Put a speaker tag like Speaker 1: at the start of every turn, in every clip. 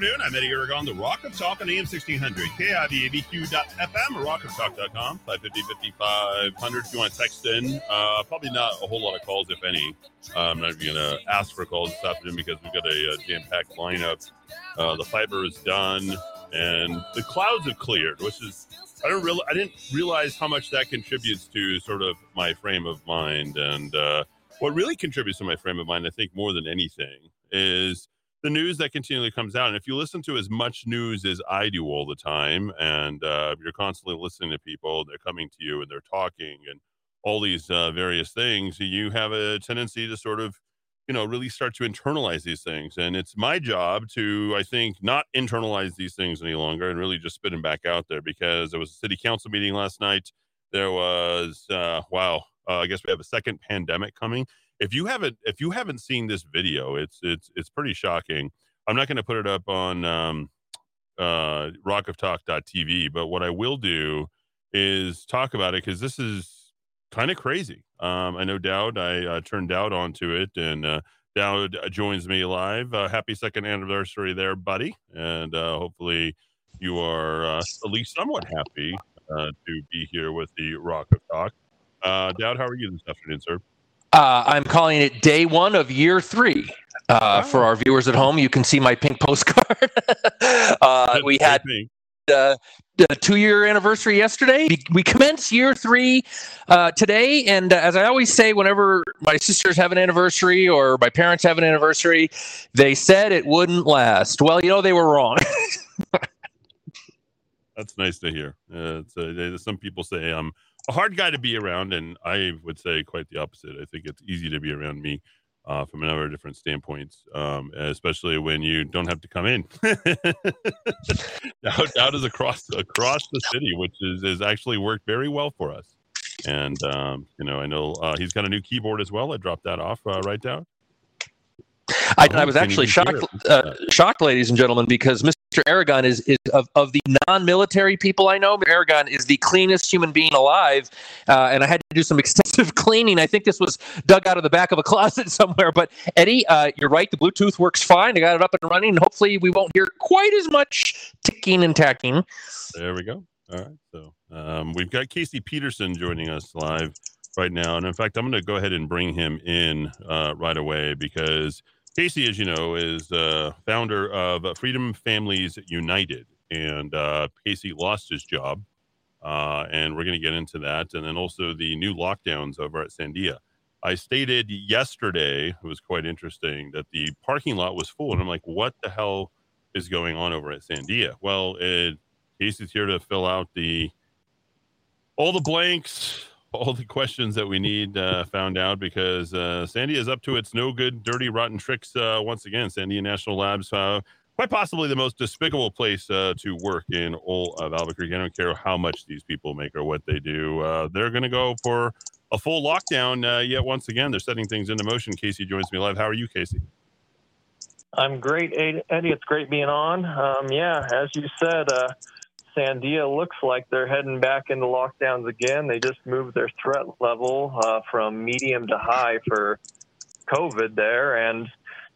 Speaker 1: Afternoon. I'm Eddy Aragon, the Rock of Talk on AM 1600, KIVABQ.FM or rockoftalk.com, 550 5500 if you want to text in. Uh, probably not a whole lot of calls, if any. Uh, I'm not even going to ask for calls this afternoon because we've got a, a jam packed lineup. Uh, the fiber is done and the clouds have cleared, which is. I don't real, I didn't realize how much that contributes to sort of my frame of mind. And uh, what really contributes to my frame of mind, I think, more than anything, is the news that continually comes out. And if you listen to as much news as I do all the time, and uh, you're constantly listening to people, they're coming to you and they're talking and all these uh, various things, you have a tendency to sort of, you know, really start to internalize these things. And it's my job to, I think, not internalize these things any longer and really just spit them back out there because there was a city council meeting last night. There was, uh, wow, uh, I guess we have a second pandemic coming if you haven't if you haven't seen this video, it's it's it's pretty shocking. I'm not going to put it up on um, uh, rockoftalk.tv, but what I will do is talk about it because this is kind of crazy. Um, I know Dowd. I uh, turned Dowd onto it, and uh, Dowd joins me live. Uh, happy second anniversary there, buddy, and uh, hopefully you are uh, at least somewhat happy uh, to be here with the Rock of Talk. Uh, Dowd, how are you this afternoon, sir?
Speaker 2: Uh, I'm calling it day one of year three. Uh. For our viewers at home, you can see my pink postcard. uh, we had uh, the two year anniversary yesterday. We commence year three uh, today. And uh, as I always say, whenever my sisters have an anniversary or my parents have an anniversary, they said it wouldn't last. Well, you know, they were wrong.
Speaker 1: That's nice to hear. Uh, some people say I'm a hard guy to be around, and I would say quite the opposite. I think it's easy to be around me uh, from a number of different standpoints, um, especially when you don't have to come in. out, out is across across the city, which is has actually worked very well for us. And um, you know, I know uh, he's got a new keyboard as well. I dropped that off uh, right down.
Speaker 2: I, I was actually shocked, uh, shocked, ladies and gentlemen, because Mr. Aragon is, is of, of the non-military people I know. Aragon is the cleanest human being alive, uh, and I had to do some extensive cleaning. I think this was dug out of the back of a closet somewhere. But Eddy, uh, you're right. The Bluetooth works fine. I got it up and running, hopefully we won't hear quite as much ticking and tacking.
Speaker 1: There we go. All right. So um, we've got Casey Peterson joining us live right now, and in fact, I'm going to go ahead and bring him in uh, right away because Casey, as you know, is uh, founder of Freedom Families United, and uh, Casey lost his job, uh, and we're going to get into that, and then also the new lockdowns over at Sandia. I stated yesterday, it was quite interesting, that the parking lot was full, and I'm like, what the hell is going on over at Sandia? Well, it, Casey's here to fill out the all the blanks, all the questions that we need uh, found out because uh, Sandia is up to its no good, dirty, rotten tricks uh, once again. Sandia National Labs, uh, quite possibly the most despicable place uh, to work in all of Albuquerque. I don't care how much these people make or what they do. Uh, they're going to go for a full lockdown yet once again. They're setting things into motion. Casey joins me live. How are you, Casey?
Speaker 3: I'm great, Eddy. It's great being on. Um, yeah, as you said, Sandia looks like they're heading back into lockdowns again. They just moved their threat level uh, from medium to high for COVID there, and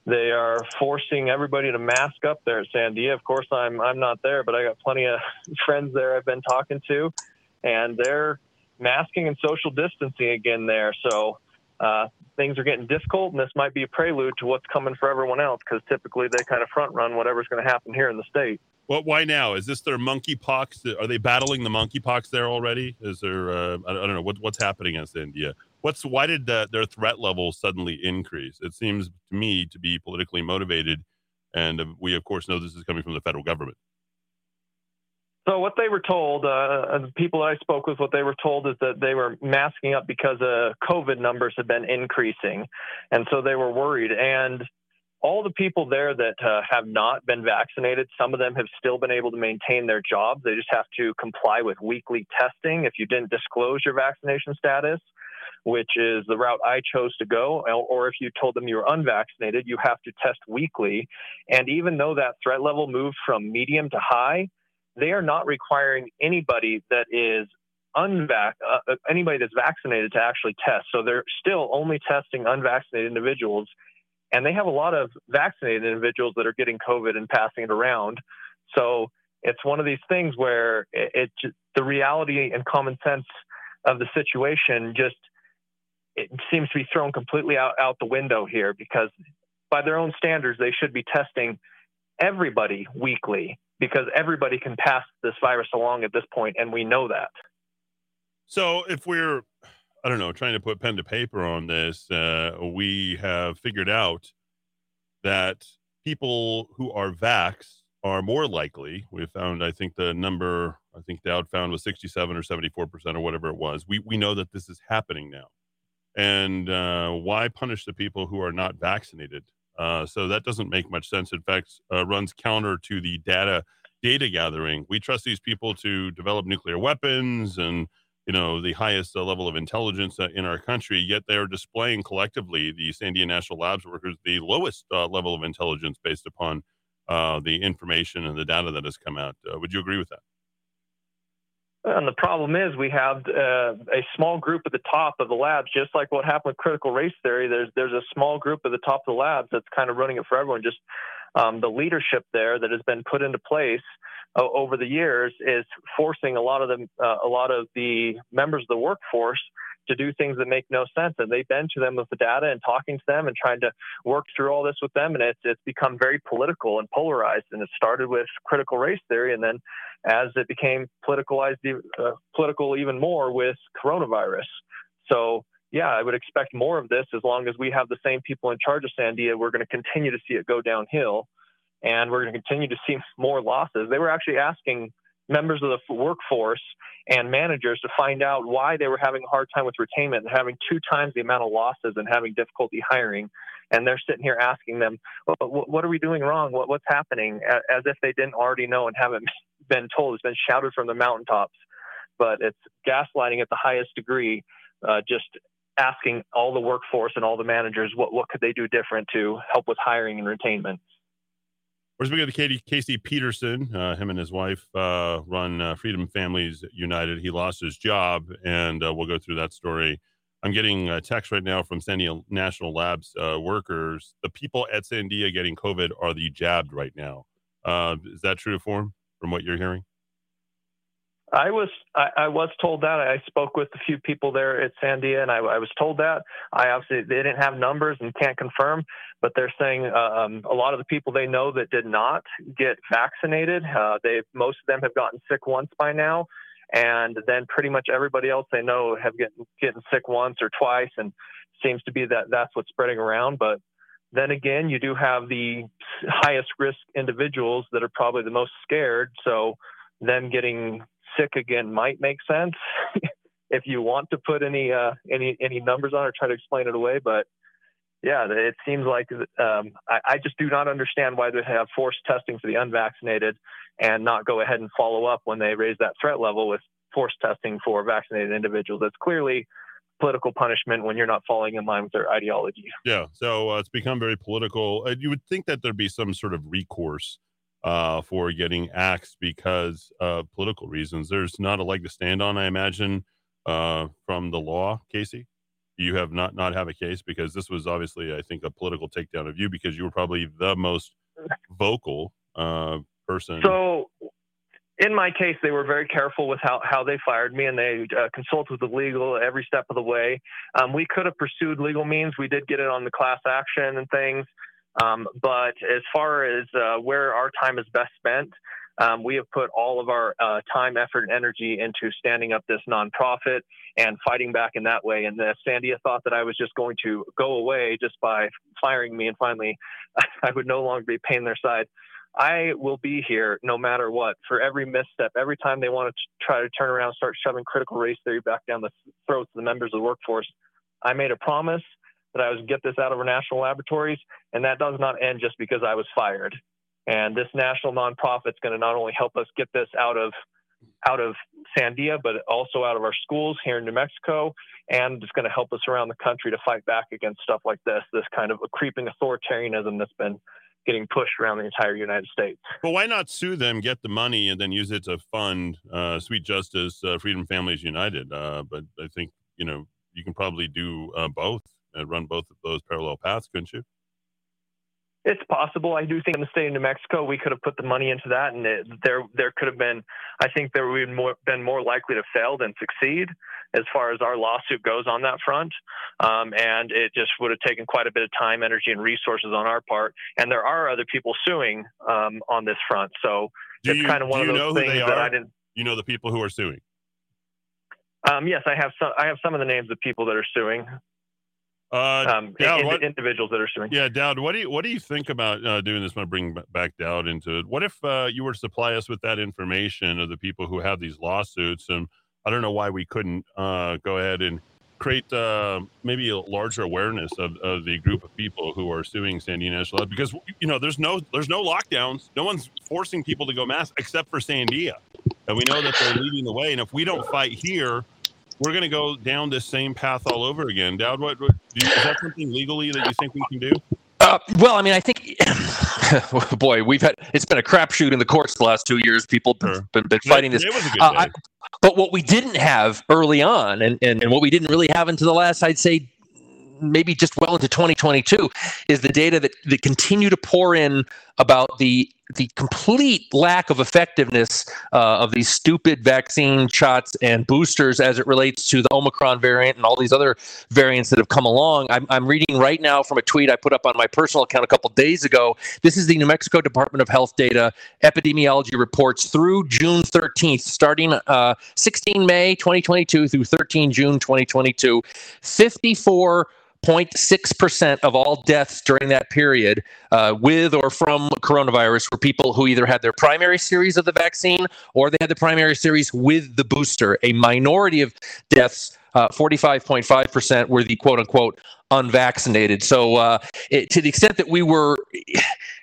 Speaker 3: they are forcing everybody to mask up there at Sandia. Of course, I'm I'm not there, but I got plenty of friends there I've been talking to, and they're masking and social distancing again there. So uh, things are getting difficult, and this might be a prelude to what's coming for everyone else because typically they kind of front run whatever's going to happen here in the state.
Speaker 1: Well, why now? Is this their monkeypox? Are they battling the monkeypox there already? Is there? Uh, I, don't know what, what's happening in Sandia. What's why did uh, their threat level suddenly increase? It seems to me to be politically motivated, and uh, we of course know this is coming from the federal government.
Speaker 3: So what they were told, uh, the people I spoke with, what they were told is that they were masking up because uh, COVID numbers had been increasing, and so they were worried. And all the people there that uh, have not been vaccinated, some of them have still been able to maintain their jobs. They just have to comply with weekly testing if you didn't disclose your vaccination status. which is the route I chose to go. Or if you told them you were unvaccinated, you have to test weekly. And even though that threat level moved from medium to high, they are not requiring anybody that is unvac uh, uh, anybody that's vaccinated to actually test. So they're still only testing unvaccinated individuals, and they have a lot of vaccinated individuals that are getting COVID and passing it around. So it's one of these things where it, it the reality and common sense of the situation just it seems to be thrown completely out, out the window here because by their own standards they should be testing everybody weekly because everybody can pass this virus along at this point and we know that
Speaker 1: so if we're, I don't know, trying to put pen to paper on this, uh, we have figured out that people who are vax are more likely. We found, I think the number, I think Dowd found was 67 or 74 percent or whatever it was. We we know that this is happening now, and uh, why punish the people who are not vaccinated? Uh, so that doesn't make much sense. In fact, uh, runs counter to the data data gathering. We trust these people to develop nuclear weapons and you know the highest uh, level of intelligence uh, in our country yet they're displaying collectively the sandia national labs workers the lowest uh, level of intelligence based upon uh, the information and the data that has come out uh, would you agree with that
Speaker 3: and the problem is we have uh, a small group at the top of the labs, just like what happened with critical race theory. There's there's a small group at the top of the labs that's kind of running it for everyone. Just um, the leadership there that has been put into place uh, over the years is forcing a lot of the uh, a lot of the members of the workforce to do things that make no sense. And they've been to them with the data and talking to them and trying to work through all this with them. And it's it's become very political and polarized. And it started with critical race theory, and then as it became politicalized, uh, political even more with coronavirus. So yeah, I would expect more of this as long as we have the same people in charge of Sandia. We're going to continue to see it go downhill and we're going to continue to see more losses. They were actually asking members of the workforce and managers to find out why they were having a hard time with retainment and having two times the amount of losses and having difficulty hiring. And they're sitting here asking them, what are we doing wrong? what's happening? As if they didn't already know and haven't been told. It's been shouted from the mountaintops. But it's gaslighting at the highest degree, uh, just asking all the workforce and all the managers what, what could they do different to help with hiring and retainment.
Speaker 1: We're speaking to Katie, Casey Peterson. Uh, him and his wife uh, run uh, Freedom Families United. He lost his job, and uh, we'll go through that story. I'm getting a text right now from Sandia National Labs uh, workers. The people at Sandia getting COVID are the jabbed right now. Uh, is that true to form from what you're hearing?
Speaker 3: I was I, I, was told that. I spoke with a few people there at Sandia, and I, I, was told that. I obviously they didn't have numbers and can't confirm, but they're saying um, a lot of the people they know that did not get vaccinated, uh, they most of them have gotten sick once by now, and then pretty much everybody else they know have getting getting sick once or twice, and seems to be that that's what's spreading around. But then again, you do have the highest risk individuals that are probably the most scared. So them getting sick again might make sense if you want to put any uh, any any numbers on or try to explain it away. But yeah, it seems like um, I, I, just do not understand why they have forced testing for the unvaccinated and not go ahead and follow up when they raise that threat level with forced testing for vaccinated individuals. That's clearly political punishment when you're not falling in line with their ideology.
Speaker 1: Yeah, so uh, it's become very political. Uh, you would think that there'd be some sort of recourse uh, for getting axed because of political reasons. There's not a leg to stand on, I imagine, uh, from the law, Casey. You have not not have a case because this was obviously, I think, a political takedown of you because you were probably the most vocal uh, person.
Speaker 3: So, in my case, they were very careful with how, how they fired me, and they uh, consulted with the legal every step of the way. Um, we could have pursued legal means. We did get it on the class action and things. Um, but as far as uh, where our time is best spent, um, we have put all of our uh, time, effort, and energy into standing up this nonprofit and fighting back in that way. And the Sandia thought that I was just going to go away just by firing me, and finally, I would no longer be paying their side. I will be here no matter what for every misstep. Every time they want to try to turn around start shoving critical race theory back down the throats of the members of the workforce, I made a promise that I was get this out of our national laboratories, and that does not end just because I was fired. And this national nonprofit is going to not only help us get this out of out of Sandia, but also out of our schools here in New Mexico. And it's going to help us around the country to fight back against stuff like this, this kind of creeping authoritarianism that's been getting pushed around the entire United States.
Speaker 1: Well, why not sue them, get the money, and then use it to fund uh, Sweet Justice, uh, Freedom Families United? Uh, but I think you know you can probably do uh, both and run both of those parallel paths, couldn't you?
Speaker 3: It's possible. I do think in the state of New Mexico, we could have put the money into that, and it, there there could have been. I think there would have more, been more likely to fail than succeed as far as our lawsuit goes on that front. Um, and it just would have taken quite a bit of time, energy, and resources on our part. And there are other people suing um, on this front, so
Speaker 1: do
Speaker 3: it's
Speaker 1: you,
Speaker 3: kind of one of those things that I didn't.
Speaker 1: You know the people who are suing.
Speaker 3: Um, yes, I have some. I have some of the names of people that are suing.
Speaker 1: Uh,
Speaker 3: um,
Speaker 1: Dowd,
Speaker 3: in,
Speaker 1: what,
Speaker 3: individuals that are suing.
Speaker 1: Yeah, Dowd, what do you what do you think about uh, doing this? I'm gonna bring back Dowd into it. What if uh, you were to supply us with that information of the people who have these lawsuits? And I don't know why we couldn't uh, go ahead and create uh, maybe a larger awareness of, of the group of people who are suing Sandia National because you know there's no there's no lockdowns. No one's forcing people to go mask except for Sandia, and we know that they're leading the way. And if we don't fight here we're going to go down this same path all over again. Dowd, what, what you, is that something legally that you think we can do?
Speaker 2: Uh, well, I mean, I think, boy, we've had it's been a crapshoot in the courts the last two years. People have sure. been, been, fighting this.
Speaker 1: Uh, I,
Speaker 2: but what we didn't have early on, and, and, and what we didn't really have until the last, I'd say, maybe just well into 2022 is the data that, that continue to pour in about the the complete lack of effectiveness uh, of these stupid vaccine shots and boosters as it relates to the Omicron variant and all these other variants that have come along. I'm, I'm reading right now from a tweet I put up on my personal account a couple days ago. This is the New Mexico Department of Health data epidemiology reports through June 13th, starting uh, 16 May 2022 through 13 June 2022. 54 0.6% of all deaths during that period uh, with or from coronavirus were people who either had their primary series of the vaccine or they had the primary series with the booster. A minority of deaths, uh, 45.5%, were the quote unquote unvaccinated. So, uh, it, to the extent that we were,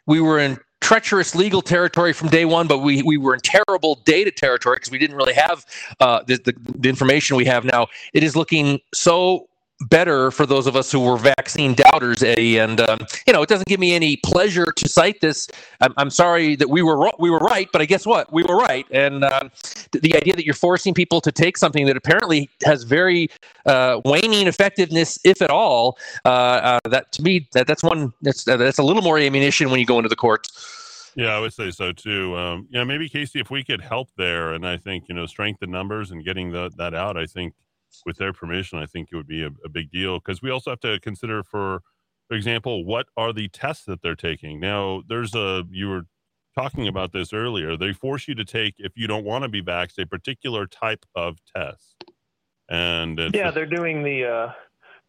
Speaker 2: we were in treacherous legal territory from day one, but we, we were in terrible data territory because we didn't really have uh, the, the, the information we have now. It is looking so better for those of us who were vaccine doubters, Eddy. And um, you know, it doesn't give me any pleasure to cite this. I'm, I'm sorry that we were we were right, but I guess what we were right. And um, the idea that you're forcing people to take something that apparently has very uh, waning effectiveness, if at all, uh, uh, that to me that that's one that's that's a little more ammunition when you go into the courts.
Speaker 1: Yeah, I would say so too. Um, yeah, maybe Casey, if we could help there, and I think you know, strength strengthen numbers and getting the, that out, I think with their permission, I think it would be a, a big deal because we also have to consider, for, for example, what are the tests that they're taking. Now, there's a you were talking about this earlier. They force you to take if you don't want to be vaxxed a particular type of test, and
Speaker 3: yeah, they're doing the. Uh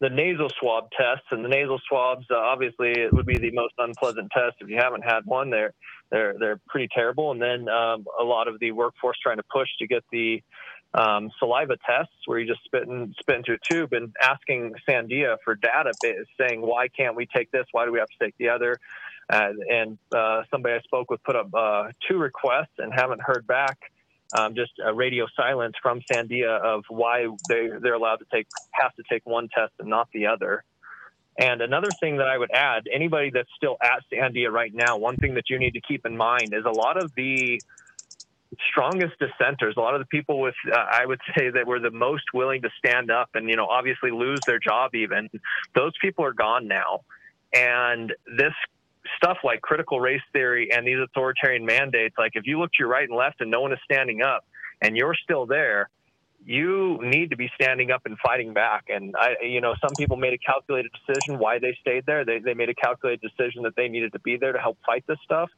Speaker 3: the nasal swab tests and the nasal swabs uh, obviously it would be the most unpleasant test if you haven't had one they're they're they're pretty terrible and then um, a lot of the workforce trying to push to get the um, saliva tests where you just spit, in, spit into a tube and asking Sandia for data, saying, why can't we take this? Why do we have to take the other? Uh, and uh, somebody I spoke with put up uh, two requests and haven't heard back. Um, just a radio silence from Sandia of why they, they're allowed to take have to take one test and not the other. And another thing that I would add, anybody that's still at Sandia right now, one thing that you need to keep in mind is a lot of the strongest dissenters, a lot of the people with, uh, I would say, that were the most willing to stand up and, you know, obviously lose their job even, those people are gone now. And this stuff like critical race theory and these authoritarian mandates, like if you look to your right and left and no one is standing up and you're still there, you need to be standing up and fighting back. And I, you know, some people made a calculated decision why they stayed there. They, they made a calculated decision that they needed to be there to help fight this stuff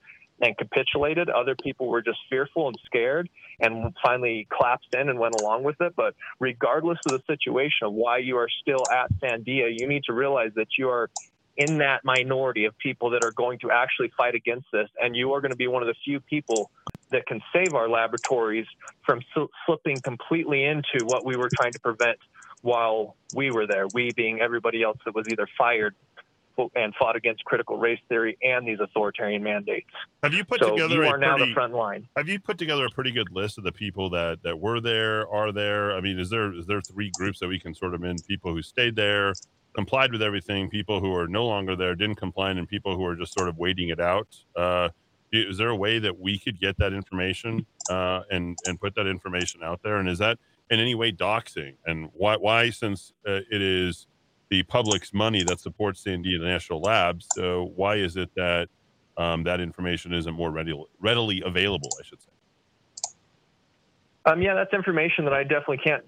Speaker 3: and capitulated. Other people were just fearful and scared and finally collapsed in and went along with it. But regardless of the situation of why you are still at Sandia, you need to realize that you are in that minority of people that are going to actually fight against this. And you are going to be one of the few people that can save our laboratories from slipping completely into what we were trying to prevent while we were there, we being everybody else that was either fired and fought against critical race theory and these authoritarian mandates.
Speaker 1: Have you put
Speaker 3: so
Speaker 1: together?
Speaker 3: You
Speaker 1: a
Speaker 3: are now
Speaker 1: pretty,
Speaker 3: the front line.
Speaker 1: Have you put together a pretty good list of the people that that were there, are there? I mean, is there is there three groups that we can sort of in people who stayed there, complied with everything, people who are no longer there, didn't comply, and people who are just sort of waiting it out? Uh, is there a way that we could get that information uh, and and put that information out there? And is that in any way doxing? And why why since uh, it is the public's money that supports Sandia National Labs, so why is it that um, that information isn't more readily readily available? I should say.
Speaker 3: Um, yeah, that's information that I definitely can't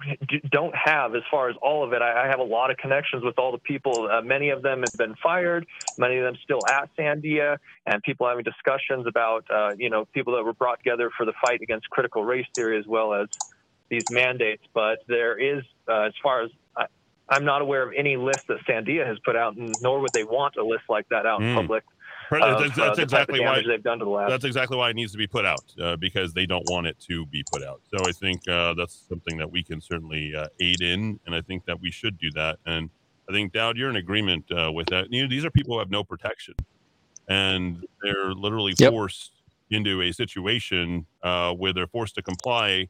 Speaker 3: don't have as far as all of it. I, I have a lot of connections with all the people. Uh, many of them have been fired. Many of them still at Sandia, and people having discussions about uh, you know people that were brought together for the fight against critical race theory as well as these mandates. But there is, uh, as far as I, am not aware of any list that Sandia has put out, nor would they want a list like that out mm. in public.
Speaker 1: Of, that's, that's uh, exactly why they've done to the lab. That's exactly why it needs to be put out uh, because they don't want it to be put out. So I think uh, that's something that we can certainly uh, aid in, and I think that we should do that. And I think Dowd, you're in agreement uh, with that. You know, these are people who have no protection, and they're literally yep. forced into a situation uh, where they're forced to comply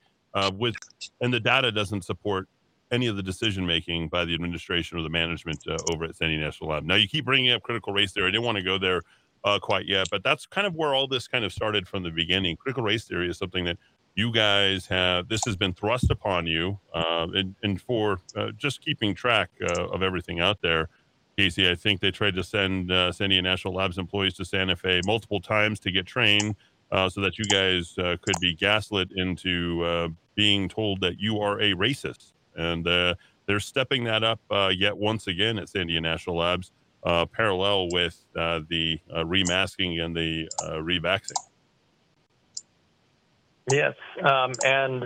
Speaker 1: with, and the data doesn't support any of the decision making by the administration or the management uh, over at Sandia National Lab. Now, you keep bringing up critical race theory. I didn't want to go there uh, quite yet, but that's kind of where all this kind of started from the beginning. Critical race theory is something that you guys have. This has been thrust upon you, uh, and, and, for uh, just keeping track uh, of everything out there. Casey, I think they tried to send uh, Sandia National Labs employees to Santa Fe multiple times to get trained, uh, so that you guys uh, could be gaslit into being told that you are a racist, and they're stepping that up yet once again at Sandia National Labs uh, parallel with uh, the uh, remasking and the uh, revaxing.
Speaker 3: Yes, um, and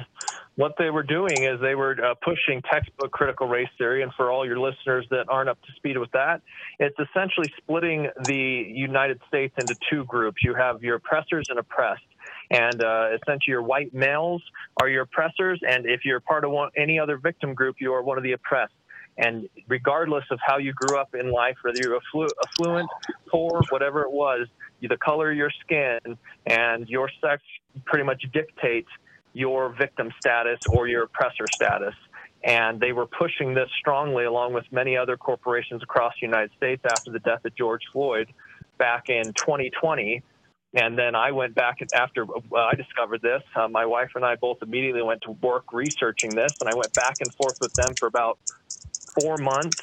Speaker 3: what they were doing is they were uh, pushing textbook critical race theory. And for all your listeners that aren't up to speed with that, it's essentially splitting the United States into two groups. You have your oppressors and oppressed. And uh, essentially, your white males are your oppressors, and if you're part of one, any other victim group, you are one of the oppressed. And regardless of how you grew up in life, whether you're affluent, poor, whatever it was, the color of your skin and your sex pretty much dictates your victim status or your oppressor status. And they were pushing this strongly along with many other corporations across the United States after the death of George Floyd back in 2020. And then I went back after I discovered this. Uh, my wife and I both immediately went to work researching this, and I went back and forth with them for about four months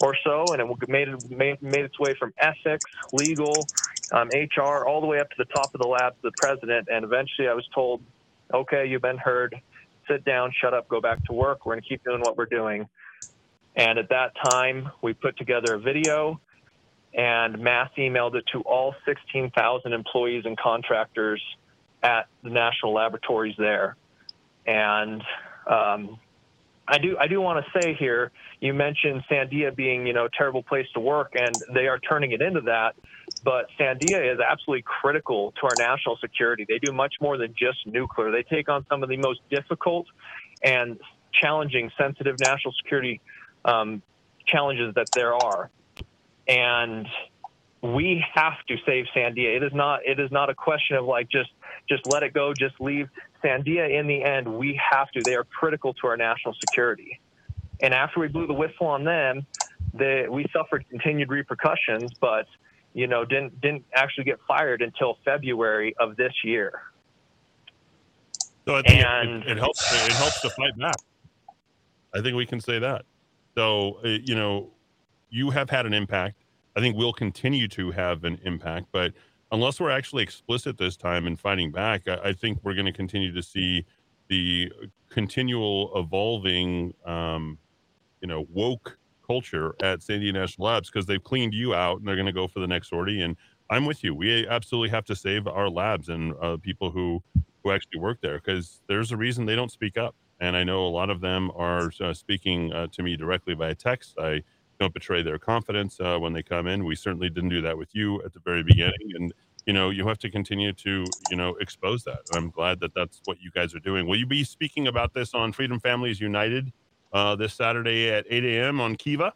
Speaker 3: or so, and it made made, made its way from ethics, legal, um, HR, all the way up to the top of the lab to the president. And eventually, I was told, "Okay, you've been heard. Sit down, shut up, go back to work. We're going to keep doing what we're doing." And at that time, we put together a video and mass emailed it to all 16,000 employees and contractors at the national laboratories there. And um, I do I do want to say here, you mentioned Sandia being, you know, a terrible place to work and they are turning it into that, but Sandia is absolutely critical to our national security. They do much more than just nuclear. They take on some of the most difficult and challenging sensitive national security um, challenges that there are. And we have to save Sandia. It is not it is not a question of like just just let it go, just leave. Sandia, in the end, we have to. They are critical to our national security. And after we blew the whistle on them, they, we suffered continued repercussions, but you know didn't didn't actually get fired until February of this year.
Speaker 1: So I think and, it, it, it helps. It helps to fight back. I think we can say that. So uh, you know, you have had an impact. I think we'll continue to have an impact, but unless we're actually explicit this time in fighting back, I, I think we're going to continue to see the continual evolving, um, you know, woke culture at Sandia National Labs because they've cleaned you out and they're going to go for the next sortie. And I'm with you. We absolutely have to save our labs and uh, people who who actually work there because there's a reason they don't speak up. And I know a lot of them are uh, speaking uh, to me directly via text. I don't betray their confidence uh, when they come in. We certainly didn't do that with you at the very beginning, and you know you have to continue to you know expose that. I'm glad that that's what you guys are doing. Will you be speaking about this on Freedom Families United uh, this Saturday at 8 a.m. on Kiva?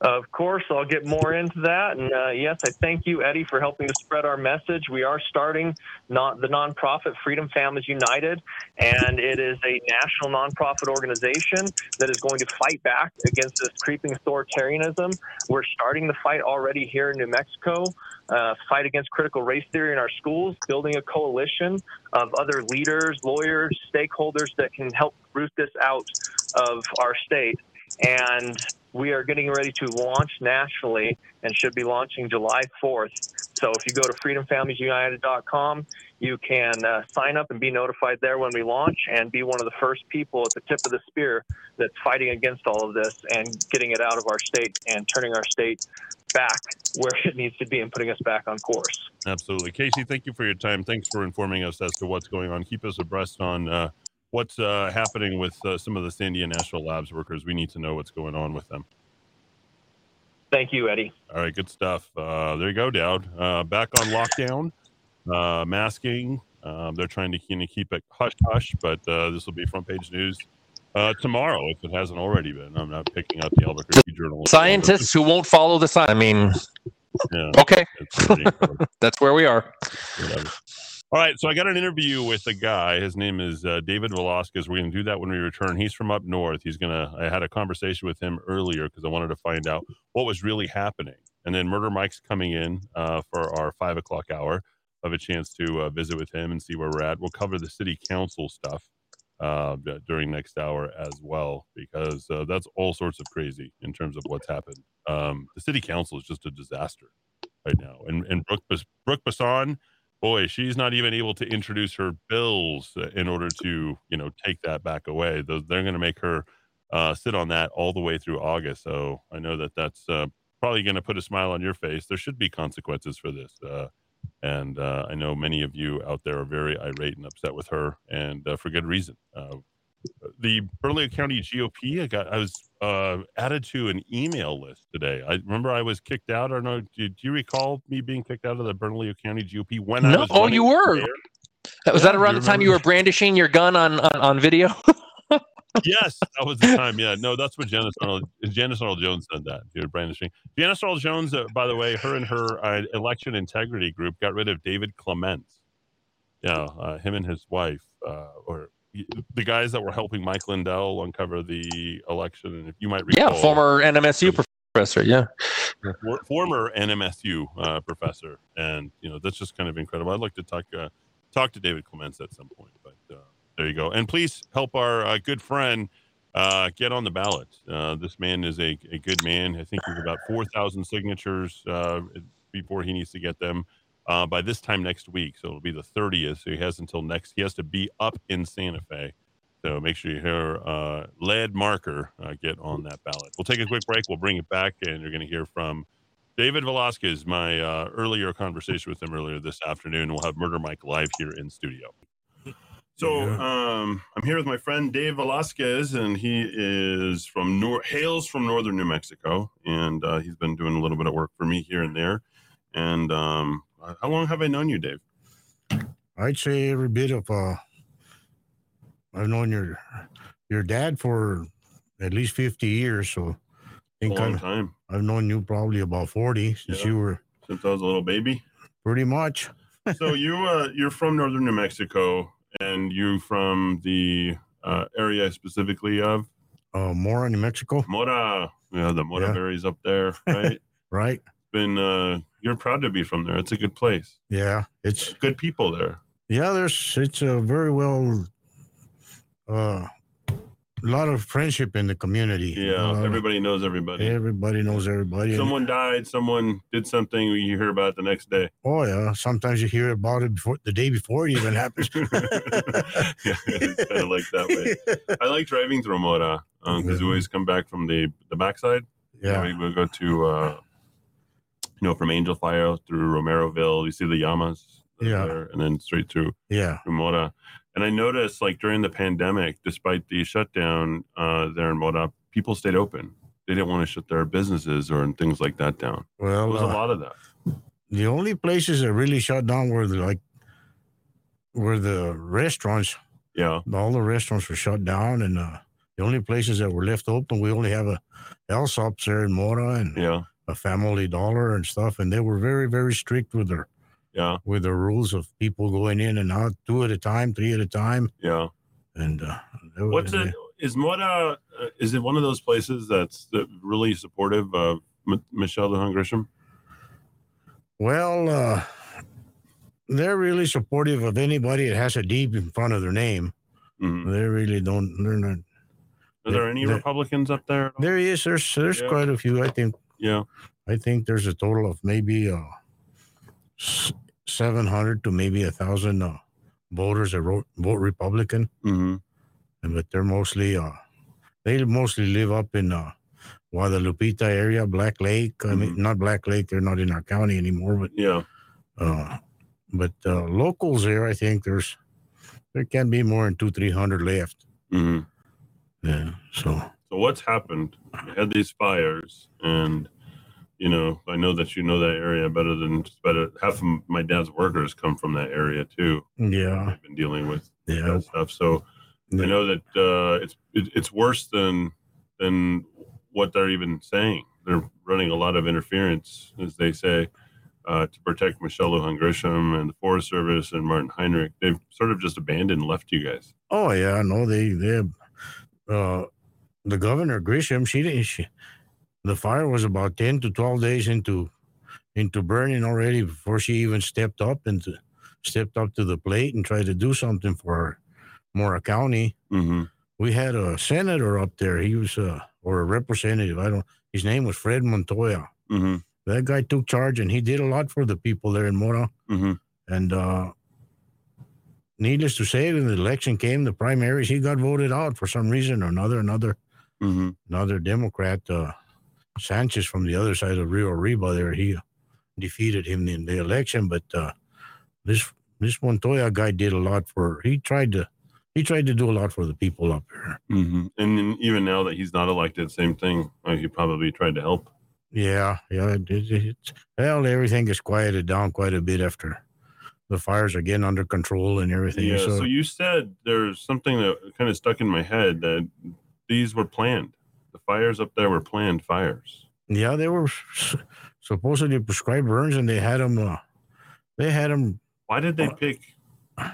Speaker 3: Of course, I'll get more into that. And uh, yes, I thank you, Eddy, for helping to spread our message. We are starting not the nonprofit Freedom Families United, and it is a national nonprofit organization that is going to fight back against this creeping authoritarianism. We're starting the fight already here in New Mexico, uh, fight against critical race theory in our schools, building a coalition of other leaders, lawyers, stakeholders that can help root this out of our state. And we are getting ready to launch nationally and should be launching July 4th. So if you go to freedomfamiliesunited.com, you can uh, sign up and be notified there when we launch and be one of the first people at the tip of the spear that's fighting against all of this and getting it out of our state and turning our state back where it needs to be and putting us back on course.
Speaker 1: Absolutely. Casey, thank you for your time. Thanks for informing us as to what's going on. Keep us abreast on uh, what's uh, happening with uh, some of the Sandia National Labs workers. We need to know what's going on with them.
Speaker 3: Thank you, Eddy.
Speaker 1: All right, good stuff. Uh, there you go, Dowd. Uh, back on lockdown, uh, masking. Um, they're trying to kind of keep it hush hush, but uh, this will be front page news tomorrow if it hasn't already been. I'm not picking up the Albuquerque Journal.
Speaker 2: Scientists who won't follow the sign. I mean, yeah, okay, that's where we are. Whatever.
Speaker 1: All right, so I got an interview with a guy. His name is uh, David Velasquez. We're going to do that when we return. He's from up north. He's going to. I had a conversation with him earlier because I wanted to find out what was really happening. And then Murder Mike's coming in uh, for our five o'clock hour. Of a chance to uh, visit with him and see where we're at. We'll cover the city council stuff uh, during next hour as well because uh, that's all sorts of crazy in terms of what's happened. Um, the city council is just a disaster right now, and and Brook Brook Bassan boy, she's not even able to introduce her bills in order to, you know, take that back away. They're going to make her uh, sit on that all the way through August. So I know that that's uh, probably going to put a smile on your face. There should be consequences for this. Uh, and uh, I know many of you out there are very irate and upset with her, and uh, for good reason. The Bernalillo County GOP, I got, I was uh, added to an email list today. I remember I was kicked out. Or no, do, do you recall me being kicked out of the Bernalillo County GOP when no, I was?
Speaker 2: Oh, you were. There? Was yeah, that around the time you were brandishing your gun on on, on video?
Speaker 1: yes, that was the time. Yeah, no, that's what Janice Arnold, Janice Arnold Jones said that. You're brandishing. Janice Arnold Jones, uh, by the way, her and her uh, election integrity group got rid of David Clements. Yeah, uh, him and his wife, uh, or the guys that were helping Mike Lindell uncover the election, and if you might recall,
Speaker 2: yeah, former NMSU professor, yeah,
Speaker 1: former NMSU uh, professor, and you know that's just kind of incredible. I'd like to talk uh, talk to David Clements at some point, but uh, there you go. And please help our uh, good friend uh, get on the ballot. Uh, this man is a, a good man. I think he's about four thousand signatures before he needs to get them uh, by this time next week. So it'll be the 30th. So he has until next. He has to be up in Santa Fe. So make sure you hear uh, Lead Marker uh, get on that ballot. We'll take a quick break. We'll bring it back, and you're going to hear from David Velasquez, my uh, earlier conversation with him earlier this afternoon. We'll have Murder Mike live here in studio. So um, I'm here with my friend Dave Velasquez, and he is from Nor- hails from northern New Mexico, and uh, he's been doing a little bit of work for me here and there. And um, how long have I known you, Dave?
Speaker 4: I'd say every bit of. Uh, I've known your your dad for at least fifty years, so
Speaker 1: I think a long I've, time.
Speaker 4: I've known you probably about forty since yeah. you were
Speaker 1: since I was a little baby.
Speaker 4: Pretty much.
Speaker 1: so you uh, you're from northern New Mexico, and you from the uh, area specifically of
Speaker 4: uh, Mora, New Mexico.
Speaker 1: Mora, yeah, the Mora yeah. berries up there, right?
Speaker 4: right.
Speaker 1: Been uh, you're proud to be from there. It's a good place.
Speaker 4: Yeah, it's
Speaker 1: good people there.
Speaker 4: Yeah, there's it's a very well uh a lot of friendship in the community.
Speaker 1: Yeah, everybody knows everybody.
Speaker 4: Everybody knows everybody.
Speaker 1: Someone died, someone did something, you hear about it the next day.
Speaker 4: Oh yeah, sometimes you hear about it before the day before it even happens. yeah,
Speaker 1: it's kind of like that way. I like driving through Mora because um, we always come back from the the backside.
Speaker 4: Yeah,
Speaker 1: we, we go to uh, you know, from Angel Fire through Romeroville, you see the Llamas.
Speaker 4: Yeah.
Speaker 1: There, and then straight through,
Speaker 4: yeah.
Speaker 1: through Mora. And I noticed, like, during the pandemic, despite the shutdown uh, there in Mora, people stayed open. They didn't want to shut their businesses or and things like that down.
Speaker 4: Well,
Speaker 1: there was
Speaker 4: uh,
Speaker 1: a lot of that.
Speaker 4: The only places that really shut down were the, like, were the restaurants.
Speaker 1: Yeah.
Speaker 4: All the restaurants were shut down and, uh, the only places that were left open, we only have a Allsup's there in Mora and
Speaker 1: Yeah.
Speaker 4: A Family Dollar and stuff, and they were very very strict with their
Speaker 1: Yeah.
Speaker 4: with the rules of people going in and out two at a time, three at a time,
Speaker 1: Yeah.
Speaker 4: and uh,
Speaker 1: What's it? Is Mora? Uh, is it one of those places that's that really supportive of M- Michelle Lujan Grisham?
Speaker 4: Well, uh, they're really supportive of anybody that has a deep in front of their name.
Speaker 1: Mhm.
Speaker 4: They really don't. They're not.
Speaker 1: Are there any Republicans up there?
Speaker 4: There is. There's there's
Speaker 1: Yeah.
Speaker 4: quite a few. I think.
Speaker 1: Yeah.
Speaker 4: I think there's a total of maybe uh, seven hundred to maybe a thousand uh, voters that vote, vote Republican,
Speaker 1: hmm
Speaker 4: and but they're mostly uh, they mostly live up in uh, Guadalupita area, Black Lake. I mean, not Black Lake. They're not in our county anymore, but
Speaker 1: Yeah.
Speaker 4: uh, but uh, locals there, I think there's there can be more than two, three hundred left.
Speaker 1: hmm
Speaker 4: Yeah. So
Speaker 1: So what's happened? You had these fires, and you know, I know that you know that area better than just better. Half of my dad's workers come from that area too.
Speaker 4: yeah,
Speaker 1: I've been dealing with
Speaker 4: yeah,
Speaker 1: that stuff. So I know that uh, it's it, it's worse than than what they're even saying. They're running a lot of interference, as they say, uh, to protect Michelle Lujan Grisham and the Forest Service and Martin Heinrich. They've sort of just abandoned left you guys.
Speaker 4: Oh yeah, no, they they uh the governor Grisham, she didn't she the fire was about ten to twelve days into into burning already before she even stepped up and to, stepped up to the plate and tried to do something for Mora County.
Speaker 1: Mm-hmm.
Speaker 4: We had a senator up there. He was uh or a representative. I don't his name was Fred Montoya.
Speaker 1: Mm-hmm.
Speaker 4: That guy took charge and he did a lot for the people there in Mora.
Speaker 1: Mm-hmm.
Speaker 4: And uh, needless to say, when the election came, the primaries, he got voted out for some reason or another. Another
Speaker 1: Mm-hmm.
Speaker 4: another Democrat, uh, Sanchez from the other side of Rio Arriba, there he defeated him in the election. But uh, this this Montoya guy did a lot for. He tried to he tried to do a lot for the people up here.
Speaker 1: Mm-hmm. And then even now that he's not elected, same thing. Uh, he probably tried to help.
Speaker 4: Yeah, yeah. It, it, it's, well, everything is quieted down quite a bit after the fires are getting under control and everything.
Speaker 1: Yeah.
Speaker 4: so
Speaker 1: So you said there's something that kind of stuck in my head that these were planned. The fires up there were planned fires.
Speaker 4: Yeah, they were supposedly prescribed burns, and they had them. Uh, they had them.
Speaker 1: Why did they pick?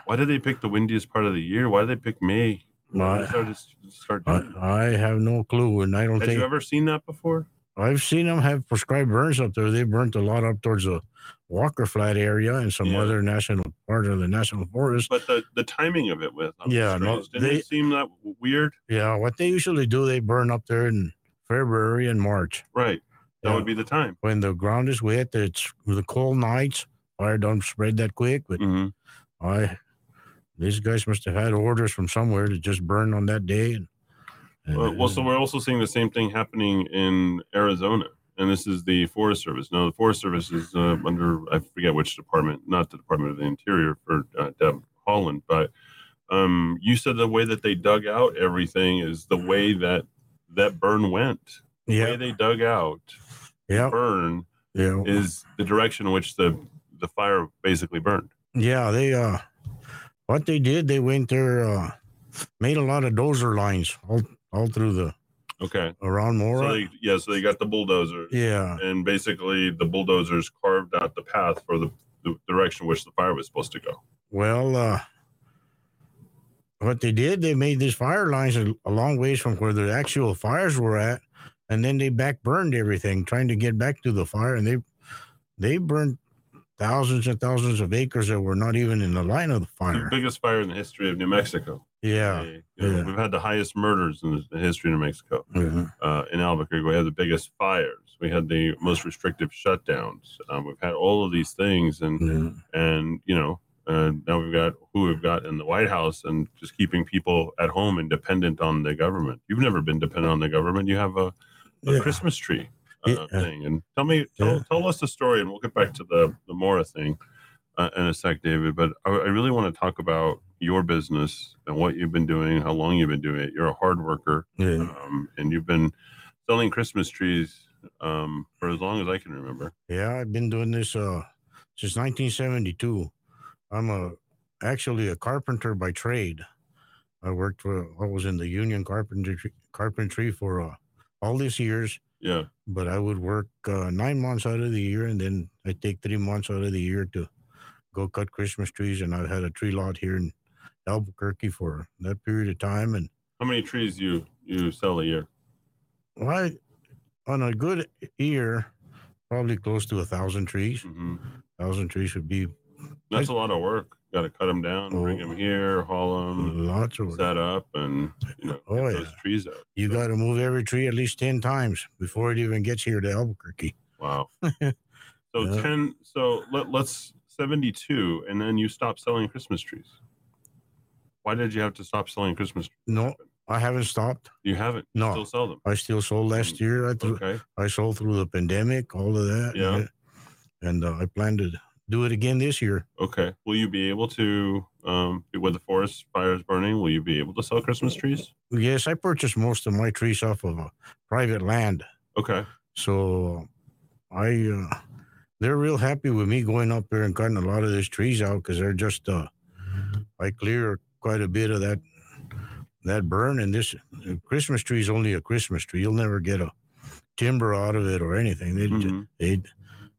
Speaker 1: Why did they pick the windiest part of the year? Why did they pick May? Why did they start, start
Speaker 4: I. I have no clue, and I don't
Speaker 1: Had
Speaker 4: think
Speaker 1: you ever seen that before?
Speaker 4: I've seen them have prescribed burns up there. They burnt a lot up towards the Walker Flat area and some
Speaker 1: Yeah.
Speaker 4: other national part of the national forest.
Speaker 1: But the, the timing of it was
Speaker 4: Yeah, no.
Speaker 1: Didn't
Speaker 4: they-
Speaker 1: it seem that weird?
Speaker 4: Yeah, what they usually do, they burn up there in February and March
Speaker 1: Right. That
Speaker 4: Yeah.
Speaker 1: would be the time.
Speaker 4: when the ground is wet. It's the cold nights. Fire don't spread that quick, but
Speaker 1: hmm
Speaker 4: I these guys must have had orders from somewhere to just burn on that day. And, and
Speaker 1: Well, well, so we're also seeing the same thing happening in Arizona, and this is the Forest Service. Now, the Forest Service is uh, under I forget which department, not the Department of the Interior for uh, Deb Haaland, but um, you said the way that they dug out everything is the way that that burn went. The way
Speaker 4: yeah,
Speaker 1: they dug out
Speaker 4: yeah,
Speaker 1: burn
Speaker 4: yeah,
Speaker 1: is the direction in which the the fire basically burned.
Speaker 4: yeah. They uh, what they did, they went there, uh, made a lot of dozer lines all all through the
Speaker 1: Okay,
Speaker 4: around
Speaker 1: so they, yeah, so they got the bulldozer,
Speaker 4: yeah,
Speaker 1: and basically the bulldozers carved out the path for the, the direction which the fire was supposed to go.
Speaker 4: well, uh, what they did, they made these fire lines a, a long ways from where the actual fires were at, and then they back burned everything, trying to get back to the fire, and they they burned thousands and thousands of acres that were not even in the line of the
Speaker 1: the
Speaker 4: fire.
Speaker 1: biggest fire in the history of New Mexico.
Speaker 4: Yeah,
Speaker 1: They-
Speaker 4: yeah.
Speaker 1: We've had the highest murders in the, the history of New Mexico.
Speaker 4: yeah,
Speaker 1: Uh, in Albuquerque, we had the biggest fires. We had the most restrictive shutdowns. Um, we've had all of these things, and
Speaker 4: yeah.
Speaker 1: and you know, uh, now we've got who we've got in the White House, and just keeping people at home and dependent on the government. You've never been dependent on the government. You have a, a. Christmas tree uh, thing. And tell me, tell, tell us the story, and we'll get back to the the Mora thing uh, in a sec, David. But I, I really want to talk about your business and what you've been doing, how long you've been doing it. You're a hard worker,
Speaker 4: yeah.
Speaker 1: um, and you've been selling Christmas trees um, for as long as I can remember.
Speaker 4: Yeah, I've been doing this uh, since 1972. I'm a actually a carpenter by trade. I worked for. I was in the union carpentry carpentry for uh, all these years.
Speaker 1: Yeah.
Speaker 4: But I would work uh, nine months out of the year, and then I take three months out of the year to go cut Christmas trees. And I had a tree lot here in Albuquerque for that period of time. And
Speaker 1: How many trees you you sell a year?
Speaker 4: well, I, on a good year, probably close to a thousand trees.
Speaker 1: hmm
Speaker 4: Thousand trees would be
Speaker 1: That's a lot of work. Got to cut them down, bring
Speaker 4: Oh.
Speaker 1: them here, haul them,
Speaker 4: lots of work.
Speaker 1: set up, and you know,
Speaker 4: Oh, yeah.
Speaker 1: those trees out.
Speaker 4: You got to move every tree at least 10 times before it even gets here to Albuquerque.
Speaker 1: Wow. So
Speaker 4: Yeah.
Speaker 1: ten. So let, let's seventy-two, and then you stop selling Christmas trees. Why did you have to stop selling Christmas trees?
Speaker 4: No, I haven't stopped.
Speaker 1: You haven't.
Speaker 4: No.
Speaker 1: Still sell them.
Speaker 4: I still sold last year. I, threw,
Speaker 1: Okay.
Speaker 4: I sold through the pandemic, all of that.
Speaker 1: Yeah.
Speaker 4: And uh, I plan to do it again this year.
Speaker 1: Okay. Will you be able to, um, with the forest fires burning, will you be able to sell Christmas trees?
Speaker 4: Yes, I purchased most of my trees off of uh, private land.
Speaker 1: Okay.
Speaker 4: So I, uh, they're real happy with me going up there and cutting a lot of these trees out because they're just, uh, I clear quite a bit of that, that burn. And this Christmas tree is only a Christmas tree. You'll never get a timber out of it or anything. They,
Speaker 1: Mhm.
Speaker 4: they,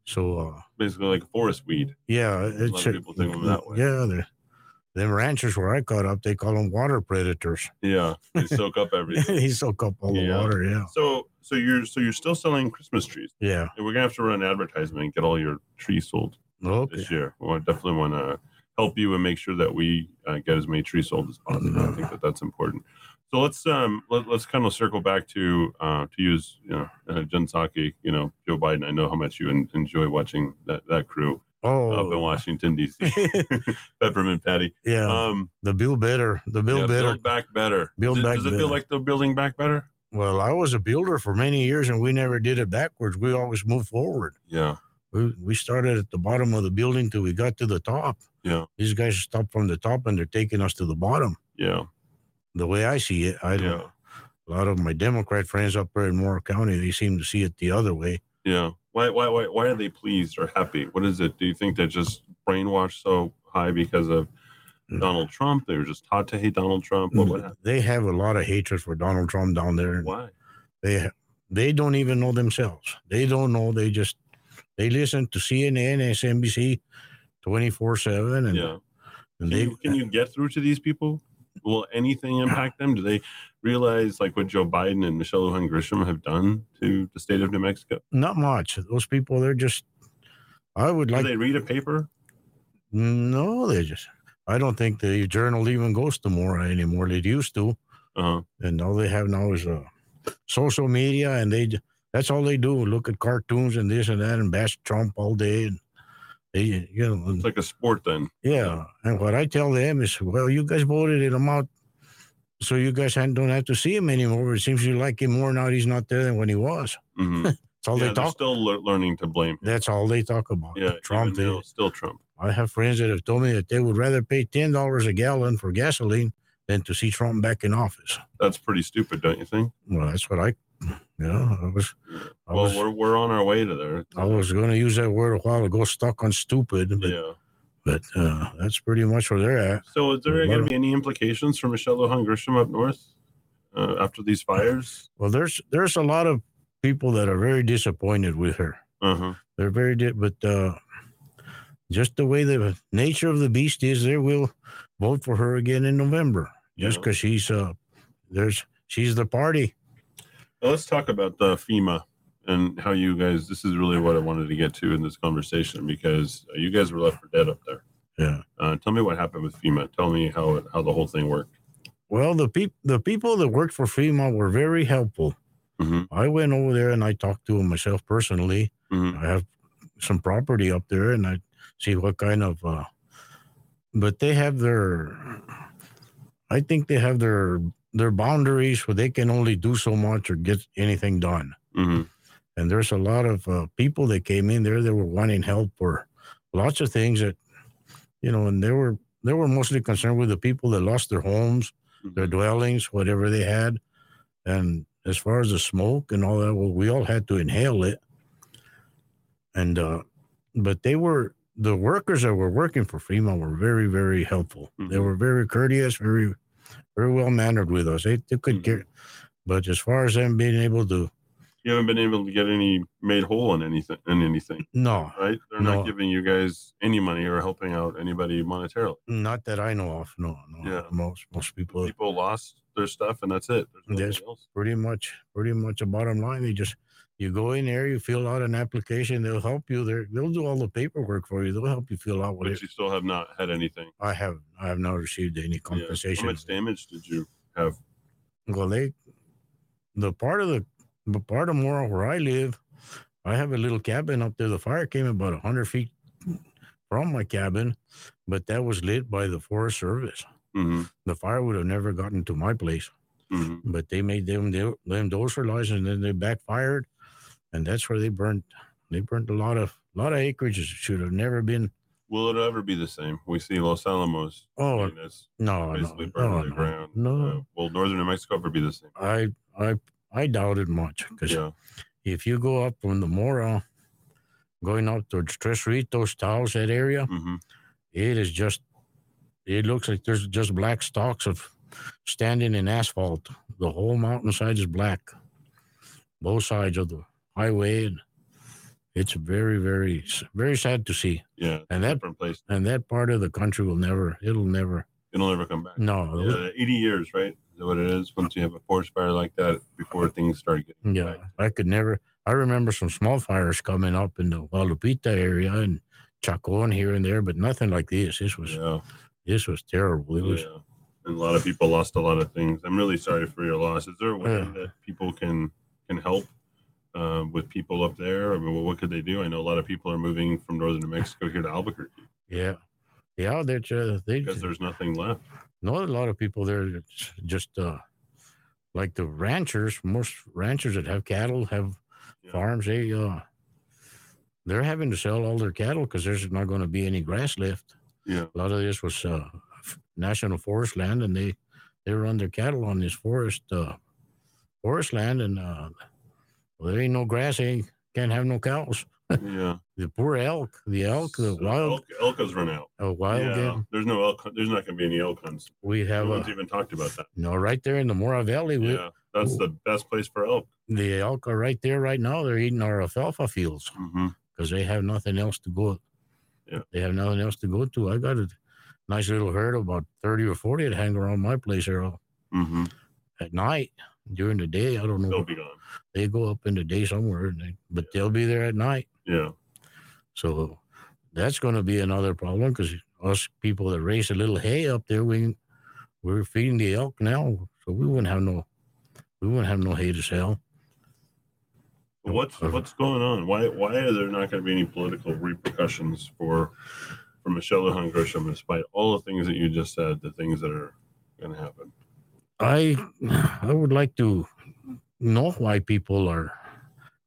Speaker 4: so, uh,
Speaker 1: Basically, like forest weed.
Speaker 4: yeah, it's
Speaker 1: lot of people think of them that way.
Speaker 4: Yeah, they're, them ranchers where I cut up, they call them water predators.
Speaker 1: Yeah. They soak up everything.
Speaker 4: they soak up all the water. Yeah,
Speaker 1: So, so you're so you're still selling Christmas trees,
Speaker 4: yeah.
Speaker 1: and we're gonna have to run an advertisement and get all your trees sold
Speaker 4: Okay.
Speaker 1: this year. We definitely want to help you and make sure that we uh, get as many trees sold as possible. I think that that's important. So let's um let, let's kind of circle back to uh to use you know uh, Jen Psaki, you know Joe Biden. I know how much you en- enjoy watching that that crew
Speaker 4: Oh,
Speaker 1: up in Washington D.C. Peppermint Patty.
Speaker 4: yeah.
Speaker 1: Um,
Speaker 4: the build better. The build
Speaker 1: yeah,
Speaker 4: better.
Speaker 1: build back better.
Speaker 4: Build
Speaker 1: does it,
Speaker 4: back
Speaker 1: does it feel like they're building back better?
Speaker 4: Well, I was a builder for many years, and we never did it backwards. We always moved forward.
Speaker 1: Yeah,
Speaker 4: We, we started at the bottom of the building till we got to the top.
Speaker 1: Yeah.
Speaker 4: These guys stopped from the top, and they're taking us to the bottom.
Speaker 1: yeah,
Speaker 4: The way I see it, I don't.
Speaker 1: yeah,
Speaker 4: A lot of my Democrat friends up there in Mora County, they seem to see it the other way.
Speaker 1: yeah. Why why why why are they pleased or happy? What is it? Do you think they're just brainwashed so high because of
Speaker 4: Mm.
Speaker 1: Donald Trump? They were just taught to hate Donald Trump. What what?
Speaker 4: They have a lot of hatred for Donald Trump down there.
Speaker 1: Why?
Speaker 4: They they don't even know themselves. They don't know. They just they listen to CNN, SNBC, twenty four seven, and
Speaker 1: Yeah. Can
Speaker 4: and they
Speaker 1: you, can you get through to these people? Will anything impact them? Do they realize like what Joe Biden and Michelle Lujan Grisham have done to the state of New Mexico?
Speaker 4: not much. Those people, they're just. I would like.
Speaker 1: Do they read a paper?
Speaker 4: no. They just. I don't think the journal even goes to Mora anymore. It used to,
Speaker 1: Uh-huh.
Speaker 4: and all they have now is uh, social media, and they that's all they do. Look at cartoons and this and that, and bash Trump all day, and they you know
Speaker 1: It's like a sport then.
Speaker 4: Yeah, and what I tell them is, well, you guys voted him out, so you guys don't have to see him anymore. It seems you like him more now. He's not there than when he was.
Speaker 1: hmm
Speaker 4: That's all
Speaker 1: yeah,
Speaker 4: they talk.
Speaker 1: still lear- learning to blame.
Speaker 4: That's all they talk about.
Speaker 1: Yeah,
Speaker 4: Trump. They,
Speaker 1: still Trump.
Speaker 4: I have friends that have told me that they would rather pay ten dollars a gallon for gasoline than to see Trump back in office.
Speaker 1: That's pretty stupid, don't you think?
Speaker 4: Well, that's what I, know, I was, I
Speaker 1: well,
Speaker 4: was,
Speaker 1: we're we're on our way to there.
Speaker 4: I was going to use that word a while ago, stuck on stupid, but
Speaker 1: yeah.
Speaker 4: but uh, that's pretty much where they're at.
Speaker 1: So, is there going to be any implications for Michelle Lujan Grisham up north uh, after these fires?
Speaker 4: Well, there's there's a lot of people that are very disappointed with her.
Speaker 1: Uh huh.
Speaker 4: They're very, di- but uh, just the way the nature of the beast is, they will vote for her again in November. Just
Speaker 1: Yeah.
Speaker 4: because she's uh, there's she's the party.
Speaker 1: Let's talk about the FEMA and how you guys. This is really what I wanted to get to in this conversation because you guys were left for dead up there.
Speaker 4: Yeah.
Speaker 1: Uh, tell me what happened with FEMA. Tell me how it, how the whole thing worked.
Speaker 4: Well, the peop- the people that worked for FEMA were very helpful.
Speaker 1: hmm
Speaker 4: I went over there and I talked to them myself personally.
Speaker 1: hmm
Speaker 4: I have some property up there, and I see what kind of. Uh, but they have their. I think they have their their boundaries where they can only do so much or get anything done.
Speaker 1: hmm
Speaker 4: And there's a lot of uh, people that came in there that were wanting help for lots of things that, you know, and they were they were mostly concerned with the people that lost their homes, their dwellings, whatever they had, and as far as the smoke and all that, well, we all had to inhale it. And uh, but they were the workers that were working for FEMA were very very helpful. They
Speaker 1: Mhm.
Speaker 4: were very courteous, very very well mannered with us. They, they could
Speaker 1: mm-hmm.
Speaker 4: get, but as far as them being able to,
Speaker 1: You haven't been able to get any made whole in anything in anything,
Speaker 4: no,
Speaker 1: right? They're
Speaker 4: No.
Speaker 1: not giving you guys any money or helping out anybody monetarily.
Speaker 4: not that I know of. No, no.
Speaker 1: Yeah.
Speaker 4: Most most people
Speaker 1: People lost their stuff and that's it. There's
Speaker 4: Yes.
Speaker 1: else.
Speaker 4: pretty much pretty much a bottom line. They just you go in there, you fill out an application, they'll help you. They they'll do all the paperwork for you. They'll help you fill out what
Speaker 1: But
Speaker 4: it.
Speaker 1: you still have not had anything.
Speaker 4: I have I have not received any compensation. Yeah.
Speaker 1: How much damage did you have?
Speaker 4: Well, they the part of the the part of Mora where I live, I have a little cabin up there. The fire came about hundred feet from my cabin, but that was lit by the Forest Service.
Speaker 1: hmm
Speaker 4: The fire would have never gotten to my place,
Speaker 1: hmm
Speaker 4: but they made them them those lights, and then they backfired, and that's where they burnt. They burnt a lot of a lot of acreage that should have never been.
Speaker 1: Will it ever be the same? We see Los Alamos. I
Speaker 4: Oh
Speaker 1: mean, that's
Speaker 4: no, no,
Speaker 1: basically burned
Speaker 4: no,
Speaker 1: to the
Speaker 4: no,
Speaker 1: ground.
Speaker 4: no.
Speaker 1: Uh, will northern New Mexico ever be the same?
Speaker 4: I I I doubt it much because
Speaker 1: Yeah.
Speaker 4: if you go up from the Mora, going up towards Tres Ritos, Taos, that area,
Speaker 1: hmm
Speaker 4: it is just, it looks like there's just black stalks of standing in asphalt. The whole mountainside is black, both sides of the highway. And it's very, very, very sad to see.
Speaker 1: Yeah.
Speaker 4: And that,
Speaker 1: place.
Speaker 4: and that part of the country will never, it'll never,
Speaker 1: It'll never come back.
Speaker 4: no,
Speaker 1: Yeah, 80 years, right? Is that what it is? Once you have a forest fire like that, before things start getting
Speaker 4: Yeah,
Speaker 1: back.
Speaker 4: I could never. I remember some small fires coming up in the Guadalupita area and Chacon here and there, but nothing like this. This was
Speaker 1: Yeah.
Speaker 4: this was terrible. It was
Speaker 1: yeah. And a lot of people lost a lot of things. I'm really sorry for your loss. Is there a way that people can can help uh, with people up there? I mean, what, what could they do? I know a lot of people are moving from northern New Mexico here to Albuquerque
Speaker 4: yeah, yeah. They uh, they
Speaker 1: because there's nothing left.
Speaker 4: know a lot of people there. Just uh, like the ranchers. Most ranchers that have cattle have
Speaker 1: Yeah.
Speaker 4: farms. They uh, they're having to sell all their cattle because there's not going to be any grass left.
Speaker 1: Yeah.
Speaker 4: A lot of this was uh, national forest land, and they they run their cattle on this forest uh, forest land, and uh, well, there ain't no grass. Ain't can't have no cows.
Speaker 1: Yeah.
Speaker 4: The poor elk, the elk, the
Speaker 1: So
Speaker 4: wild,
Speaker 1: elk, elk has run out.
Speaker 4: uh, wild
Speaker 1: yeah.
Speaker 4: game.
Speaker 1: There's no elk. There's not going to be any elk hunts.
Speaker 4: We
Speaker 1: No
Speaker 4: have
Speaker 1: one's even talked about that.
Speaker 4: no right there in the Mora Valley. We,
Speaker 1: Yeah. That's
Speaker 4: Ooh.
Speaker 1: the best place for elk.
Speaker 4: The elk are right there right now. They're eating our alfalfa fields
Speaker 1: hmm
Speaker 4: because they have nothing else to go.
Speaker 1: Yeah.
Speaker 4: They have nothing else to go to. I got a nice little herd of about thirty or forty that hang around my place here all-
Speaker 1: hmm
Speaker 4: at night. During the day, I don't know.
Speaker 1: They'll be gone.
Speaker 4: they go up in the day somewhere, they, but they'll be there at night.
Speaker 1: Yeah.
Speaker 4: So that's going to be another problem because us people that raise a little hay up there, we we're feeding the elk now, so we wouldn't have no we wouldn't have no hay to sell.
Speaker 1: What's uh, what's going on? Why why are there not going to be any political repercussions for for Michelle Lujan Grisham, despite all the things that you just said, the things that are going to happen?
Speaker 4: I I would like to know why people are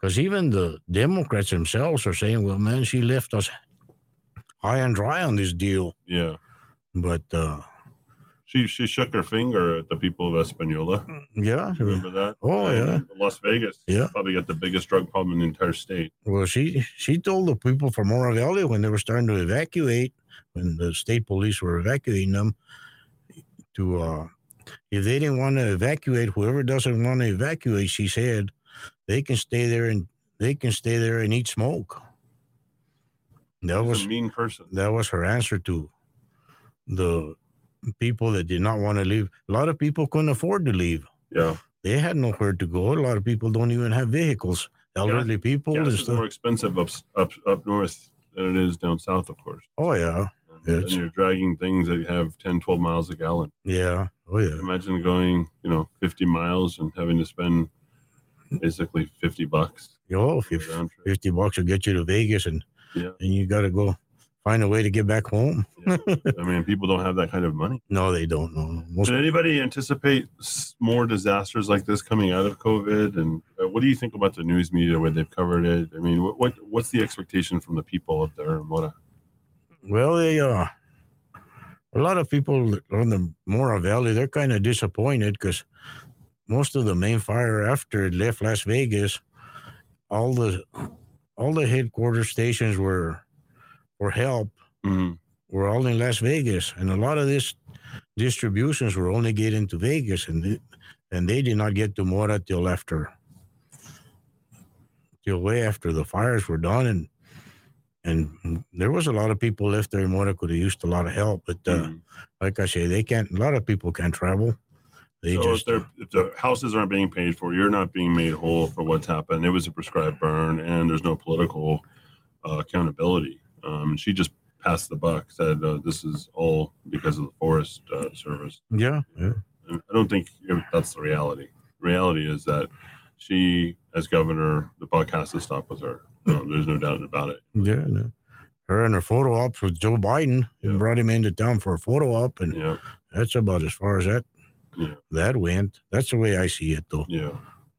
Speaker 4: because even the Democrats themselves are saying, "Well, man, she left us high and dry on this deal."
Speaker 1: Yeah,
Speaker 4: But uh,
Speaker 1: she she shook her finger at the people of Espanola.
Speaker 4: yeah,
Speaker 1: Remember that?
Speaker 4: Oh,
Speaker 1: And Las Vegas.
Speaker 4: Yeah.
Speaker 1: probably got the biggest drug problem in the entire state.
Speaker 4: well, she she told the people from Valley when they were starting to evacuate, when the state police were evacuating them, to uh, if they didn't want to evacuate, whoever doesn't want to evacuate, she said, they can stay there and they can stay there and eat smoke. That was
Speaker 1: a mean person.
Speaker 4: that was her answer to the people that did not want to leave. A lot of people couldn't afford to leave.
Speaker 1: Yeah,
Speaker 4: They had nowhere to go. A lot of people don't even have vehicles. Elderly people
Speaker 1: gas
Speaker 4: and
Speaker 1: is more expensive up up up north than it is down south, of course.
Speaker 4: Oh yeah,
Speaker 1: And you're dragging things that have 10, 12 miles a gallon.
Speaker 4: yeah, oh yeah.
Speaker 1: Imagine going, you know, 50 miles and having to spend basically 50 bucks.
Speaker 4: Yo,
Speaker 1: for
Speaker 4: if
Speaker 1: round trip.
Speaker 4: fifty bucks will get you to Vegas, and
Speaker 1: Yeah.
Speaker 4: and you got to go find a way to get back home.
Speaker 1: Yeah. I mean, people don't have that kind of money.
Speaker 4: No, they don't know. Most
Speaker 1: Did anybody anticipate more disasters like this coming out of COVID? And uh, what do you think about the news media where they've covered it? I mean, what, what what's the expectation from the people up there in Mora?
Speaker 4: Well, they uh, a lot of people on the Mora Valley, they're kind of disappointed because most of the main fire after it left Las Vegas, all the all the headquarters stations were for help
Speaker 1: Mhm.
Speaker 4: were all in Las Vegas, and a lot of these distributions were only getting to Vegas, and they, and they did not get to Mora till after till way after the fires were done, and and there was a lot of people left there in Mora could have used a lot of help, but uh,
Speaker 1: Mhm.
Speaker 4: like I say, they can't. A lot of people can't travel. They
Speaker 1: so
Speaker 4: just
Speaker 1: if, if the houses aren't being paid for, you're not being made whole for what's happened. It was a prescribed burn, and there's no political uh, accountability. Um, she just passed the buck, said uh, this is all because of the Forest uh, Service.
Speaker 4: yeah, yeah.
Speaker 1: And I don't think that's the reality. reality is that she, as governor, the buck has to stop with her. Um, there's no doubt about it.
Speaker 4: Yeah, no. her and her photo ops with Joe Biden
Speaker 1: Yeah.
Speaker 4: and brought him into town for a photo op, and
Speaker 1: Yeah,
Speaker 4: that's about as far as that
Speaker 1: Yeah.
Speaker 4: that went. That's the way I see it, though.
Speaker 1: yeah.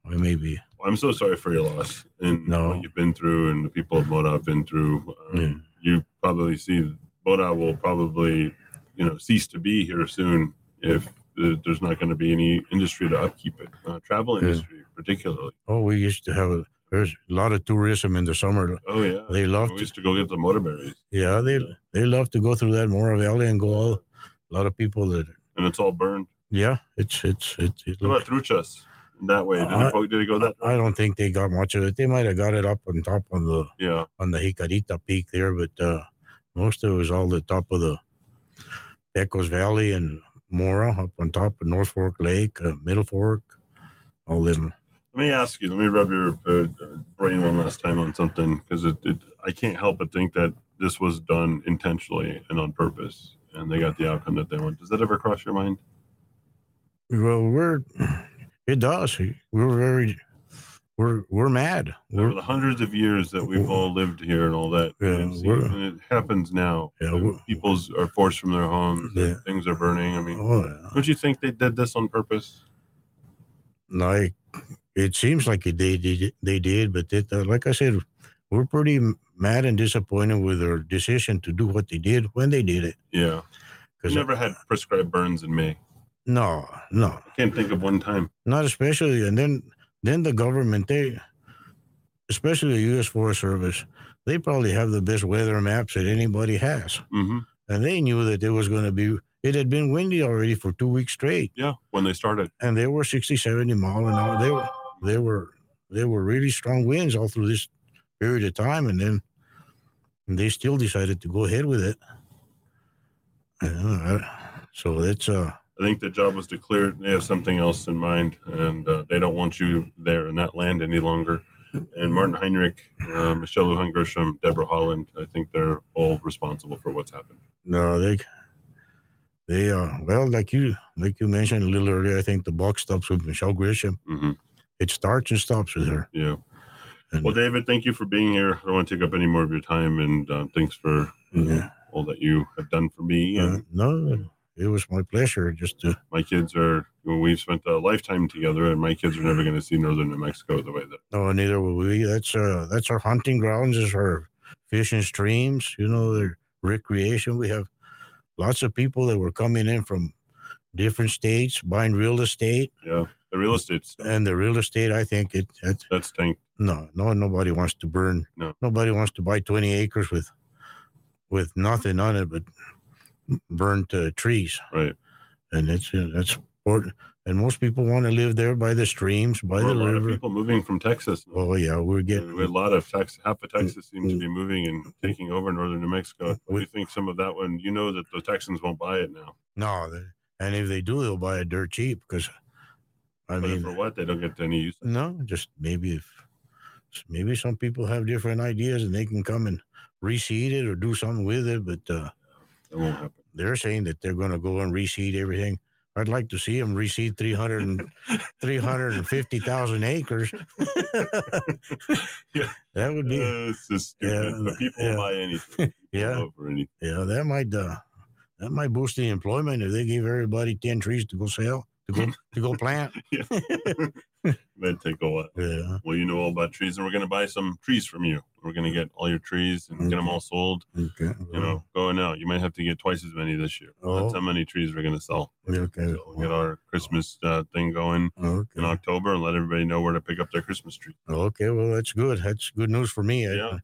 Speaker 4: I may be.
Speaker 1: I'm so sorry for your loss and
Speaker 4: No.
Speaker 1: what you've been through and the people of Mora have been through. Um,
Speaker 4: Yeah.
Speaker 1: You probably see Mora will probably, you know, cease to be here soon if there's not going to be any industry to upkeep it. Uh, travel
Speaker 4: Yeah.
Speaker 1: industry, particularly.
Speaker 4: Oh, we used to have a, there's a lot of tourism in the summer.
Speaker 1: Oh yeah,
Speaker 4: They love
Speaker 1: we
Speaker 4: to,
Speaker 1: used to go get the motorberries,
Speaker 4: yeah, they they love to go through that Mora Valley and go all. A lot of people that,
Speaker 1: and it's all burned.
Speaker 4: yeah, it's it's it's. It
Speaker 1: What about Truchas? That way, did,
Speaker 4: Uh,
Speaker 1: it, go- did it go that?
Speaker 4: I don't think they got much of it. They might have got it up on top on the
Speaker 1: Yeah,
Speaker 4: on the Jicarita Peak there, but uh, most of it was all the top of the Pecos Valley and Mora up on top of North Fork Lake, uh, Middle Fork, all them.
Speaker 1: Let me ask you. Let me rub your uh, brain one last time on something because it, it. I can't help but think that this was done intentionally and on purpose, and they got the outcome that they want. Does that ever cross your mind?
Speaker 4: Well, we're it does. We're very we're we're mad.
Speaker 1: Over
Speaker 4: We're,
Speaker 1: the hundreds of years that we've all lived here and all that,
Speaker 4: Yeah,
Speaker 1: and, see-
Speaker 4: we're-
Speaker 1: and it happens now.
Speaker 4: Yeah,
Speaker 1: And
Speaker 4: we're-
Speaker 1: People's are forced from their homes. and
Speaker 4: Yeah.
Speaker 1: Things are burning. I mean,
Speaker 4: oh, yeah.
Speaker 1: don't you think they did this on purpose?
Speaker 4: like it seems like they did they did, but it, uh, like I said, we're pretty mad and disappointed with their decision to do what they did when they did it.
Speaker 1: Yeah.
Speaker 4: Because
Speaker 1: never had prescribed burns in May.
Speaker 4: no, no,
Speaker 1: can't think of one time.
Speaker 4: not especially and then then the government they especially the us forest service they probably have the best weather maps that anybody has
Speaker 1: hmm
Speaker 4: and they knew that it was going to be it had been windy already for two weeks straight
Speaker 1: Yeah, when they started.
Speaker 4: and they were 60 70 mile an hour they were they were they were really strong winds all through this period of time and then they still decided to go ahead with it Uh, so it's uh
Speaker 1: I think the job was declared. They have something else in mind, and uh, they don't want you there in that land any longer. And Martin Heinrich, uh, Michelle Lujan Grisham, Deborah Haaland, I think they're all responsible for what's happened.
Speaker 4: No, they they uh well like you like you mentioned a little earlier, I think the buck stops with Michelle Grisham.
Speaker 1: hmm
Speaker 4: It starts and stops with her.
Speaker 1: Yeah.
Speaker 4: And,
Speaker 1: Well, David, thank you for being here. I don't want to take up any more of your time, and uh, thanks for
Speaker 4: yeah.
Speaker 1: all that you have done for me.
Speaker 4: Uh, no, it was my pleasure just to
Speaker 1: my kids are. Well, we've spent a lifetime together, and my kids are never going to see northern New Mexico the way that.
Speaker 4: no neither will we. That's uh that's our hunting grounds, is our fishing streams, you know, their recreation. We have lots of people that were coming in from different states buying real estate.
Speaker 1: Yeah, the real estate stuff.
Speaker 4: And the real estate, I think it that's
Speaker 1: That's tank.
Speaker 4: No, no, nobody wants to burn.
Speaker 1: No.
Speaker 4: nobody wants to buy twenty acres with with nothing on it but burnt uh, trees,
Speaker 1: Right.
Speaker 4: and it's uh, that's important. And most people want to live there by the streams, by the
Speaker 1: are a lot of
Speaker 4: river.
Speaker 1: people moving from Texas.
Speaker 4: Oh yeah, we're getting.
Speaker 1: a lot of Texas. Half of Texas seems to be moving and taking over northern New Mexico. What do you think some of that one? You know that the Texans won't buy it now.
Speaker 4: No, they, and if they do, they'll buy it dirt cheap because, I
Speaker 1: But
Speaker 4: mean,
Speaker 1: for what? They don't get any use.
Speaker 4: no, just maybe if maybe some people have different ideas and they can come and reseed it or do something with it, but uh,
Speaker 1: It won't happen.
Speaker 4: they're saying that they're going to go and reseed everything. I'd like to see them reseed 300 and 350,000 acres.
Speaker 1: Yeah.
Speaker 4: That would be,
Speaker 1: Uh, it's.
Speaker 4: Yeah,
Speaker 1: but people
Speaker 4: yeah.
Speaker 1: buy anything.
Speaker 4: Yeah.
Speaker 1: anything.
Speaker 4: yeah, that might, uh, that might boost the employment if they gave everybody 10 trees to go sell, to go, to go plant.
Speaker 1: That'd take a while.
Speaker 4: Yeah.
Speaker 1: Well, you know all about trees, and we're going to buy some trees from you. We're going to get all your trees and get them all sold.
Speaker 4: Okay.
Speaker 1: You know, going out. You might have to get twice as many this year.
Speaker 4: Oh.
Speaker 1: That's how many trees we're going to sell.
Speaker 4: Okay.
Speaker 1: So we'll get our Christmas uh, thing going in October and let everybody know where to pick up their Christmas tree.
Speaker 4: Okay. Well, that's good. That's good news for me. I-
Speaker 1: Yeah.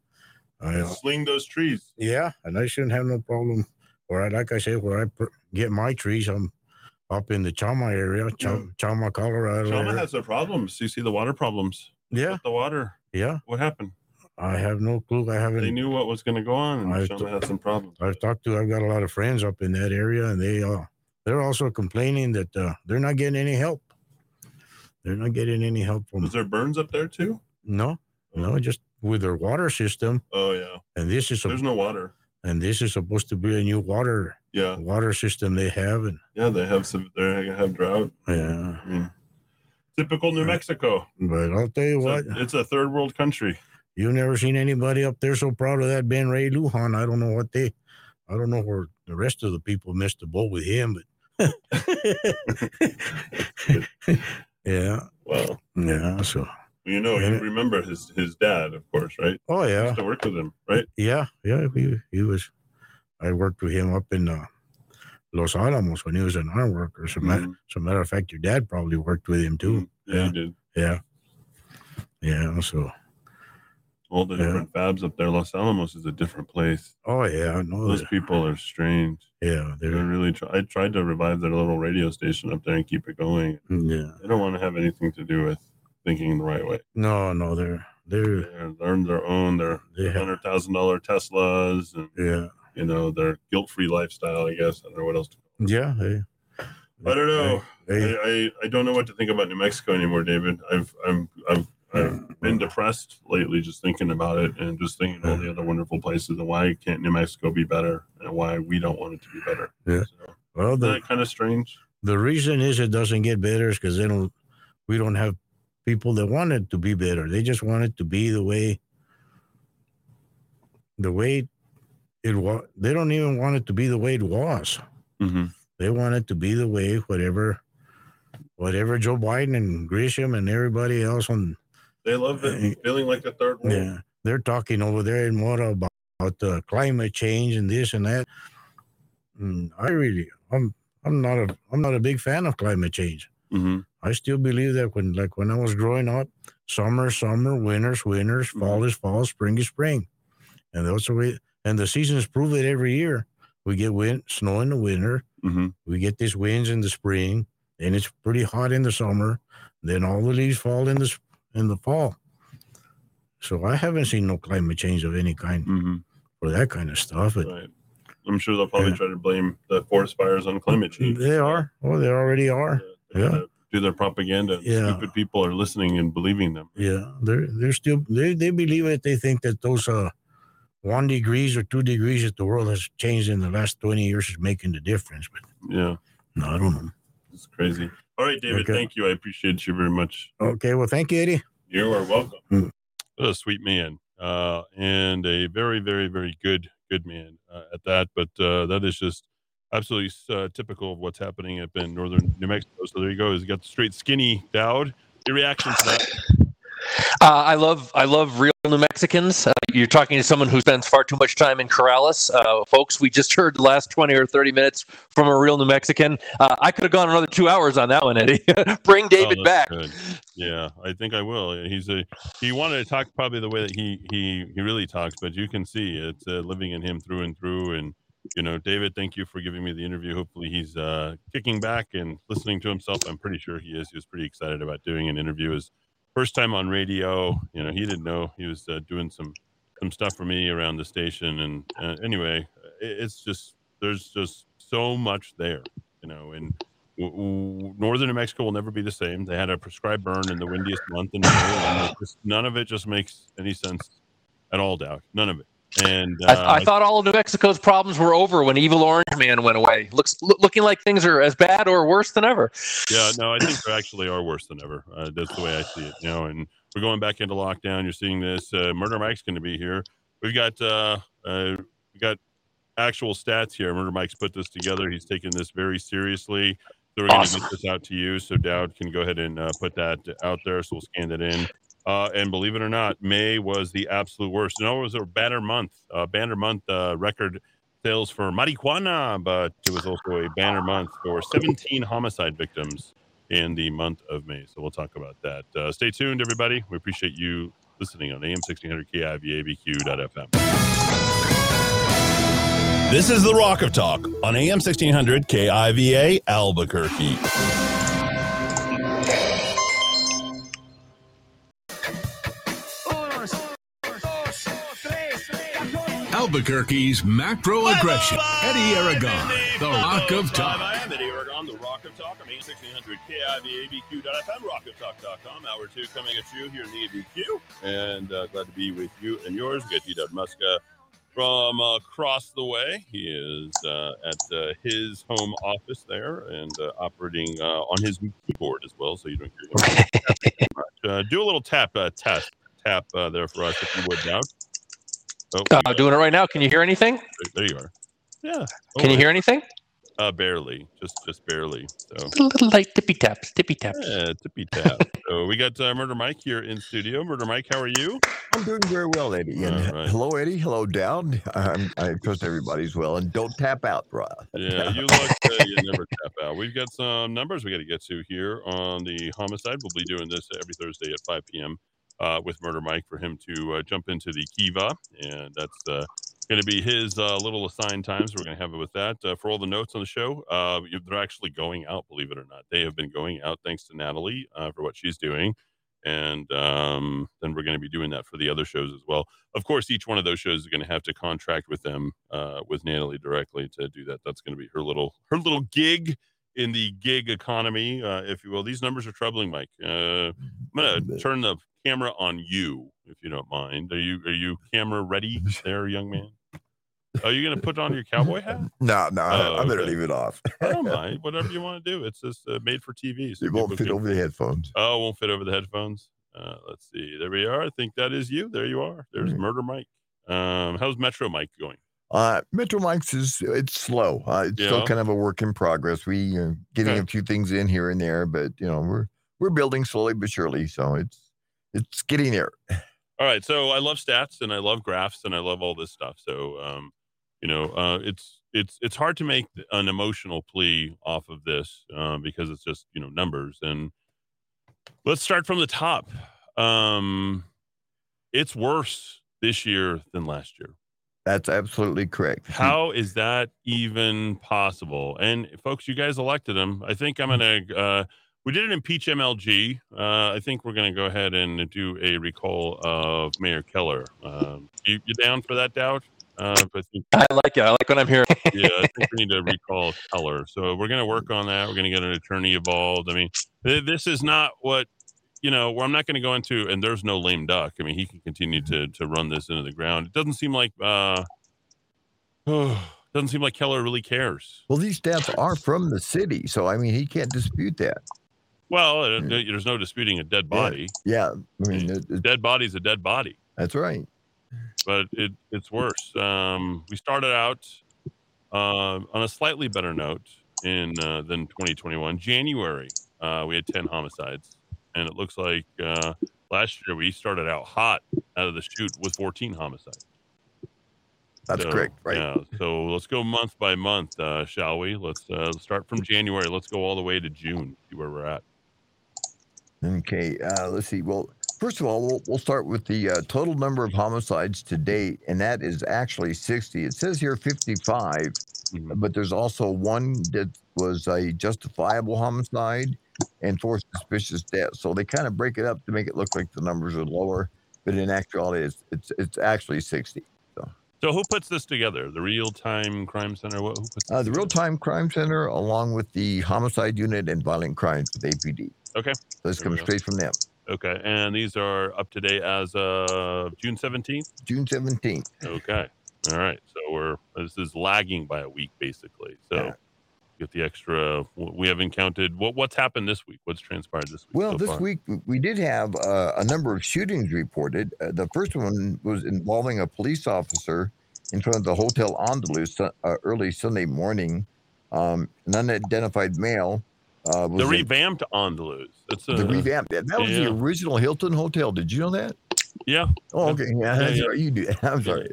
Speaker 4: I, uh,
Speaker 1: Sling those trees.
Speaker 4: yeah, and I shouldn't have no problem. Or I, like I said, where I pr- get my trees, I'm up in the Chama area, Ch-
Speaker 5: Yeah.
Speaker 4: Chama, Colorado.
Speaker 5: Chama
Speaker 4: area.
Speaker 5: has the problems. You see the water problems.
Speaker 4: yeah,
Speaker 5: With the water.
Speaker 4: yeah.
Speaker 5: What happened?
Speaker 4: I have no clue. I haven't.
Speaker 5: They knew what was going to go on, and
Speaker 4: I
Speaker 5: Chama
Speaker 4: th-
Speaker 5: had some problems.
Speaker 4: I've talked to. I've got a lot of friends up in that area, and they uh, they're also complaining that uh, they're not getting any help. They're not getting any help from.
Speaker 5: Is there burns up there too?
Speaker 4: No, no, just with their water system,
Speaker 5: Oh yeah.
Speaker 4: and this is a,
Speaker 5: There's no water.
Speaker 4: and this is supposed to be a new water
Speaker 5: Yeah.
Speaker 4: water system they have, and
Speaker 5: Yeah. They have some. They have drought.
Speaker 4: yeah.
Speaker 5: I mean, typical New Mexico.
Speaker 4: But I'll tell you what,
Speaker 5: It's a, it's a third world country.
Speaker 4: you've never seen anybody up there so proud of that Ben Ray Lujan. I don't know what they, I don't know where the rest of the people missed the boat with him, but yeah,
Speaker 5: Wow.
Speaker 4: yeah. So
Speaker 5: You know, you remember his his dad, of course, right?
Speaker 4: oh yeah,
Speaker 5: used to work with him, right?
Speaker 4: yeah, yeah. He, he was. I worked with him up in uh, Los Alamos when he was an iron worker. As a, ma-
Speaker 5: Mhm.
Speaker 4: as a matter of fact, your dad probably worked with him too.
Speaker 5: Yeah,
Speaker 4: Yeah.
Speaker 5: he did.
Speaker 4: Yeah, yeah. So
Speaker 5: All the
Speaker 4: Yeah.
Speaker 5: different fabs up there. Los Alamos is a different place.
Speaker 4: oh yeah, I know.
Speaker 5: Those
Speaker 4: that.
Speaker 5: people are strange.
Speaker 4: Yeah,
Speaker 5: They're
Speaker 4: they're
Speaker 5: really. Try- I tried to revive their little radio station up there and keep it going.
Speaker 4: yeah.
Speaker 5: They don't want to have anything to do with thinking the right way.
Speaker 4: No, no, they're they're
Speaker 5: They're learn their own. Their
Speaker 4: they
Speaker 5: hundred thousand dollar Teslas and
Speaker 4: yeah
Speaker 5: you know their guilt free lifestyle. I guess I don't know what else. to
Speaker 4: yeah. They,
Speaker 5: I don't know.
Speaker 4: They,
Speaker 5: I, I, I don't know what to think about New Mexico anymore, David. I've I'm I've I've been depressed lately just thinking about it and just thinking all the other wonderful places and why can't New Mexico be better and why we don't want it to be better.
Speaker 4: Yeah.
Speaker 5: So,
Speaker 4: well,
Speaker 5: isn't
Speaker 4: the
Speaker 5: that kind of strange?
Speaker 4: the reason is it doesn't get better is because they don't. We don't have people that want it to be better. They just want it to be the way. The way it was. They don't even want it to be the way it was.
Speaker 5: Mm-hmm.
Speaker 4: They want it to be the way whatever, whatever Joe Biden and Grisham and everybody else on
Speaker 5: They love it feeling like a third world.
Speaker 4: Yeah, they're talking over there in Mora about, about uh, climate change and this and that. Mm, I really, I'm, I'm not a, I'm not a big fan of climate change.
Speaker 5: Mm-hmm.
Speaker 4: I still believe that when, like when I was growing up, summer, summer, winter's winters, fall is fall, spring is spring, and that's the way. And the seasons prove it every year. We get wind, snow in the winter.
Speaker 5: Mm-hmm.
Speaker 4: We get these winds in the spring, and it's pretty hot in the summer. Then all the leaves fall in the in the fall. So I haven't seen no climate change of any kind
Speaker 5: Mm-hmm.
Speaker 4: for that kind of stuff. But
Speaker 5: Right. I'm sure they'll probably
Speaker 4: Yeah.
Speaker 5: try to blame the forest fires on climate change.
Speaker 4: they are. Oh, they already are.
Speaker 5: They're
Speaker 4: Yeah.
Speaker 5: Do their propaganda.
Speaker 4: Yeah.
Speaker 5: Stupid people are listening and believing them.
Speaker 4: Yeah, they're they're still they they believe it. They think that those uh one degrees or two degrees that the world has changed in the last twenty years is making the difference. But
Speaker 5: Yeah.
Speaker 4: no, I don't know.
Speaker 5: It's crazy. All right, David.
Speaker 4: Okay.
Speaker 5: Thank you. I appreciate you very much.
Speaker 4: Okay, well, thank you, Eddy.
Speaker 5: You are welcome.
Speaker 4: Mm.
Speaker 1: What a sweet man, uh, and a very, very, very good, good man uh, at that. But uh, that is just absolutely uh, typical of what's happening up in northern New Mexico. So there you go. He's got the straight skinny Dowd. Your reaction to that?
Speaker 2: Uh, I love I love real New Mexicans. Uh, you're talking to someone who spends far too much time in Corrales, uh, folks. We just heard the last twenty or thirty minutes from a real New Mexican. Uh, I could have gone another two hours on that one, Eddy. Bring David
Speaker 1: Oh,
Speaker 2: back.
Speaker 1: good. Yeah, I think I will. He's a he wanted to talk probably the way that he he he really talks, but you can see it's uh, living in him through and through. And you know, David, thank you for giving me the interview. Hopefully, he's uh, kicking back and listening to himself. I'm pretty sure he is. He was pretty excited about doing an interview. His first time on radio. You know, he didn't know he was uh, doing some some stuff for me around the station. And uh, anyway, it's just there's just so much there. You know, and w- w- northern New Mexico will never be the same. They had a prescribed burn in the windiest month in May, and just, none of it just makes any sense at all. Doubt none of it. And uh,
Speaker 2: I, I thought all of New Mexico's problems were over when Evil Orange Man went away. Looks loo- looking like things are as bad or worse than ever.
Speaker 1: yeah, no, I think they actually are worse than ever. Uh, that's the way I see it. You know, and we're going back into lockdown. You're seeing this. Uh, Murder Mike's going to be here. We've got uh, uh, we got actual stats here. Murder Mike's put this together. He's taken this very seriously. So we're going to get this out to you. So Dowd can go ahead and uh, put that out there. So we'll scan that in. Uh, and believe it or not, May was the absolute worst. No, it was a banner month. Uh, banner month uh, record sales for marijuana, but it was also a banner month for 17 homicide victims in the month of May. So we'll talk about that. Uh, stay tuned, everybody. We appreciate you listening on AM 1600 KIVABQ.FM. This is the Rock of Talk on AM 1600 KIVA Albuquerque.
Speaker 6: Albuquerque's macro aggression. Eddy Aragon, the Rock of Talk.
Speaker 1: I am Eddy Aragon, the Rock of Talk on AM 1600 KIVABQ.FM, rockoftalk.com. Hour two coming at you here in the ABQ. And uh, glad to be with you and yours. We got T-Dub Muska from uh, across the way. He is uh, at uh, his home office there and uh, operating uh, on his keyboard as well. So you don't hear him. Uh, do a little tap uh, test tap uh, there for us if you would now. Oh,
Speaker 2: Uh, doing it right now. Can you hear anything?
Speaker 1: there you are. Yeah.
Speaker 2: Can you hear anything?
Speaker 1: Uh, barely, just just barely. So
Speaker 2: A little light tippy taps, tippy taps.
Speaker 1: yeah, tippy tap. so we got uh, Murder Mike here in studio. Murder Mike, how are you?
Speaker 7: I'm doing very well, Eddy. And
Speaker 1: All right.
Speaker 7: hello, Eddy. Hello, Dowd. I'm, I trust everybody's well. And don't tap out, bro.
Speaker 1: Yeah, you look. Uh, you never tap out. We've got some numbers we got to get to here on the homicide. We'll be doing this every Thursday at 5 p.m. Uh, with Murder Mike for him to uh, jump into the Kiva, and that's uh, going to be his uh, little assigned times. We're going to have it with that. Uh, for all the notes on the show, uh, they're actually going out. Believe it or not, they have been going out thanks to Natalie for what she's doing. And um, then we're going to be doing that for the other shows as well. Of course, each one of those shows is going to have to contract with them, with Natalie directly to do that. That's going to be her little her little gig in the gig economy, uh, if you will. These numbers are troubling, Mike. Uh, I'm going to turn the camera on you, if you don't mind. Are you are you camera ready, there, young man? Are you going to put on your cowboy hat?
Speaker 7: No, no,
Speaker 1: Oh,
Speaker 7: I better
Speaker 1: okay.
Speaker 7: leave it off.
Speaker 1: I don't mind. Whatever you want to do. It's just uh, made for TV. so
Speaker 7: It won't fit
Speaker 1: can-
Speaker 7: over the headphones.
Speaker 1: Oh, it won't fit over the headphones. Uh, let's see. There we are. I think that is you. There you are. There's
Speaker 7: Mhm.
Speaker 1: Murder Mike. Um, how's Metro Mike going?
Speaker 7: Uh, Metro Mike's is it's slow. Uh, it's
Speaker 1: Yeah.
Speaker 7: still kind of a work in progress. We are getting
Speaker 1: Okay.
Speaker 7: a few things in here and there, but you know we're we're building slowly but surely. So it's it's getting there.
Speaker 1: All right. So I love stats and I love graphs and I love all this stuff. So, um, you know, uh, it's it's it's hard to make an emotional plea off of this uh, because it's just you know numbers. And let's start from the top. Um, it's worse this year than last year.
Speaker 7: That's absolutely correct.
Speaker 1: How is that even possible? And folks, you guys elected him. I think I'm gonna. Uh, we did an impeach MLG. Uh, I think we're gonna go ahead and do a recall of Mayor Keller. Um, you, you down for that, Dowd? Uh, I think
Speaker 2: I like it. I like what I'm hearing.
Speaker 1: yeah, I think we need to recall Keller. So we're going to work on that. We're going to get an attorney involved. I mean, th- this is not what you know. Where I'm not going to go into, and there's no lame duck. I mean, he can continue to to run this into the ground. It doesn't seem like uh, doesn't seem like Keller really cares.
Speaker 7: Well, these stats are from the city, so I mean he can't dispute that.
Speaker 1: Well, uh, there's no disputing a dead body.
Speaker 7: Yeah, I mean it, it-
Speaker 1: Dead body's a dead body.
Speaker 7: that's right.
Speaker 1: but it, it's worse. Um, we started out uh, on a slightly better note in uh, than 2021. January, uh, we had 10 homicides, and it looks like uh, last year we started out hot out of the chute with 14 homicides.
Speaker 7: That's
Speaker 1: So,
Speaker 7: correct. Right.
Speaker 1: Yeah. So let's go month by month, uh, shall we? Let's uh, start from January. Let's go all the way to June. See where we're at.
Speaker 7: Okay, uh, let's see. Well, first of all, we'll, we'll start with the uh, total number of homicides to date, and that is actually 60. It says here 55,
Speaker 1: Mhm.
Speaker 7: but there's also one that was a justifiable homicide and four suspicious deaths. So they kind of break it up to make it look like the numbers are lower, but in actuality, it's it's, it's actually 60.
Speaker 1: So so who puts this together? The Real Time Crime Center. What? Who puts
Speaker 7: Uh, the? Real Time Crime Center, along with the Homicide Unit and Violent Crimes with APD.
Speaker 1: Okay.
Speaker 7: So this comes straight from them.
Speaker 1: Okay, and these are up to date as of June seventeenth.
Speaker 7: June 17th.
Speaker 1: Okay, all right. So we're this is lagging by a week basically. So
Speaker 7: Yeah.
Speaker 1: Get the extra. We haven't counted. What what's happened this week? What's transpired this week?
Speaker 7: Well,
Speaker 1: so
Speaker 7: this
Speaker 1: far?
Speaker 7: week we did have uh, a number of shootings reported. Uh, the first one was involving a police officer in front of the Hotel Andaluz uh, early Sunday morning. Um, an unidentified male uh, was
Speaker 1: the
Speaker 7: in-
Speaker 1: revamped Andaluz. That's a,
Speaker 7: the revamped. That was
Speaker 1: yeah.
Speaker 7: the original Hilton Hotel. Did you know that?
Speaker 1: yeah.
Speaker 7: Oh, okay. Yeah, that's
Speaker 1: yeah.
Speaker 7: right. You do. I'm
Speaker 1: Yeah.
Speaker 7: sorry.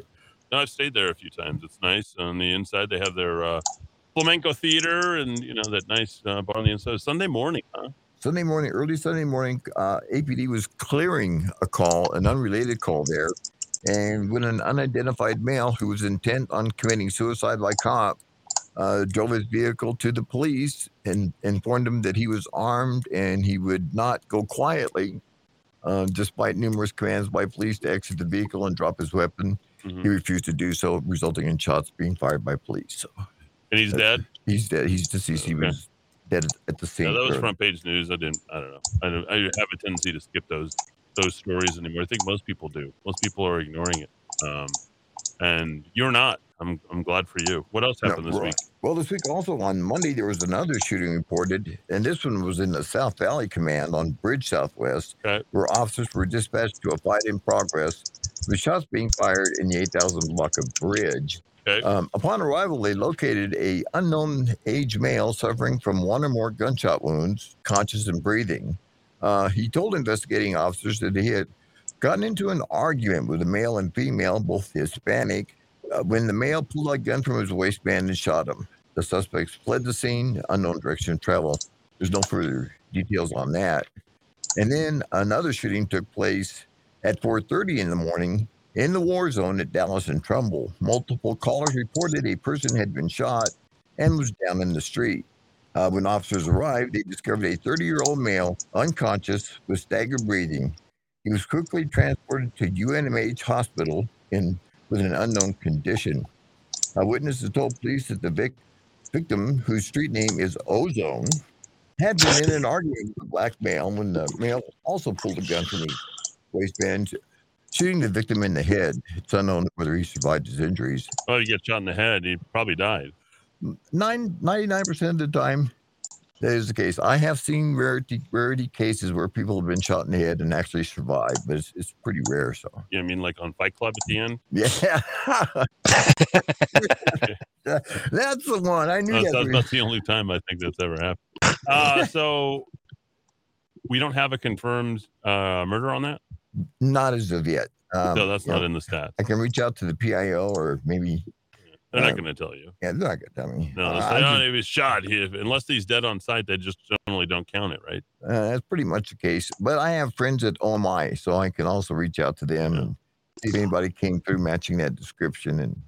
Speaker 1: No, I've stayed there a few times. It's nice. On the inside, they have their uh, flamenco theater and you know that nice uh, bar on the inside. Sunday morning, huh?
Speaker 7: Sunday morning, early Sunday morning, uh, APD was clearing a call, an unrelated call there, And when an unidentified male who was intent on committing suicide by cop uh, drove his vehicle to the police and informed them that he was armed and he would not go quietly, uh, despite numerous commands by police to exit the vehicle and drop his weapon.
Speaker 1: Mhm.
Speaker 7: He refused to do so, resulting in shots being fired by police. So
Speaker 1: And he's dead.
Speaker 7: he's dead. He's deceased. He
Speaker 1: Okay.
Speaker 7: was dead at the scene.
Speaker 1: That was front page news. I didn't. I don't know. I, don't, I have a tendency to skip those those stories anymore. I think most people do. Most people are ignoring it. Um, and you're not. I'm I'm glad for you. What else
Speaker 7: No,
Speaker 1: happened this
Speaker 7: right.
Speaker 1: week?
Speaker 7: Well, this week also on Monday there was another shooting reported, and this one was in the South Valley Command on Bridge Southwest,
Speaker 1: Okay.
Speaker 7: where officers were dispatched to a fight in progress with shots being fired in the 8,000 block of Bridge.
Speaker 1: Okay.
Speaker 7: Um, upon arrival, they located a unknown age male suffering from one or more gunshot wounds, conscious and breathing. Uh, he told investigating officers that he had gotten into an argument with a male and female, both Hispanic, uh, when the male pulled a gun from his waistband and shot him. The suspects fled the scene, unknown direction of travel. There's no further details on that. And then another shooting took place at 4:30 in the morning in the war zone at Dallas and Trumbull. Multiple callers reported a person had been shot and was down in the street. Uh, when officers arrived, they discovered a 30-year-old male unconscious with staggered breathing. He was quickly transported to UNMH hospital in with an unknown condition. Uh, witnesses told police that the vic- victim, whose street name is Ozone, had been in an argument with a black male when the male also pulled a gun from his waistband, shooting the victim in the head. It's unknown whether he survived his injuries.
Speaker 1: Oh, you get shot in the head. He probably died.
Speaker 7: Nine, 99% of the time, that is the case. I have seen rarity, rarity cases where people have been shot in the head and actually survived, but it's, it's pretty rare. So,
Speaker 1: what I mean, like on Fight Club at the end.
Speaker 7: yeah. that's the one. I knew
Speaker 1: That's,
Speaker 7: that.
Speaker 1: that's, that's the only time I think that's ever happened. Uh, so we don't have a confirmed uh, murder on that.
Speaker 7: Not as of yet. Um,
Speaker 1: no, that's not
Speaker 7: know,
Speaker 1: in the stats.
Speaker 7: I can reach out to the PIO or maybe,
Speaker 1: They're
Speaker 7: uh,
Speaker 1: not going to tell you.
Speaker 7: yeah, they're not going to tell me.
Speaker 1: No,
Speaker 7: Uh,
Speaker 1: they
Speaker 7: I
Speaker 1: say, oh, he was shot. He, unless he's dead on site, they just generally don't count it, right?
Speaker 7: Uh, that's pretty much the case. But I have friends at OMI, so I can also reach out to them
Speaker 1: Yeah.
Speaker 7: and see if anybody came through matching that description. And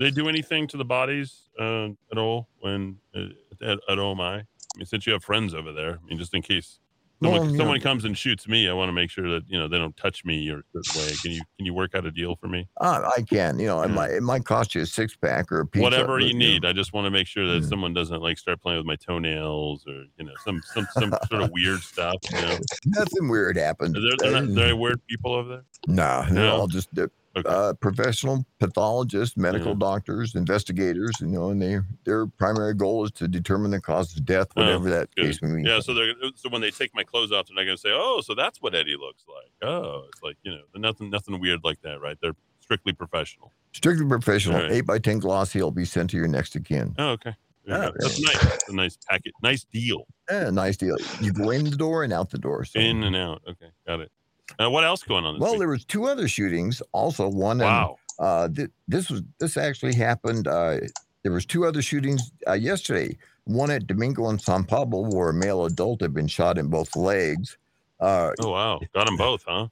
Speaker 1: they do anything to the bodies uh, at all when uh, at, at OMI? I mean, since you have friends over there, I mean, just in case someone,
Speaker 7: Well,
Speaker 1: someone
Speaker 7: know-
Speaker 1: comes and shoots me, I want to make sure that you know they don't touch me or certain way. Can you can you work out a deal for me?
Speaker 7: uh, I can, you know, it might it might cost you a six pack or a pizza.
Speaker 1: Whatever you
Speaker 7: know,
Speaker 1: need. I just want to make sure that
Speaker 7: Yeah.
Speaker 1: someone doesn't like start playing with my toenails or you know some some some sort of weird stuff. You know,
Speaker 7: nothing weird happened.
Speaker 1: Is there, they're there weird people over there.
Speaker 7: Nah, they're
Speaker 1: No?
Speaker 7: all just uh,
Speaker 1: Okay.
Speaker 7: uh, professional pathologists, medical
Speaker 1: Yeah.
Speaker 7: doctors, investigators. You know, and they their primary goal is to determine the cause of death,
Speaker 1: Oh,
Speaker 7: whatever that
Speaker 1: Good.
Speaker 7: case may be.
Speaker 1: Yeah, so they're so when they take my clothes off, they're not going to say, "Oh, so that's what Eddy looks like." Oh, it's like you know, nothing, nothing weird like that, right? They're strictly professional.
Speaker 7: Strictly professional.
Speaker 1: Right.
Speaker 7: Eight by ten glossy will be sent to your next kin.
Speaker 1: Oh, okay.
Speaker 7: Oh.
Speaker 1: That's nice. That's a nice packet. Nice deal.
Speaker 7: Yeah, nice deal. You go in the door and out the door. So.
Speaker 1: In and out. Okay, got it. Uh, what else going on?
Speaker 7: Well,
Speaker 1: week?
Speaker 7: there was two other shootings. Also, one. in,
Speaker 1: wow.
Speaker 7: uh, th- this was this actually happened. Uh, there was two other shootings uh, yesterday. One at Domingo and San Pablo, where a male adult had been shot in both legs. Uh,
Speaker 1: Oh wow, got them both, huh?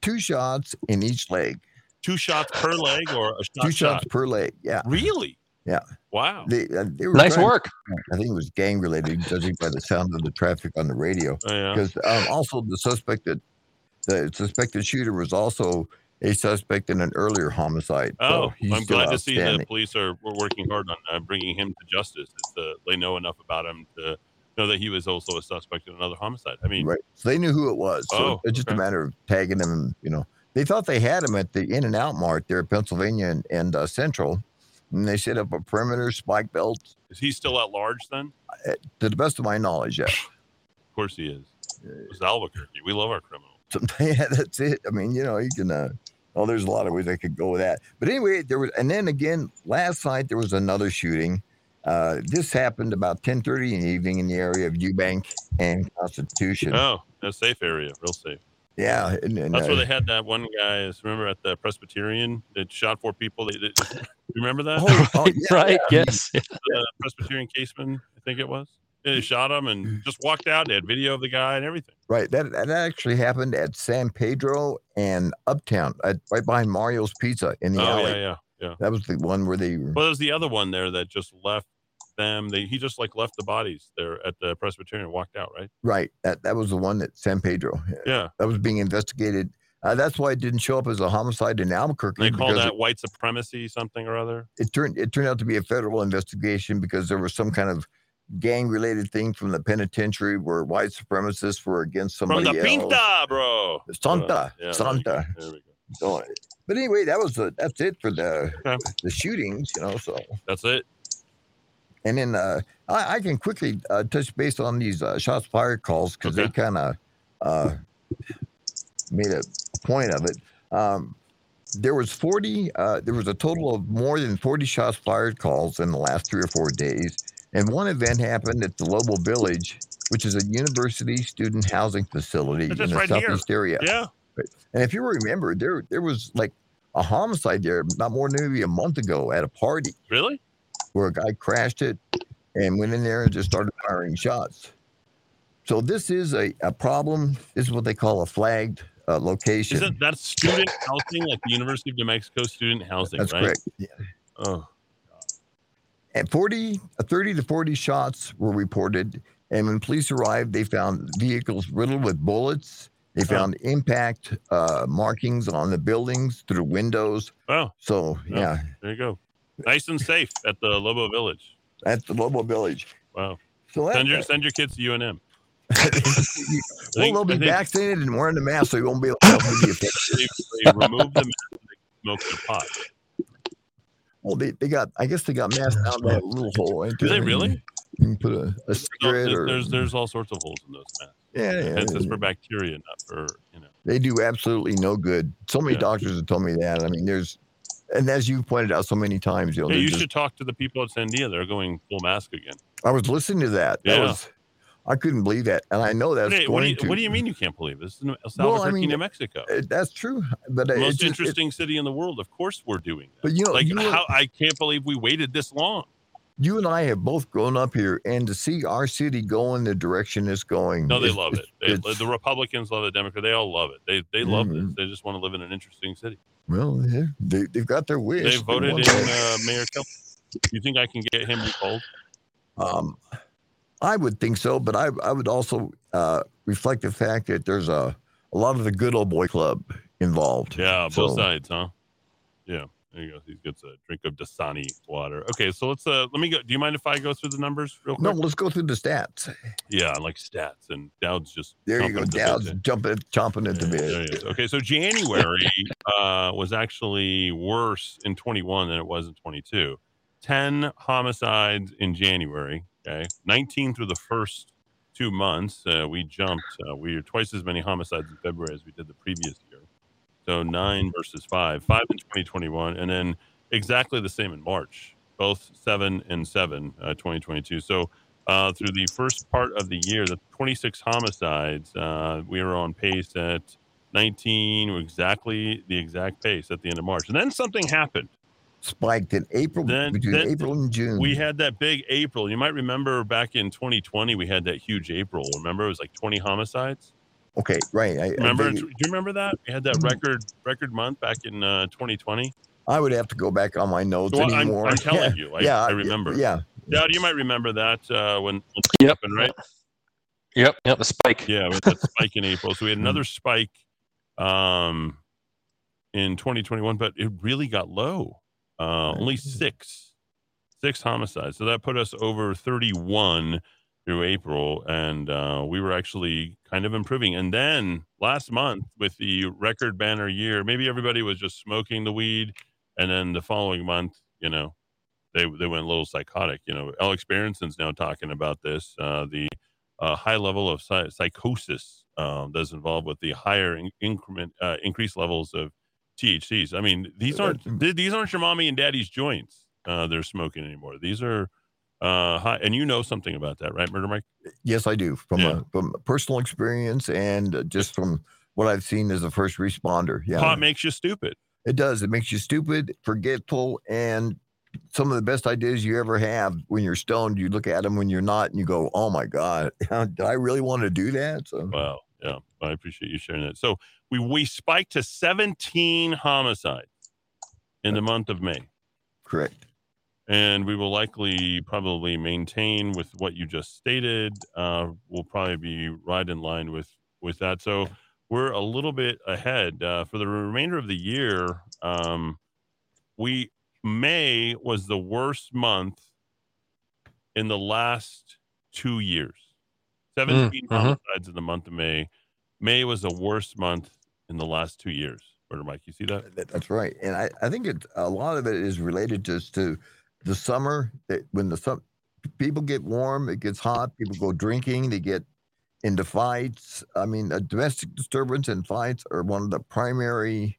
Speaker 7: two shots in each leg.
Speaker 1: Two shots per leg or a shot?
Speaker 7: two
Speaker 1: shot?
Speaker 7: shots per leg. Yeah.
Speaker 1: Really?
Speaker 7: Yeah.
Speaker 1: Wow.
Speaker 7: They, uh, they were
Speaker 2: Nice
Speaker 7: trying-
Speaker 2: work.
Speaker 7: I think it was gang related, judging by the sound of the traffic on the radio.
Speaker 1: Oh, yeah.
Speaker 7: Because um, also the suspected, the suspected shooter was also a suspect in an earlier homicide.
Speaker 1: Oh,
Speaker 7: so
Speaker 1: I'm glad to see that the
Speaker 7: outstanding.
Speaker 1: police are were working hard on uh, bringing him to justice. It's, uh, they know enough about him to know that he was also a suspect in another homicide. I mean,
Speaker 7: Right. So they knew who it was. So
Speaker 1: Oh,
Speaker 7: it's just
Speaker 1: okay.
Speaker 7: a matter of tagging them. And, you know, they thought they had him at the In and Out Mart there in Pennsylvania and, and uh, Central. And they set up a perimeter spike belt.
Speaker 1: is he still at large then?
Speaker 7: uh, To the best of my knowledge, yeah.
Speaker 1: Of course he is. It's Albuquerque. We love our criminals.
Speaker 7: Yeah, that's it. I mean, you know, you can. Uh, oh, there's a lot of ways I could go with that. But anyway, there was, and then again, last night there was another shooting. Uh, this happened about 10:30 in the evening in the area of Eubank and Constitution.
Speaker 1: Oh, a safe area, real safe.
Speaker 7: Yeah, and, and,
Speaker 1: That's
Speaker 7: uh,
Speaker 1: where they had that one guy. is- Remember at the Presbyterian that shot four people. They, they, you remember that?
Speaker 7: oh, oh, yeah,
Speaker 2: right.
Speaker 7: yeah.
Speaker 2: Yes.
Speaker 1: the Presbyterian caseman, I think it was. They shot him and just walked out. They had video of the guy and everything.
Speaker 7: Right. That that actually happened at San Pedro and Uptown, at, right behind Mario's Pizza in the
Speaker 1: oh
Speaker 7: alley.
Speaker 1: yeah, yeah, yeah.
Speaker 7: That was the one where they.
Speaker 1: Well, there's the other one there that just left them. They he just like left the bodies there at the Presbyterian and walked out. Right.
Speaker 7: Right. That that was the one that San Pedro.
Speaker 1: Yeah.
Speaker 7: That was being investigated. Uh, that's why it didn't show up as a homicide in Albuquerque.
Speaker 1: They call that white supremacy something or other.
Speaker 7: it, it turned it turned out to be a federal investigation because there was some kind of gang related thing from the penitentiary where white supremacists were against
Speaker 1: From
Speaker 7: somebody
Speaker 1: the
Speaker 7: else.
Speaker 1: Pinta, bro.
Speaker 7: Santa,
Speaker 1: Yeah, there we
Speaker 7: Santa.
Speaker 1: There we go.
Speaker 7: So, but anyway, that was the, that's it for the
Speaker 1: Okay.
Speaker 7: the shootings, you know. So
Speaker 1: That's it.
Speaker 7: And then uh, I, I can quickly uh, touch base on these uh, shots fired calls because they kind of uh, made a point of it. Um, there was 40 uh, there was a total of more than 40 shots fired calls in the last three or four days and one event happened at the lobo village which is a university student housing facility
Speaker 1: That's
Speaker 7: in the
Speaker 1: right here.
Speaker 7: southeast area
Speaker 1: Yeah.
Speaker 7: and if you remember there there was like a homicide there not more than maybe a month ago at a party
Speaker 1: Really?
Speaker 7: Where a guy crashed it and went in there and just started firing shots. So this is a, a problem. This is what they call a flagged uh, location.
Speaker 1: Isn't that student housing like the University of New Mexico student housing?
Speaker 7: That's
Speaker 1: right?
Speaker 7: correct. Yeah.
Speaker 1: Oh,
Speaker 7: And 40, uh, 30 to 40 shots were reported. And when police arrived, they found vehicles riddled with bullets. They
Speaker 1: Oh.
Speaker 7: found impact uh, markings on the buildings through the windows.
Speaker 1: wow.
Speaker 7: So,
Speaker 1: Yeah.
Speaker 7: yeah,
Speaker 1: There you go. Nice and safe at the Lobo Village.
Speaker 7: At the Lobo Village.
Speaker 1: Wow.
Speaker 7: So
Speaker 1: Send your send your kids to UNM.
Speaker 7: well,
Speaker 1: think-
Speaker 7: they'll be
Speaker 1: think-
Speaker 7: vaccinated and wearing the mask, so you won't be able to.
Speaker 1: They, they remove the mask and they smoke the pot.
Speaker 7: Well, they, they got, I guess they got masks out that little hole.
Speaker 1: Do they really?
Speaker 7: You can put a, a
Speaker 1: No,
Speaker 7: cigarette
Speaker 1: there's,
Speaker 7: or.
Speaker 1: there's there's all sorts of holes in those masks.
Speaker 7: yeah, yeah,
Speaker 1: it's
Speaker 7: yeah.
Speaker 1: for bacteria, not for you know.
Speaker 7: They do absolutely no good. So many
Speaker 1: Yeah.
Speaker 7: doctors have told me that. I mean, there's, and as you pointed out so many times, you know,
Speaker 1: Hey, you
Speaker 7: just-
Speaker 1: should talk to the people at Sandia. They're going full mask again.
Speaker 7: I was listening to that. That was, I couldn't believe that. And I know that's
Speaker 1: Hey,
Speaker 7: going
Speaker 1: what, do you,
Speaker 7: to.
Speaker 1: what do you mean you can't believe this? This is New- South
Speaker 7: Well, I mean,
Speaker 1: New Mexico.
Speaker 7: Uh, That's true. But
Speaker 1: The
Speaker 7: it's
Speaker 1: most
Speaker 7: just- it-
Speaker 1: interesting city in the world. Of course, we're doing that.
Speaker 7: but you know,
Speaker 1: like
Speaker 7: you,
Speaker 1: how I can't believe we waited this long.
Speaker 7: You and I have both grown up here, and to see our city go in the direction it's going.
Speaker 1: No, they love it. They, the Republicans love it. The Democrats, they all love it. They they love
Speaker 7: Mhm.
Speaker 1: this. They just want to live in an interesting city.
Speaker 7: well, yeah, they, they've got their wish.
Speaker 1: They
Speaker 7: They
Speaker 1: voted
Speaker 7: want
Speaker 1: in uh, Mayor Keller. You think I can get him recalled?
Speaker 7: Um, I would think so, but I, I would also uh, reflect the fact that there's a, a lot of the good old boy club involved.
Speaker 1: Yeah, both
Speaker 7: So-
Speaker 1: sides, huh? Yeah. There you go. He gets a drink of Dasani water. Okay, so let's uh let me go. Do you mind if I go through the numbers real quick?
Speaker 7: No, let's go through the stats.
Speaker 1: Yeah, I like stats and Dowd's just
Speaker 7: There you go. Dowd's jumping, chomping at the bit.
Speaker 1: there he is. Okay, so January uh, was actually worse in 21 than it was in 22. 10 homicides in January. Okay, 19 through the first two months. Uh, we jumped. Uh, we were twice as many homicides in February as we did the previous year. So nine versus five, five in 2021, and then exactly the same in March, both seven and seven, uh, 2022. So uh, through the first part of the year, the 26 homicides, uh, we were on pace at 19, exactly the exact pace at the end of March. And then something happened.
Speaker 7: Spiked in April,
Speaker 1: Then-
Speaker 7: between
Speaker 1: then
Speaker 7: April and June.
Speaker 1: We had that big April. You might remember back in 2020, we had that huge April. Remember, it was like 20 homicides.
Speaker 7: Okay, right. I, I
Speaker 1: Remember?
Speaker 7: think
Speaker 1: Do you remember that? We had that
Speaker 7: Mhm.
Speaker 1: record record month back in uh, 2020.
Speaker 7: I would have to go back on my notes
Speaker 1: Well, I'm. I'm telling
Speaker 7: yeah,
Speaker 1: you, I,
Speaker 7: yeah,
Speaker 1: I remember.
Speaker 7: Yeah,
Speaker 1: Yeah, you might remember that uh, when, when
Speaker 2: Yep.
Speaker 1: happened, right?
Speaker 2: Yep. Yep. The spike.
Speaker 1: Yeah, with that spike in April. So we
Speaker 7: Mm-hmm.
Speaker 1: had another spike um, in 2021, but it really got low. Uh, only six, six homicides. So that put us over 31 through April, and uh, we were actually kind of improving. And then last month, with the record banner year, maybe everybody was just smoking the weed, and then the following month, you know, they they went a little psychotic. You know, Alex Berenson's now talking about this. Uh, the uh, high level of psy- psychosis um, that's involved with the higher in- increment uh, increased levels of THCs. I mean, these aren't these aren't your mommy and daddy's joints. Uh, they're smoking anymore. These are uh, high, and you know something about that, right, Murder Mike?
Speaker 7: yes, I do from
Speaker 1: Yeah.
Speaker 7: a, from personal experience and uh, just from what I've seen as a first responder. Yeah,
Speaker 1: Pot makes you stupid.
Speaker 7: it does. It makes you stupid, forgetful, and some of the best ideas you ever have when you're stoned. You look at them when you're not, and you go, "Oh my god, did I really want to do that?" So,
Speaker 1: wow, yeah, I appreciate you sharing that. So we we spiked to 17 homicides in the month of May.
Speaker 7: Correct.
Speaker 1: And we will likely probably maintain with what you just stated. Uh, we'll probably be right in line with with that. So we're a little bit ahead uh, for the remainder of the year. Um, we May was the worst month in the last two years. 17
Speaker 2: Mm, mhm.
Speaker 1: homicides in the month of May. May was the worst month in the last two years. Where Mike, you see that?
Speaker 7: That- That's right, and I, I think it a lot of it is related just to the summer. When the sun, people get warm, it gets hot. People go drinking. They get into fights. I mean, a domestic disturbance and fights are one of the primary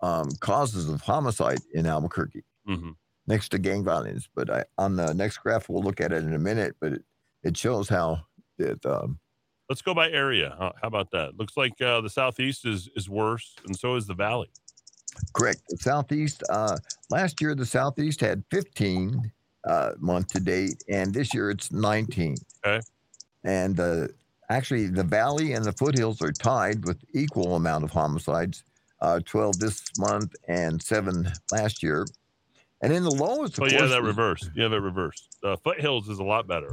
Speaker 7: um, causes of homicide in Albuquerque,
Speaker 1: hmm
Speaker 7: next to gang violence. But I, on the next graph, we'll look at it in a minute. But it, it shows how that um,
Speaker 1: Let's go by area. How, how about that? Looks like uh, the southeast is is worse, and so is the valley.
Speaker 7: Correct. The Southeast, uh, last year, the Southeast had 15 uh, month to date, and this year it's 19.
Speaker 1: Okay.
Speaker 7: And uh, actually, the Valley and the foothills are tied with equal amount of homicides uh, 12 this month and seven last year. And in the lowest,
Speaker 1: Oh, yeah,
Speaker 7: that
Speaker 1: that
Speaker 7: is-
Speaker 1: reverse. Yeah, that reverse. Uh, foothills is a lot better.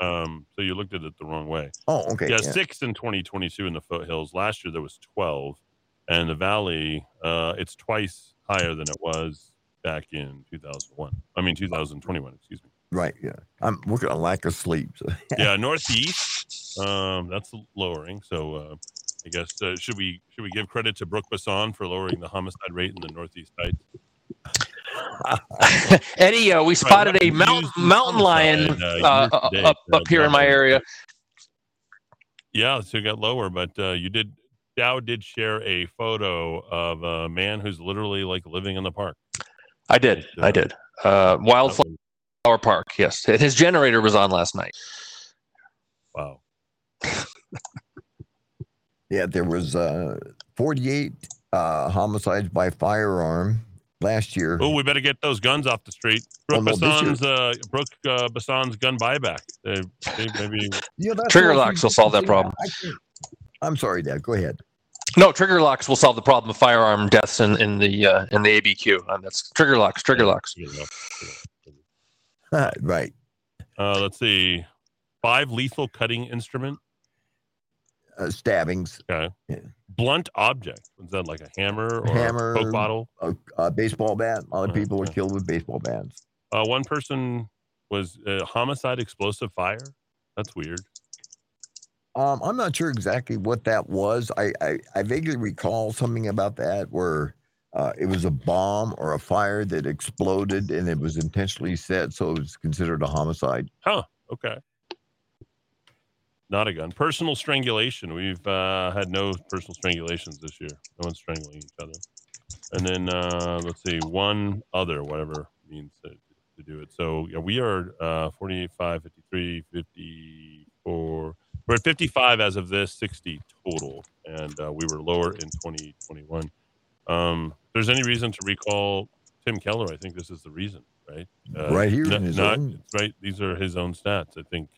Speaker 1: Um, so you looked at it the wrong way.
Speaker 7: Oh, okay.
Speaker 1: yeah,
Speaker 7: yeah.
Speaker 1: six in 2022 in the foothills. Last year there was 12, and the valley, uh, it's twice higher than it was back in 2001. I mean 2021. Excuse me.
Speaker 7: Right. Yeah. I'm working on lack of sleep. So.
Speaker 1: Yeah, northeast. Um, that's lowering. So uh, I guess uh, should we should we give credit to Brook Bassan for lowering the homicide rate in the northeast heights?
Speaker 2: Eddy, uh, we spotted
Speaker 1: what
Speaker 2: a mountain mountain lion
Speaker 1: uh,
Speaker 2: uh,
Speaker 1: year to date,
Speaker 2: up
Speaker 1: uh,
Speaker 2: up here in my area.
Speaker 1: Yeah, so it got lower, but uh, you did. Dowd did share a photo of a man who's literally like living in the park.
Speaker 2: I did. I did. Uh,
Speaker 1: That
Speaker 2: Wildflower
Speaker 1: was-
Speaker 2: Park. Yes, his generator was on last night.
Speaker 1: Wow.
Speaker 7: Yeah, there was uh, 48 uh, homicides by firearm last year.
Speaker 1: Oh, we better get those guns off the street. Brook
Speaker 7: Oh, no,
Speaker 1: Bassan's, uh, Brook uh, Bassan's gun buyback. They, they maybe
Speaker 7: Yeah, that's
Speaker 2: Trigger locks will solve that problem.
Speaker 7: I, I'm sorry, Dad. Go ahead.
Speaker 2: No, trigger locks will solve the problem of firearm deaths in, in the uh, in the ABQ. And that's trigger locks. Trigger locks.
Speaker 1: you know.
Speaker 7: right.
Speaker 1: Uh, let's see. Five lethal cutting instrument.
Speaker 7: Uh, stabbings,
Speaker 1: Okay.
Speaker 7: Yeah.
Speaker 1: Blunt object. Was that like a hammer or
Speaker 7: Hammer.
Speaker 1: a Coke bottle?
Speaker 7: a, a baseball bat. A lot of
Speaker 1: Oh,
Speaker 7: people were killed with baseball bats.
Speaker 1: Uh, one person was uh, homicide explosive fire. That's weird.
Speaker 7: Um, I'm not sure exactly what that was. I, I, I vaguely recall something about that where uh, it was a bomb or a fire that exploded and it was intentionally set, so it was considered a homicide. Huh.
Speaker 1: Okay. Not a gun. Personal strangulation. We've uh, had no personal strangulations this year. No one's strangling each other. And then uh, let's see, one other, whatever means to, to do it. So yeah, we are uh, 48, 5, 53, 54. We're at 55 as of this, 60 total. And uh, we were lower in 2021. Um, if there's any reason to recall Tim Keller, I think this is the reason, right? Uh,
Speaker 7: Right here in
Speaker 1: not-
Speaker 7: his
Speaker 1: not-
Speaker 7: own-
Speaker 1: right. These are his own stats. I think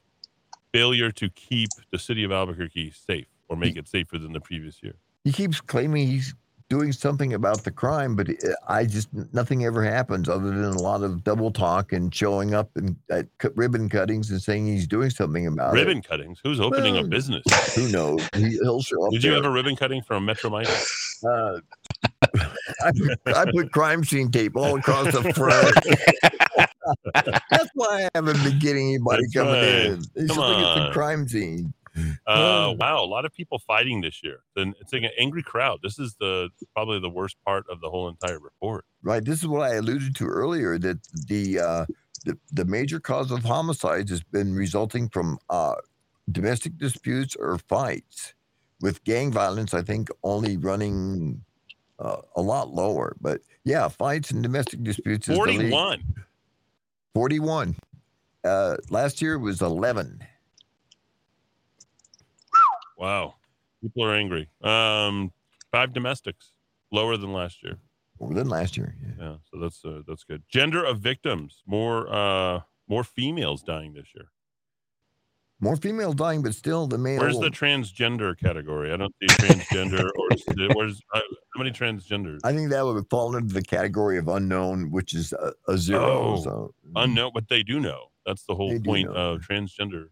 Speaker 1: failure to keep the city of Albuquerque safe or make it safer than the previous year.
Speaker 7: He keeps claiming he's doing something about the crime, but uh, I just nothing ever happens other than a lot of double talk and showing up and at cut ribbon cuttings and saying he's doing something about
Speaker 1: ribbon cuttings. Who's opening a business?
Speaker 7: Who knows? He, he'll show up.
Speaker 1: Did you
Speaker 7: there.
Speaker 1: have a ribbon cutting from Metro Mike?
Speaker 7: Uh, I, put, I put crime scene tape all across the front. That's why I haven't been getting anybody
Speaker 1: That's
Speaker 7: coming
Speaker 1: right.
Speaker 7: in. They
Speaker 1: Come
Speaker 7: should look at the crime scene.
Speaker 1: Uh, wow, a lot of people fighting this year. It's like an angry crowd. This is the probably the worst part of the whole entire report.
Speaker 7: Right. This is what I alluded to earlier that the uh, the, the major cause of homicides has been resulting from uh, domestic disputes or fights, with gang violence, I think, only running uh, a lot lower. But yeah, fights and domestic disputes is
Speaker 1: 41.
Speaker 7: 41. Uh, last year was 11.
Speaker 1: Wow. People are angry. Um, five domestics, lower than last year.
Speaker 7: more than last year. Yeah.
Speaker 1: Yeah, so that's uh, that's good. Gender of victims, more uh more females dying this year.
Speaker 7: More females dying, but still the male.
Speaker 1: Where's the transgender category? I don't see transgender or where's uh, how many transgenders?
Speaker 7: I think that would fall into the category of unknown, which is a, a zero.
Speaker 1: Oh,
Speaker 7: so
Speaker 1: Unknown, but they do know. That's the whole
Speaker 7: They
Speaker 1: point of transgender.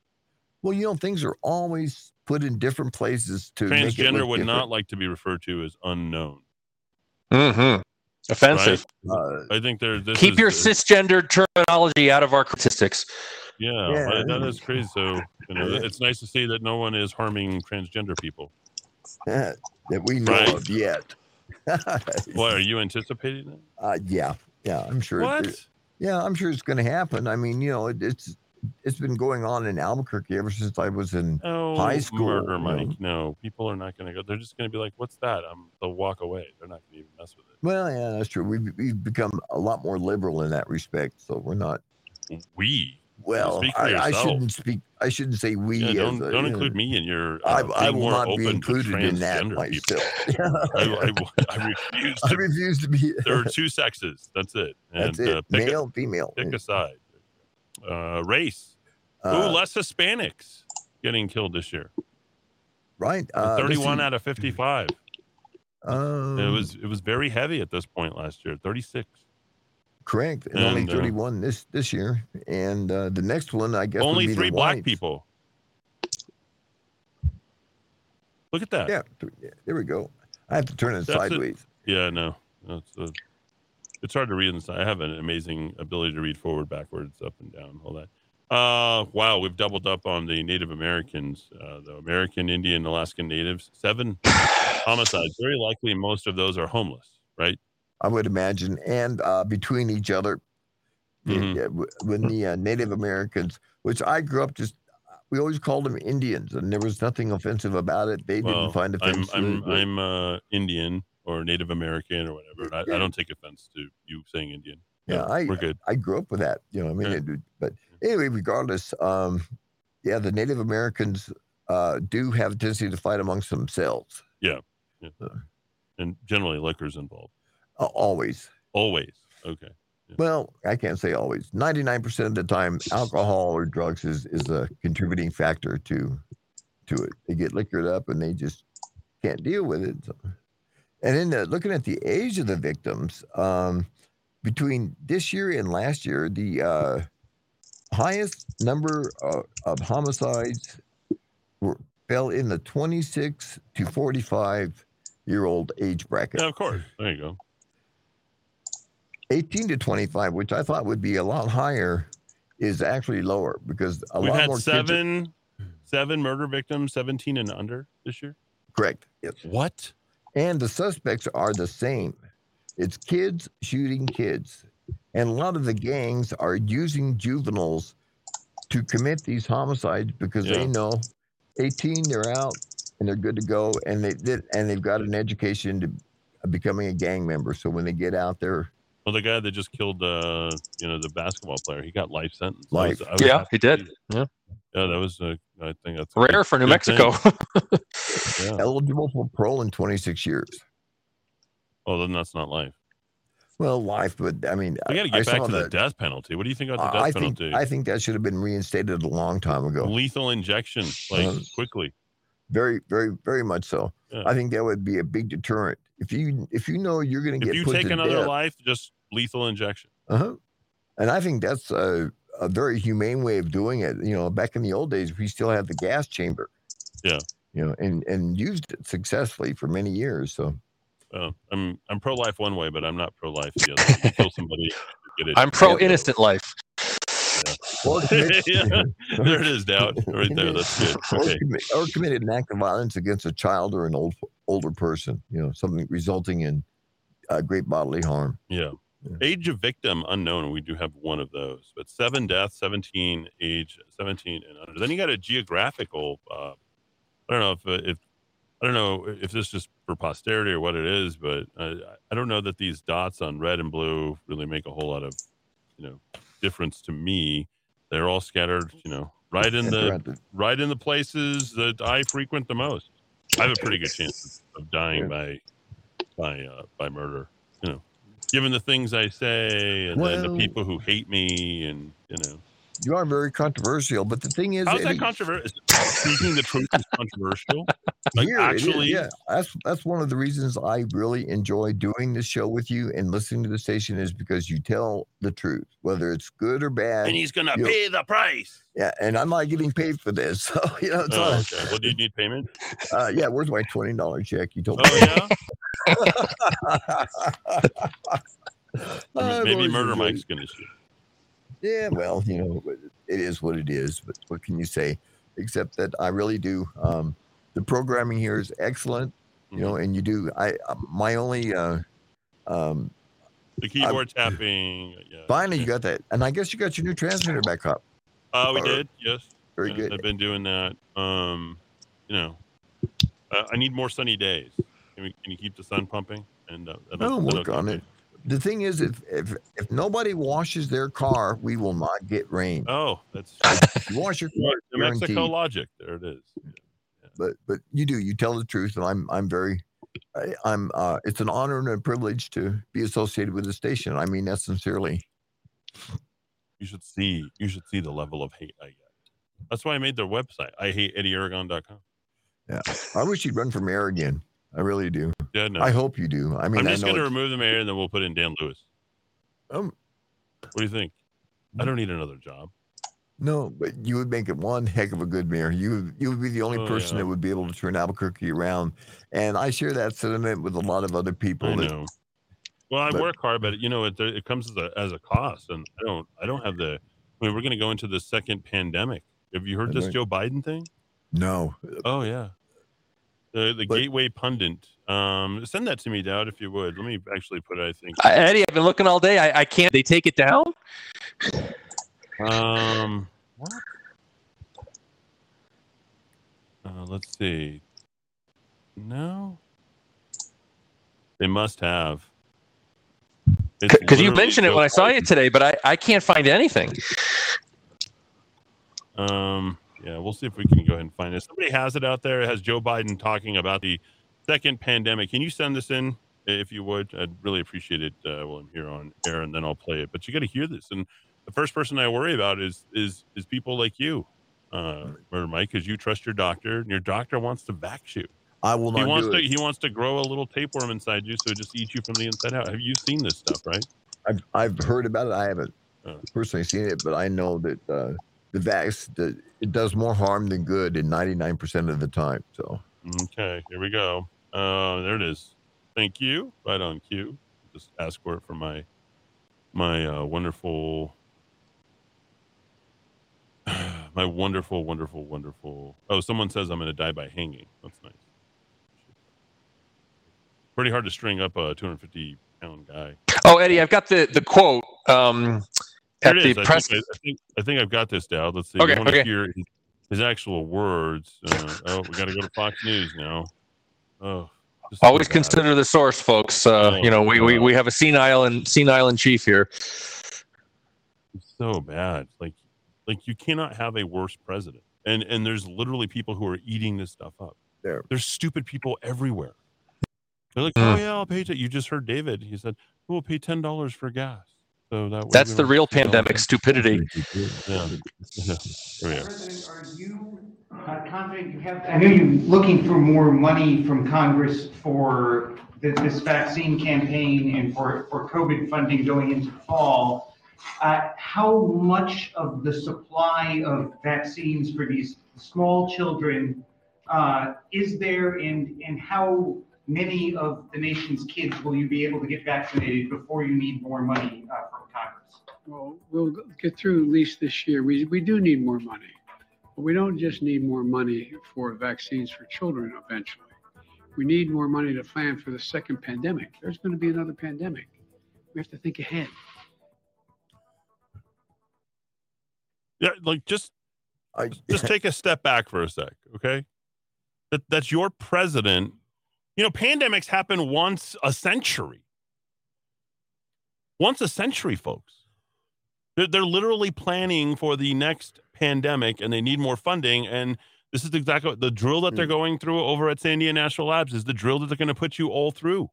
Speaker 7: well, you know, things are always put in different places to
Speaker 1: Transgender
Speaker 7: look
Speaker 1: would not like to be referred to as unknown.
Speaker 2: Mm-hmm. Offensive.
Speaker 7: Uh,
Speaker 1: I think there. This
Speaker 2: Keep
Speaker 1: is,
Speaker 2: your
Speaker 1: uh,
Speaker 2: cisgender terminology out of our statistics.
Speaker 1: Yeah,
Speaker 7: Yeah.
Speaker 1: but that is crazy. So you know, it's nice to see that no one is harming transgender people.
Speaker 7: that we know
Speaker 1: Right.
Speaker 7: of yet.
Speaker 1: What are you anticipating that?
Speaker 7: uh, yeah, yeah, I'm sure.
Speaker 1: What?
Speaker 7: Yeah, I'm sure it's going to happen. I mean, you know, it, it's it's been going on in Albuquerque ever since I was in.
Speaker 1: Oh,
Speaker 7: High school,
Speaker 1: murder,
Speaker 7: you
Speaker 1: Mike. No, people are not going to go. They're just going to be like, "What's that?" Um, they'll walk away. They're not going to even mess with it.
Speaker 7: Well, yeah, that's true. We've, we've become a lot more liberal in that respect. So we're not.
Speaker 1: We.
Speaker 7: Well, I, I shouldn't speak. I shouldn't say we.
Speaker 1: Yeah, don't
Speaker 7: a,
Speaker 1: don't
Speaker 7: you know,
Speaker 1: include me in your.
Speaker 7: I,
Speaker 1: Uh,
Speaker 7: I
Speaker 1: being
Speaker 7: will not be included in that myself.
Speaker 1: I, I, I refuse
Speaker 7: I
Speaker 1: to.
Speaker 7: refuse to be.
Speaker 1: There are two sexes. That's it. And
Speaker 7: That's it.
Speaker 1: Uh, pick, a,
Speaker 7: Male, female.
Speaker 1: pick a side. Uh, race. Ooh,
Speaker 7: Uh,
Speaker 1: less Hispanics getting killed this year.
Speaker 7: right. Uh,
Speaker 1: 31
Speaker 7: see.
Speaker 1: out of 55.
Speaker 7: Um,
Speaker 1: it was it was very heavy at this point last year. 36.
Speaker 7: correct. And only
Speaker 1: uh,
Speaker 7: 31 this this year, and uh, the next one, I guess,
Speaker 1: Only three black
Speaker 7: whites.
Speaker 1: people. Look at that.
Speaker 7: Yeah, there we go. I have to turn it
Speaker 1: That's
Speaker 7: sideways.
Speaker 1: Yeah, no, it's uh it's hard to read inside. I have an amazing ability to read forward, backwards, up and down, all that. Uh, wow, we've doubled up on the Native Americans, uh, the American Indian, Alaskan Natives. Seven homicides. Very likely, most of those are homeless, right?
Speaker 7: I would imagine, and uh, between each other,
Speaker 1: Mhm.
Speaker 7: w- when the uh, Native Americans, which I grew up just, we always called them Indians, and there was nothing offensive about it. They
Speaker 1: Well,
Speaker 7: didn't find
Speaker 1: I'm. I'm
Speaker 7: it.
Speaker 1: I'm uh, Indian or Native American or whatever. I, I don't take offense to you saying Indian.
Speaker 7: Yeah,
Speaker 1: No,
Speaker 7: I-
Speaker 1: we're good.
Speaker 7: I grew up with that. You know, I mean,
Speaker 1: Yeah.
Speaker 7: it, but anyway, regardless, um, yeah, the Native Americans uh, do have a tendency to fight amongst themselves Yeah. Yeah.
Speaker 1: And generally, liquor's involved.
Speaker 7: uh, always.
Speaker 1: Always. Okay.
Speaker 7: Well, I can't say always. Ninety-nine percent of the time, alcohol or drugs is is a contributing factor to to it. They get liquored up and they just can't deal with it. So. And then uh, looking at the age of the victims, um, between this year and last year, the uh, highest number of, of homicides were, fell in the twenty-six to forty-five year old age bracket.
Speaker 1: Yeah, of course. There you go.
Speaker 7: 18 to 25, which I thought would be a lot higher, is actually lower because a
Speaker 1: We've
Speaker 7: lot
Speaker 1: had
Speaker 7: more kids are-
Speaker 1: seven seven murder victims, 17 and under this year.
Speaker 7: correct. Yes.
Speaker 1: What?
Speaker 7: And the suspects are the same. It's kids shooting kids. And a lot of the gangs are using juveniles to commit these homicides because
Speaker 1: Yeah.
Speaker 7: they know 18 they're out and they're good to go and they did and they've got an education to becoming a gang member. So when they get out there,
Speaker 1: Well, the guy that just killed, uh, you know, the basketball player, he got life sentence. I
Speaker 7: Life.
Speaker 1: was- I was
Speaker 2: Yeah, he did. Yeah.
Speaker 1: Yeah, that was. Uh, I think that's a good-
Speaker 2: Rare for New. Mexico.
Speaker 1: Yeah.
Speaker 7: eligible for parole in 26 years.
Speaker 1: Oh, then that's not life.
Speaker 7: Well, life, but I mean,
Speaker 1: We got to
Speaker 7: I
Speaker 1: get back
Speaker 7: saw
Speaker 1: to the
Speaker 7: that-
Speaker 1: death penalty. What do you think about the
Speaker 7: I
Speaker 1: death
Speaker 7: think
Speaker 1: penalty?
Speaker 7: I think that should have been reinstated a long time ago.
Speaker 1: Lethal injection, like
Speaker 7: Uh,
Speaker 1: quickly.
Speaker 7: Very, very, very much so.
Speaker 1: Yeah.
Speaker 7: I think that would be a big deterrent. If you if you know you're going to get If
Speaker 1: you
Speaker 7: put
Speaker 1: take
Speaker 7: to
Speaker 1: another
Speaker 7: death,
Speaker 1: life, just lethal injection.
Speaker 7: uh-huh. and I think that's a, a very humane way of doing it. You know, back in the old days, we still had the gas chamber.
Speaker 1: Yeah.
Speaker 7: You know, and and used it successfully for many years. So
Speaker 1: Uh, I'm I'm pro life one way, but I'm not pro life the other. Kill somebody, get it.
Speaker 2: I'm pro innocent life.
Speaker 7: or, commit,
Speaker 1: Yeah, there it is, doubt right there. That's good.
Speaker 7: or,
Speaker 1: Okay.
Speaker 7: commit, or committed an act of violence against a child or an old older person. You know, something resulting in uh, great bodily harm.
Speaker 1: Yeah.
Speaker 7: Yeah.
Speaker 1: Age of victim unknown. We do have one of those, but seven deaths, 17 age, 17 and under. Then you got a geographical. Uh, I don't know if uh, if I don't know if this is for posterity or what it is, but uh, I don't know that these dots on red and blue really make a whole lot of you know difference to me. They're all scattered, you know, right in the right in the places that I frequent the most. I have a pretty good chance of dying by by uh, by murder. You know, given the things I say and then the people who hate me and you know.
Speaker 7: You are very controversial, but the thing is,
Speaker 1: How's that controversial? Speaking the truth is controversial. Like
Speaker 7: here it is,
Speaker 1: actually,
Speaker 7: yeah, that's that's one of the reasons I really enjoy doing this show with you and listening to the station is because you tell the truth, whether it's good or bad.
Speaker 1: and he's gonna
Speaker 7: you know,
Speaker 1: pay the price.
Speaker 7: yeah, and I'm not getting paid for this, so you know, it's
Speaker 1: Oh, okay. Well, do you need payment?
Speaker 7: uh, yeah. Where's my twenty dollar check? You told
Speaker 1: Oh
Speaker 7: me.
Speaker 1: Oh
Speaker 7: yeah.
Speaker 1: Maybe Murder Mike's gonna shoot.
Speaker 7: Yeah, well, you know, it is what it is. But what can you say? Except that I really do. Um, the programming here is excellent, you know,
Speaker 1: Mm-hmm.
Speaker 7: and you do. I uh, my only. Uh, um,
Speaker 1: The keyboard tapping. Yeah.
Speaker 7: finally, you got that, and I guess you got your new transmitter back up.
Speaker 1: Uh, we
Speaker 7: or-
Speaker 1: did. Yes.
Speaker 7: Very
Speaker 1: Yeah,
Speaker 7: good.
Speaker 1: I've been doing that. Um, you know, uh, I need more sunny days. Can, we, can you keep the sun pumping? And uh, that'll-
Speaker 7: I'll
Speaker 1: that'll
Speaker 7: work on
Speaker 1: keep
Speaker 7: it. The thing is, if if if nobody washes their car, we will not get rain.
Speaker 1: Oh, that's
Speaker 7: You wash your car,
Speaker 1: New Mexico logic. There it is.
Speaker 7: but but you do you tell the truth and i'm i'm very I, i'm uh it's an honor and a privilege to be associated with the station i mean that sincerely
Speaker 1: You should see. You should see the level of hate I get. That's why I made their website. I hate EddyAragon.com.
Speaker 7: Yeah, I wish you'd run for mayor again i really do
Speaker 1: Yeah, no.
Speaker 7: i hope you do i mean
Speaker 1: I'm just going to remove the mayor and then we'll put in Dan Lewis.
Speaker 7: um,
Speaker 1: What do you think? I don't need another job.
Speaker 7: no but you would make it one heck of a good mayor you you would be the only
Speaker 1: Oh,
Speaker 7: person
Speaker 1: yeah.
Speaker 7: that would be able to turn albuquerque around and i share that sentiment with a lot of other people
Speaker 1: I
Speaker 7: that
Speaker 1: know. Well, I
Speaker 7: but-
Speaker 1: work hard, but you know, it, it comes as a, as a cost, and I don't. I don't have the. I mean, we're going to go into the second pandemic. Have you heard this. Joe Biden thing?
Speaker 7: no
Speaker 1: Oh yeah. The the
Speaker 7: But-
Speaker 1: Gateway pundit. Um, send that to me, Dowd, if you would. Let me actually put it. I think.
Speaker 2: I, Eddy, I've been looking all day. I, I can't. They take it down.
Speaker 1: Um, what? Uh, let's see. No. They must have.
Speaker 2: Because you
Speaker 1: literally
Speaker 2: mentioned it when I saw you today, but I, I can't find anything.
Speaker 1: Um, yeah, we'll see if we can go ahead and find it. Somebody has it out there. It has Joe Biden talking about the second pandemic. Can you send this in if you would? I'd really appreciate it uh, while I'm here on air, and then I'll play it. But you got to hear this. And the first person I worry about is is is people like you, uh, or Mike, because you trust your doctor, and your doctor wants to vax you.
Speaker 7: i will not.
Speaker 1: He
Speaker 7: wants
Speaker 1: to he wants to grow a little tapeworm inside you, so it just eats you from the inside out. Have you seen this stuff, right?
Speaker 7: I've, I've heard about it i haven't
Speaker 1: Oh.
Speaker 7: personally seen it but i know that uh the vax the, it does more harm than good in 99% of the time so
Speaker 1: Okay, here we go. Uh, there it is. Thank you. Right on cue. Just ask for it from my my uh, wonderful, my wonderful, wonderful, wonderful. Oh, someone says I'm going to die by hanging. That's nice. Pretty hard to string up a 250 pound guy.
Speaker 2: Oh, Eddy, I've got the the quote um,
Speaker 1: Here
Speaker 2: at the.
Speaker 1: I
Speaker 2: press.
Speaker 1: think, I, I think I think I've got this down. Let's see.
Speaker 2: Okay,
Speaker 1: I want to
Speaker 2: okay.
Speaker 1: hear his, his actual words. Uh, oh, we got to go to Fox News now. Oh,
Speaker 2: Always consider the source, folks. Uh,
Speaker 1: Oh,
Speaker 2: you know, we, we we have a senile and senile in chief here.
Speaker 1: It's so bad. Like, like you cannot have a worse president. And and there's literally people who are eating this stuff up.
Speaker 7: There.
Speaker 1: There's stupid people everywhere. They're like,
Speaker 2: Mm.
Speaker 1: oh yeah, I'll pay. T-. You just heard David. He said, "We'll pay ten dollars for gas." So that
Speaker 2: That's
Speaker 1: we
Speaker 2: the real pandemic stupidity.
Speaker 1: Yeah. yeah. Are.
Speaker 8: President, are you uh, confident you have, I know you're looking for more money from Congress for th- this vaccine campaign and for, for COVID funding going into the fall. Uh, How much of the supply of vaccines for these small children uh, is there and, and how many of the nation's kids will you be able to get vaccinated before you need more money uh, from Congress?
Speaker 9: Well, we'll get through at least this year. We, we do need more money. But we don't just need more money for vaccines for children eventually. We need more money to plan for the second pandemic. There's going to be another pandemic. We have to think ahead.
Speaker 1: Yeah, like just
Speaker 7: I,
Speaker 1: just take a step back for a sec, okay? That that's your president. You know, pandemics happen once a century. Once a century, folks. They're, they're literally planning for the next pandemic, and they need more funding. And this is exactly what the drill that they're going through over at Sandia National Labs is the drill that they're going to put you all through.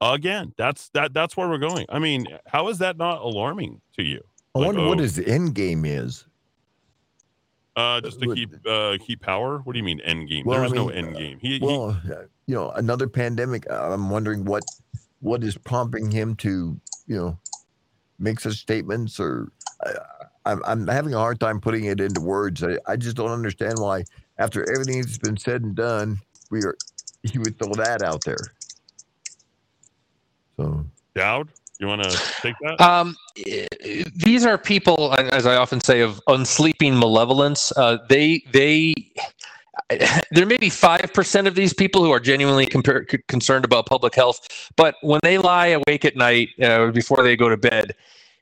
Speaker 1: again. That's that. That's where we're going. I mean, how is that not alarming to you?
Speaker 7: I
Speaker 1: Like,
Speaker 7: wonder
Speaker 1: oh,
Speaker 7: what his end game is.
Speaker 1: uh, just to keep uh, keep power. What do you mean end game?
Speaker 7: Well,
Speaker 1: there
Speaker 7: I
Speaker 1: is no
Speaker 7: mean,
Speaker 1: end game. He, he
Speaker 7: Well, uh, you know, another pandemic. I'm wondering what what is prompting him to, you know, make such statements. Or I, I'm I'm having a hard time putting it into words. I, I just don't understand why, after everything that's been said and done, we are he would throw that out there. So
Speaker 1: Dowd, you want to take that?
Speaker 2: Um, these are people, as I often say, of unsleeping malevolence. Uh, they they. There may be five percent of these people who are genuinely compar- concerned about public health, but when they lie awake at night uh, before they go to bed,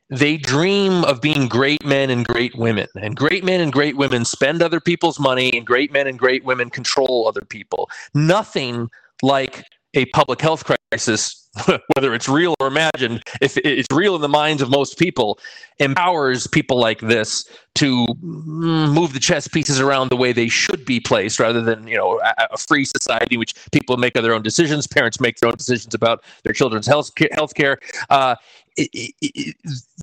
Speaker 2: they dream of being great men and great women. And great men and great women spend other people's money, and great men and great women control other people. Nothing like a public health crisis, whether it's real or imagined, if it's real in the minds of most people, empowers people like this to mm, move the chess pieces around the way they should be placed, rather than you know a, free society which people make their own decisions, parents make their own decisions about their children's. Health care. Uh, it, it, it,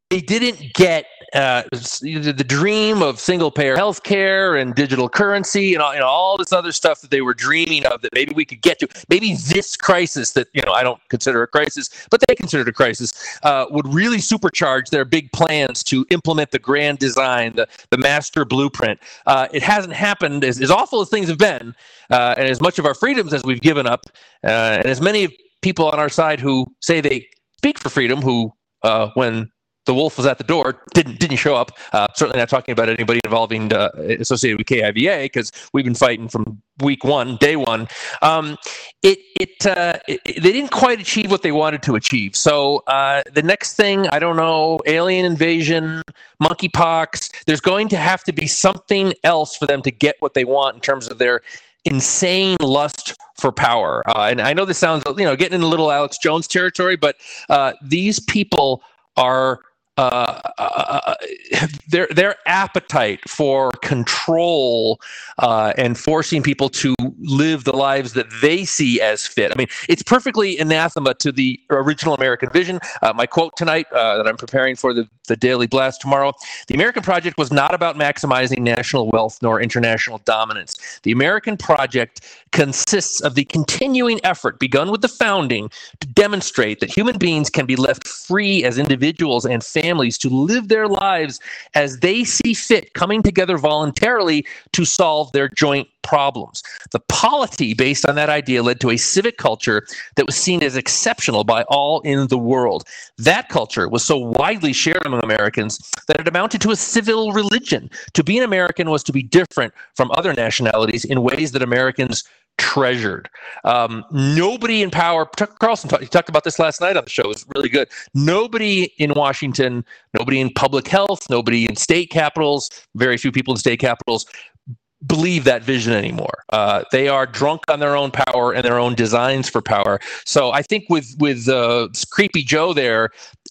Speaker 2: they didn't get uh, the dream of single payer health care and digital currency and all, you know, all this other stuff that they were dreaming of that maybe we could get to. Maybe this crisis that you know I don't consider a crisis, but they considered a crisis, uh, would really supercharge their big plans to implement the grand design, the, the master blueprint. Uh, it hasn't happened as, as awful as things have been, uh, and as much of our freedoms as we've given up, uh, and as many people on our side who say they speak for freedom, who uh, when the wolf was at the door didn't didn't show up. Uh, certainly not talking about anybody involving uh, associated with KIVA because we've been fighting from week one, day one. Um, it it, uh, it they didn't quite achieve what they wanted to achieve. So uh, the next thing I don't know, alien invasion, monkeypox. There's going to have to be something else for them to get what they want in terms of their insane lust for power. Uh, and I know this sounds, you know, getting in a little Alex Jones territory, but uh, these people are. Uh, uh, their their appetite for control uh, and forcing people to live the lives that they see as fit. I mean, it's perfectly anathema to the original American vision. Uh, my quote tonight uh, that I'm preparing for the, the Daily Blast tomorrow the American project was not about maximizing national wealth nor international dominance. The American project consists of the continuing effort begun with the founding to demonstrate that human beings can be left free as individuals and families to live their lives as they see fit, coming together voluntarily to solve their joint problems. The polity based on that idea led to a civic culture that was seen as exceptional by all in the world. That culture was so widely shared among Americans that it amounted to a civil religion. To be an American was to be different from other nationalities in ways that Americans treasured. Um, nobody in power, Tucker Carlson talk, talked about this last night on the show, it was really good. Nobody in Washington, nobody in public health, nobody in state capitals, very few people in state capitals believe that vision anymore. Uh, they are drunk on their own power and their own designs for power. So I think with with uh, creepy Joe there,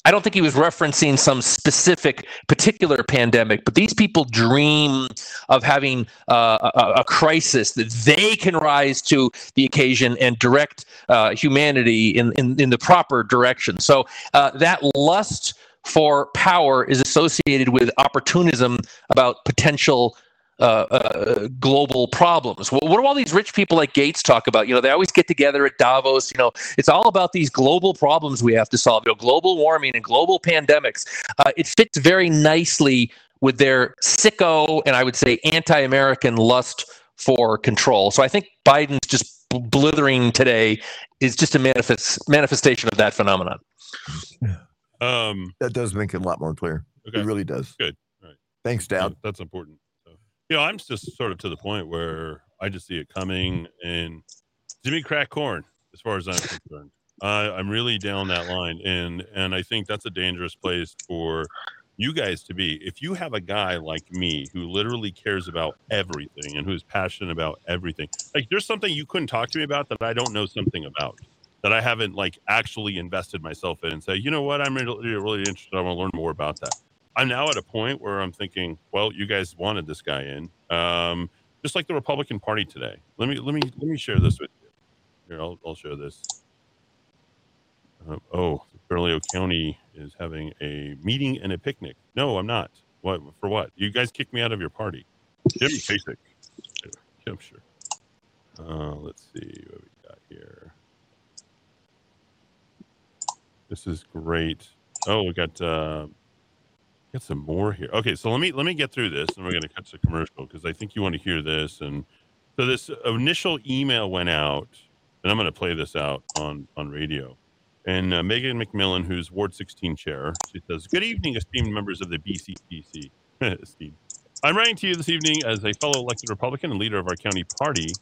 Speaker 2: I don't think he was referencing some specific particular pandemic, but these people dream of having uh, a, a crisis that they can rise to the occasion and direct uh, humanity in, in in the proper direction. So uh, that lust for power is associated with opportunism about potential uh, uh, global problems. What, what do all these rich people like Gates talk about? You know, they always get together at Davos. You know, it's all about these global problems we have to solve. You know, global warming and global pandemics. Uh, it fits very nicely with their sicko and I would say anti-American lust for control. So I think Biden's just blithering today is just a manifest manifestation of that phenomenon.
Speaker 1: Um,
Speaker 7: that does make it a lot more clear.
Speaker 1: Okay.
Speaker 7: It really does.
Speaker 1: Good. All right.
Speaker 7: Thanks,
Speaker 1: Yeah,
Speaker 7: Dowd.
Speaker 1: that's important. You know, I'm just sort of to the point where I just see it coming, and Jimmy crack corn, as far as I'm concerned. Uh, I'm really down that line, and and I think that's a dangerous place for you guys to be. If you have a guy like me who literally cares about everything and who's passionate about everything, like there's something you couldn't talk to me about that I don't know something about that I haven't like actually invested myself in and say, you know what, I'm really, really interested. I want to learn more about that. I'm now at a point where I'm thinking, well, you guys wanted this guy in, um, just like the Republican Party today. Let me let me let me share this with you. Here, I'll, I'll share this. Uh, oh, Bernalillo County is having a meeting and a picnic. No, I'm not. What for? What? You guys kicked me out of your party. Jim Kasich. Yeah, sure. Uh, let's see what we got here. This is great. Oh, we got uh, got some more here. Okay, so let me let me get through this, and we're going to cut to commercial because I think you want to hear this. And so this initial email went out, and I'm going to play this out on on radio. And uh, Megan McMillan, who's Ward 16 chair, she says, "Good evening, esteemed members of the BCCC." esteemed. I'm writing to you this evening as a fellow elected Republican and leader of our county party.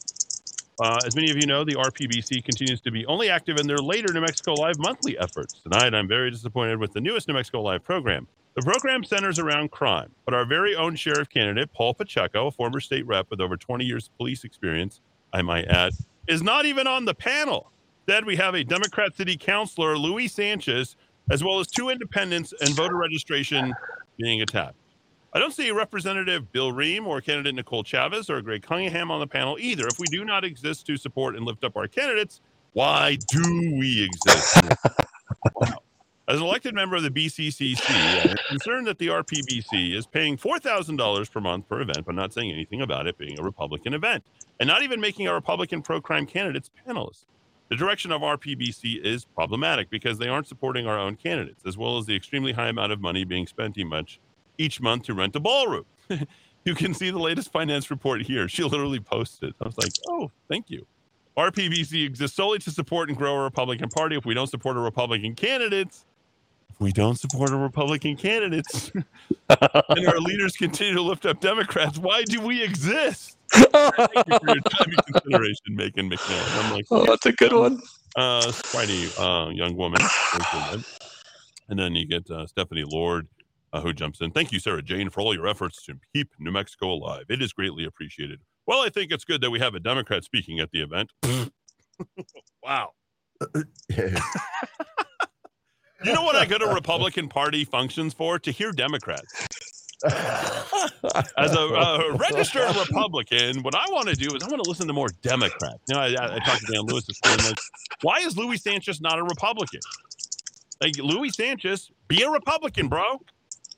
Speaker 1: Uh, as many of you know, the RPBC continues to be only active in their later New Mexico Live monthly efforts. Tonight, I'm very disappointed with the newest New Mexico Live program. The program centers around crime, but our very own sheriff candidate, Paul Pacheco, a former state rep with over 20 years of police experience, I might add, is not even on the panel. Instead, we have a Democrat city councilor, Luis Sanchez, as well as two independents and voter registration being attacked. I don't see Representative Bill Rehm or candidate Nicole Chavez or Greg Cunningham on the panel either. If we do not exist to support and lift up our candidates, why do we exist? wow. As an elected member of the BCCC, I'm concerned that the RPBC is paying $4,000 per month per event, but not saying anything about it being a Republican event, and not even making our Republican pro crime candidates panelists. The direction of RPBC is problematic because they aren't supporting our own candidates, as well as the extremely high amount of money being spent each month to rent a ballroom. you can see the latest finance report here. She literally posted. I was like, oh, thank you. RPBC exists solely to support and grow a Republican Party. If we don't support a Republican candidates, if we don't support a Republican candidates, and our leaders continue to lift up Democrats, why do we exist? Thank you for your time and consideration, Megan McMillan. I'm like,
Speaker 2: oh, that's a good one.
Speaker 1: Uh, Spidey, uh, young woman. And then you get uh, Stefani Lord, uh, who jumps in. Thank you, Sarah Jane, for all your efforts to keep New Mexico alive. It is greatly appreciated. Well, I think it's good that we have a Democrat speaking at the event. wow. You know what I go to Republican Party functions for? To hear Democrats. As a registered Republican, what I want to do is I want to listen to more Democrats. You know, I, I, I talked to Dan Lewis this morning. Like, why is Louis Sanchez not a Republican? Like Louis Sanchez, be a Republican, bro.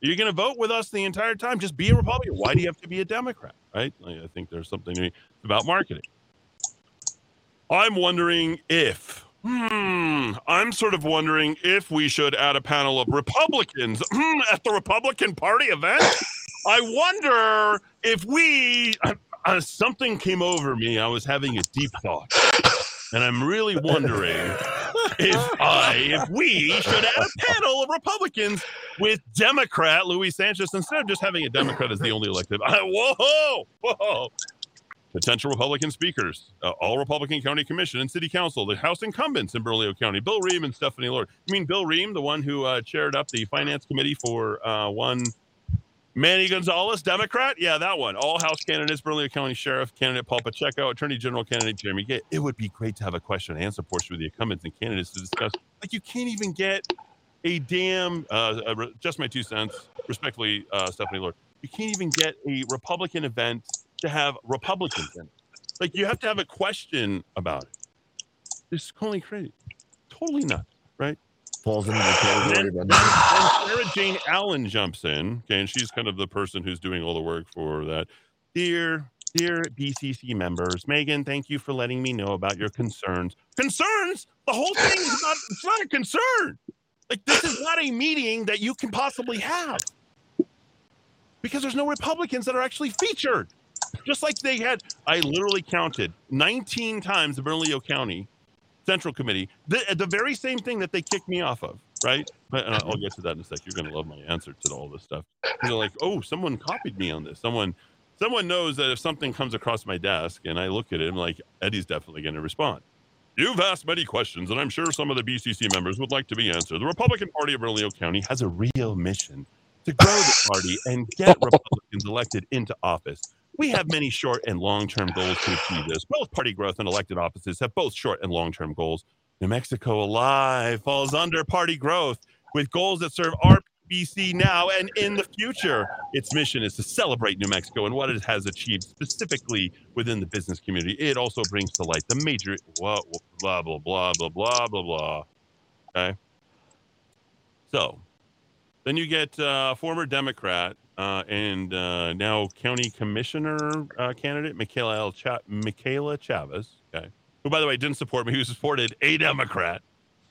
Speaker 1: You're going to vote with us the entire time. Just be a Republican. Why do you have to be a Democrat? Right? Like, I think there's something about marketing. I'm wondering if, hmm, I'm sort of wondering if we should add a panel of Republicans at the Republican Party event. I wonder if we, uh, something came over me. I was having a deep thought. And I'm really wondering if I, if we should add a panel of Republicans with Democrat Luis Sanchez instead of just having a Democrat as the only elected. whoa, whoa. Potential Republican speakers, uh, all Republican county commission and city council, the House incumbents in Bernalillo County, Bill Rehm and Stefani Lord. You mean Bill Rehm, the one who uh, chaired up the finance committee for uh, one Manny Gonzales, Democrat. Yeah, that one. All House candidates, Bernalillo County Sheriff candidate Paul Pacheco, Attorney General candidate Jeremy Gay. It would be great to have a question and answer portion with the incumbents and candidates to discuss. Like, you can't even get a damn, uh, just my two cents, respectfully, uh, Stefani Lord. You can't even get a Republican event to have Republicans in it. Like, you have to have a question about it. It's totally crazy. Totally nuts, right?
Speaker 7: falls into the category.
Speaker 1: And, and Sarah Jane Allen jumps in, okay, and she's kind of the person who's doing all the work for that. Dear, dear BCC members, Megan, thank you for letting me know about your concerns. Concerns? The whole thing is not, it's not a concern. Like, this is not a meeting that you can possibly have because there's no Republicans that are actually featured. Just like they had, I literally counted 19 times the Bernalillo County Central Committee, the, the very same thing that they kicked me off of, right? But uh, I'll get to that in a sec. You're going to love my answer to all this stuff. They're like, oh, someone copied me on this. Someone, someone knows that if something comes across my desk and I look at it, I'm like, Eddy's definitely going to respond. You've asked many questions, and I'm sure some of the BCC members would like to be answered. The Republican Party of Bernalillo County has a real mission to grow the party and get Republicans elected into office. We have many short and long term goals to achieve this. Both party growth and elected offices have both short and long term goals. New Mexico Alive falls under party growth with goals that serve RPBC now and in the future. Its mission is to celebrate New Mexico and what it has achieved specifically within the business community. It also brings to light the major blah blah blah blah blah blah blah. blah. Okay. So then you get uh, former Democrat uh, and uh, now county commissioner uh, candidate Michaela Cha- Michaela Chavez. Okay, who by the way didn't support me, who supported a Democrat,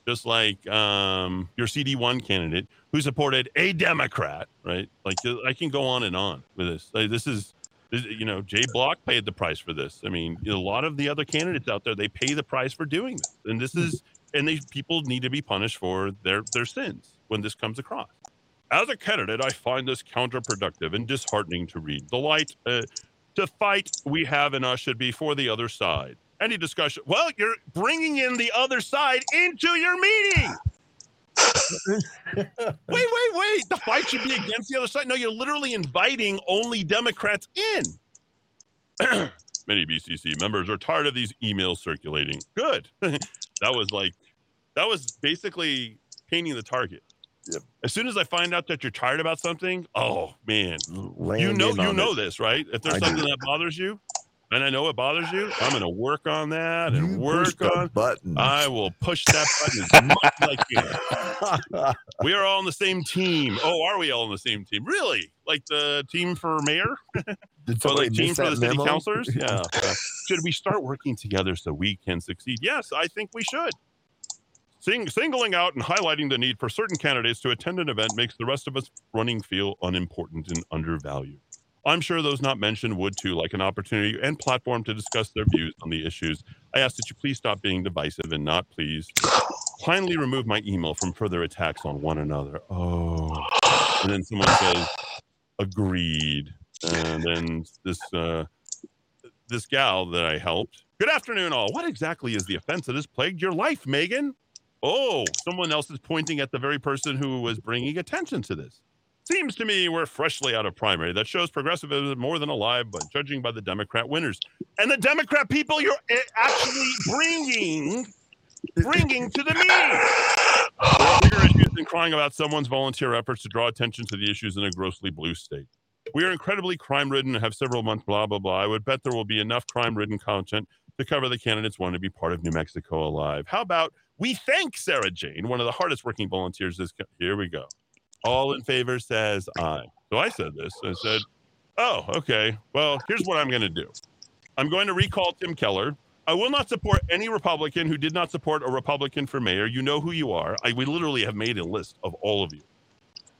Speaker 1: just like um, your CD one candidate who supported a Democrat. Right? Like I can go on and on with this. Like, this is. You know, Jay Block paid the price for this. I mean, a lot of the other candidates out there, they pay the price for doing this. And this is, and these people need to be punished for their their sins when this comes across. As a candidate, I find this counterproductive and disheartening to read. The light, uh, the fight we have in us should be for the other side. Any discussion? Well, you're bringing in the other side into your meeting. wait, wait, wait. The fight should be against the other side. No, you're literally inviting only Democrats in. Many BCC members are tired of these emails circulating. Good. that was like, that was basically painting the target.
Speaker 7: Yep.
Speaker 1: As soon as I find out that you're tired about something, oh man, you know you know
Speaker 7: it.
Speaker 1: this, right? If there's
Speaker 7: I do.
Speaker 1: something that bothers you, and I know it bothers you, I'm going to work on that and
Speaker 7: You
Speaker 1: work on.
Speaker 7: button.
Speaker 1: I will push that button as much as I can. We are all on the same team. Oh, are we all on the same team? Really? Like the team for mayor?
Speaker 7: Did
Speaker 1: So like team for the
Speaker 7: that
Speaker 1: city
Speaker 7: memo?
Speaker 1: councilors? Yeah. Should we start working together so we can succeed? Yes, I think we should. Sing, singling out and highlighting the need for certain candidates to attend an event makes the rest of us running feel unimportant and undervalued. I'm sure those not mentioned would too, like an opportunity and platform to discuss their views on the issues. I ask that you please stop being divisive and not please kindly remove my email from further attacks on one another. Oh, and then someone says, agreed. And then this uh, this gal that I helped. Good afternoon, all. What exactly is the offense that has plagued your life, Megan? Oh, someone else is pointing at the very person who was bringing attention to this. Seems to me we're freshly out of primary. That shows progressivism more than alive, but judging by the Democrat winners and the Democrat people you're eh, actually bringing, bringing to the. There are bigger issues than crying about someone's volunteer efforts to draw attention to the issues in a grossly blue state. We are incredibly crime ridden and have several months, blah, blah, blah. I would bet there will be enough crime ridden content to cover the candidates wanting to be part of New Mexico Alive. How about we thank Sarah Jane, one of the hardest working volunteers this Here we go. All in favor says aye. So I said this. I said, oh, okay. Well, here's what I'm going to do I'm going to recall Tim Keller. I will not support any Republican who did not support a Republican for mayor. You know who you are. I, we literally have made a list of all of you.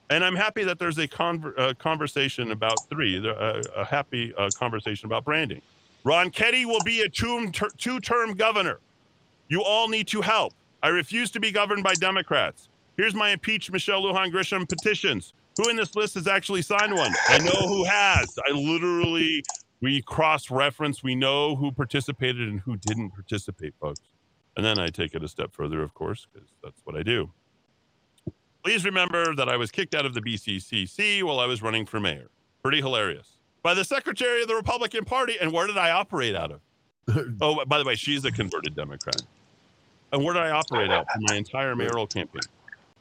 Speaker 1: And I'm happy that there's a conver- uh, conversation about three, uh, a happy uh, conversation about branding. Ronchetti will be a two two term governor. You all need to help. I refuse to be governed by Democrats. Here's my impeach Michelle Lujan Grisham petitions. Who in this list has actually signed one? I know who has. I literally, we cross reference. We know who participated and who didn't participate, folks. And then I take it a step further, of course, because that's what I do. Please remember that I was kicked out of the BCCC while I was running for mayor. Pretty hilarious. By the secretary of the Republican Party. And where did I operate out of? oh, by the way, she's a converted Democrat. And where did I operate out for my entire mayoral campaign?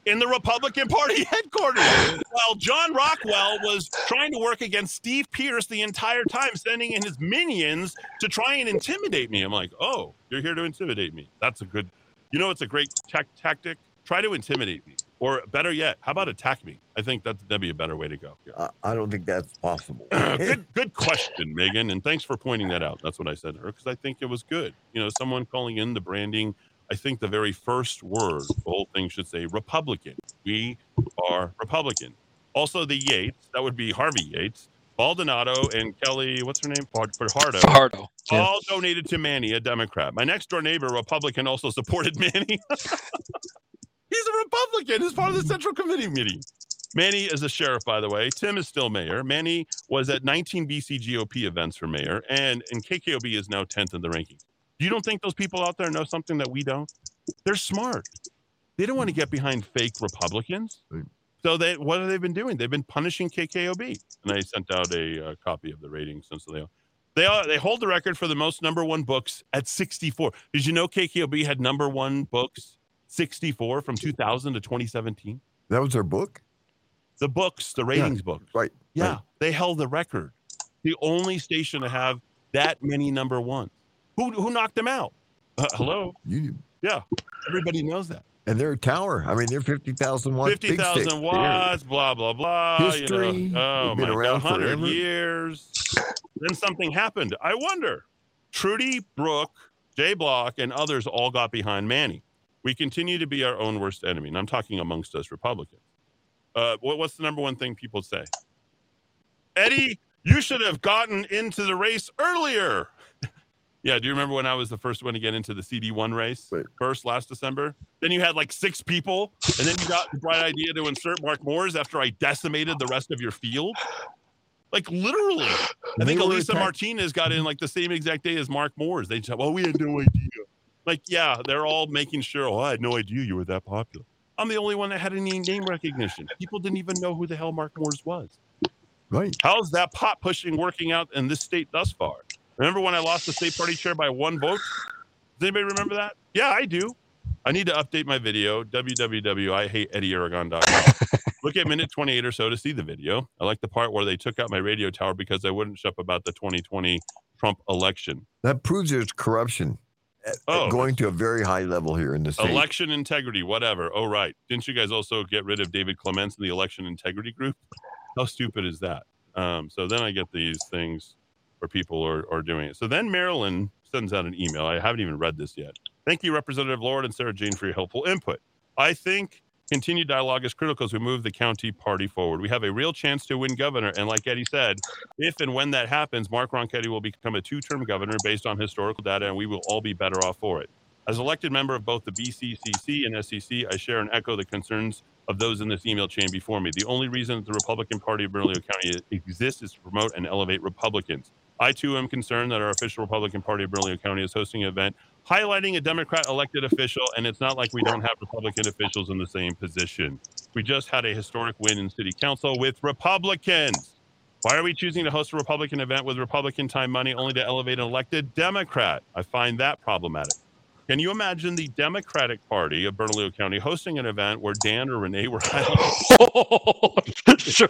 Speaker 1: In the Republican Party headquarters. While John Rockwell was trying to work against Steve Pearce the entire time, sending in his minions to try and intimidate me. I'm like, oh, you're here to intimidate me. That's a good, you know, it's a great tac- tactic. Try to intimidate me. Or better yet, how about attack me? I think that, that'd be a better way to go.
Speaker 7: I, I don't think that's possible.
Speaker 1: good, good question, Megan, and thanks for pointing that out. That's what I said to her because I think it was good. You know, someone calling in the branding. I think the very first word, the whole thing should say Republican. We are Republican. Also, the Yates, that would be Harvey Yates, Baldonado, and Kelly. What's her name? Faj- Fajardo.
Speaker 2: Fajardo. Yeah.
Speaker 1: All donated to Manny, a Democrat. My next door neighbor, Republican, also supported Manny. He's a Republican. He's part of the Central Committee meeting. Manny is a sheriff, by the way. Tim is still mayor. Manny was at 19 BC GOP events for mayor, and, and KKOB is now 10th in the rankings. You don't think those people out there know something that we don't? They're smart. They don't want to get behind fake Republicans. So they, what have they been doing? They've been punishing KKOB. And I sent out a uh, copy of the ratings since they they are, they hold the record for the most number one books at 64. Did you know KKOB had number one books 64 from 2000 to 2017?
Speaker 7: That was their book?
Speaker 1: The books, the ratings books.
Speaker 7: Right.
Speaker 1: Yeah,
Speaker 7: right.
Speaker 1: they held the record. The only station to have that many number ones. Who who knocked them out? Uh, hello.
Speaker 7: You
Speaker 1: Yeah, everybody knows that.
Speaker 7: And they're a tower. I mean, they're 50,000 watts. big stick.
Speaker 1: 50,000 watts, blah, blah, blah.
Speaker 7: History.
Speaker 1: You know, oh,
Speaker 7: They've been
Speaker 1: my God,
Speaker 7: around
Speaker 1: 100 years. then something happened. I wonder. Trudy, Brook, Jay Block, and others all got behind Manny. We continue to be our own worst enemy. And I'm talking amongst us Republicans. Uh, what, what's the number one thing people say? Eddy, you should have gotten into the race earlier. Yeah, do you remember when I was the first one to get into the CD1 race
Speaker 7: Wait.
Speaker 1: first last December? Then you had like six people, and then you got the bright idea to insert Mark Moores after I decimated the rest of your field. Like literally, I
Speaker 7: They
Speaker 1: think Elisa
Speaker 7: attack-
Speaker 1: Martinez got in like the same exact day as Mark Moores. They said, "Well, we had no idea." Like, yeah, they're all making sure. Oh, I had no idea you were that popular. I'm the only one that had any name recognition. People didn't even know who the hell Mark Moores was.
Speaker 7: Right.
Speaker 1: How's that pot pushing working out in this state thus far? Remember when I lost the state party chair by one vote? Does anybody remember that? Yeah, I do. I need to update my video, www.ihateeddiearagon.com. Look at minute 28 or so to see the video. I like the part where they took out my radio tower because I wouldn't shut up about the 2020 Trump election.
Speaker 7: That proves there's corruption
Speaker 1: Oh.
Speaker 7: going to a very high level here in the state.
Speaker 1: Election integrity, whatever. Oh, right. Didn't you guys also get rid of David Clements in the election integrity group? How stupid is that? Um, so then I get these things where people are, are doing it. So then Marilyn sends out an email. I haven't even read this yet. Thank you, Representative Lord and Sarah Jane, for your helpful input. I think continued dialogue is critical as we move the county party forward. We have a real chance to win governor. And like Eddy said, if and when that happens, Mark Ronchetti will become a two term governor based on historical data, and we will all be better off for it. As elected member of both the BCCC and SEC, I share and echo the concerns of those in this email chain before me. The only reason the Republican Party of Bernalillo County exists is to promote and elevate Republicans. I too am concerned that our official Republican Party of Bernalillo County is hosting an event highlighting a Democrat elected official, and it's not like we don't have Republican officials in the same position. We just had a historic win in City Council with Republicans. Why are we choosing to host a Republican event with Republican time money only to elevate an elected Democrat? I find that problematic. Can you imagine the Democratic Party of Bernalillo County hosting an event where Dan or Renee were
Speaker 2: sure.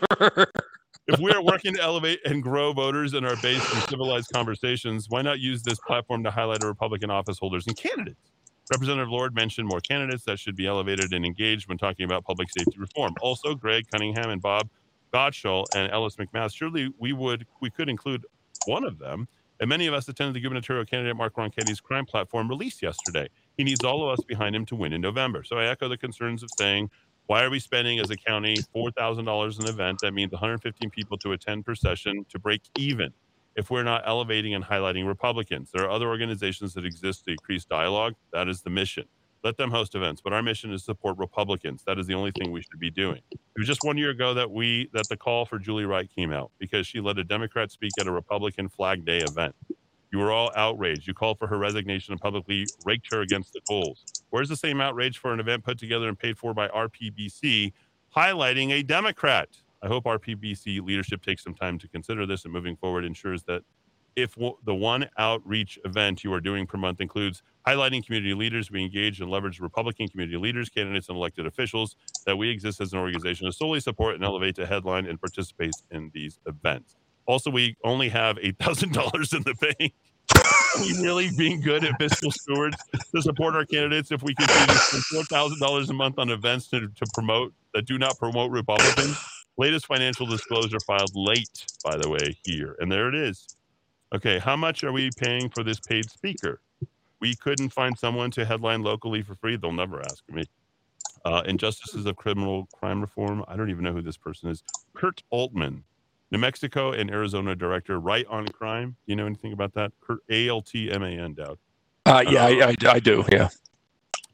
Speaker 1: If we are working to elevate and grow voters in our base and civilized conversations, why not use this platform to highlight our Republican office holders and candidates? Representative Lord mentioned more candidates that should be elevated and engaged when talking about public safety reform. Also, Greg Cunningham and Bob Gottschall and Ellis McMath. Surely we would we could include one of them. And many of us attended the gubernatorial candidate Mark Ronchetti's crime platform release yesterday. He needs all of us behind him to win in November. So I echo the concerns of saying, why are we spending as a county four thousand dollars an event that means 115 people to attend per session to break even? If we're not elevating and highlighting Republicans, there are other organizations that exist to increase dialogue. That is the mission. Let them host events, but our mission is support Republicans. That is the only thing we should be doing. It was just one year ago that we that the call for Julie Wright came out because she let a Democrat speak at a Republican Flag Day event. You were all outraged. You called for her resignation and publicly raked her against the coals. Where's the same outrage for an event put together and paid for by RPBC, highlighting a Democrat? I hope RPBC leadership takes some time to consider this and moving forward ensures that if w- the one outreach event you are doing per month includes highlighting community leaders, we engage and leverage Republican community leaders, candidates, and elected officials, that we exist as an organization to solely support and elevate to headline and participate in these events. Also, we only have $8,000 in the bank. Are we really being good at fiscal stewards to support our candidates if we to spend $4,000 a month on events to, to promote that do not promote Republicans? Latest financial disclosure filed late, by the way, here. And there it is. Okay, how much are we paying for this paid speaker? We couldn't find someone to headline locally for free. They'll never ask me. Uh, Injustices of Criminal Crime Reform. I don't even know who this person is. Kurt Altman, New Mexico and Arizona director, Right on Crime. Do you know anything about that? A L T M A N. Doubt.
Speaker 2: Uh, yeah, I, I, I do. Yeah.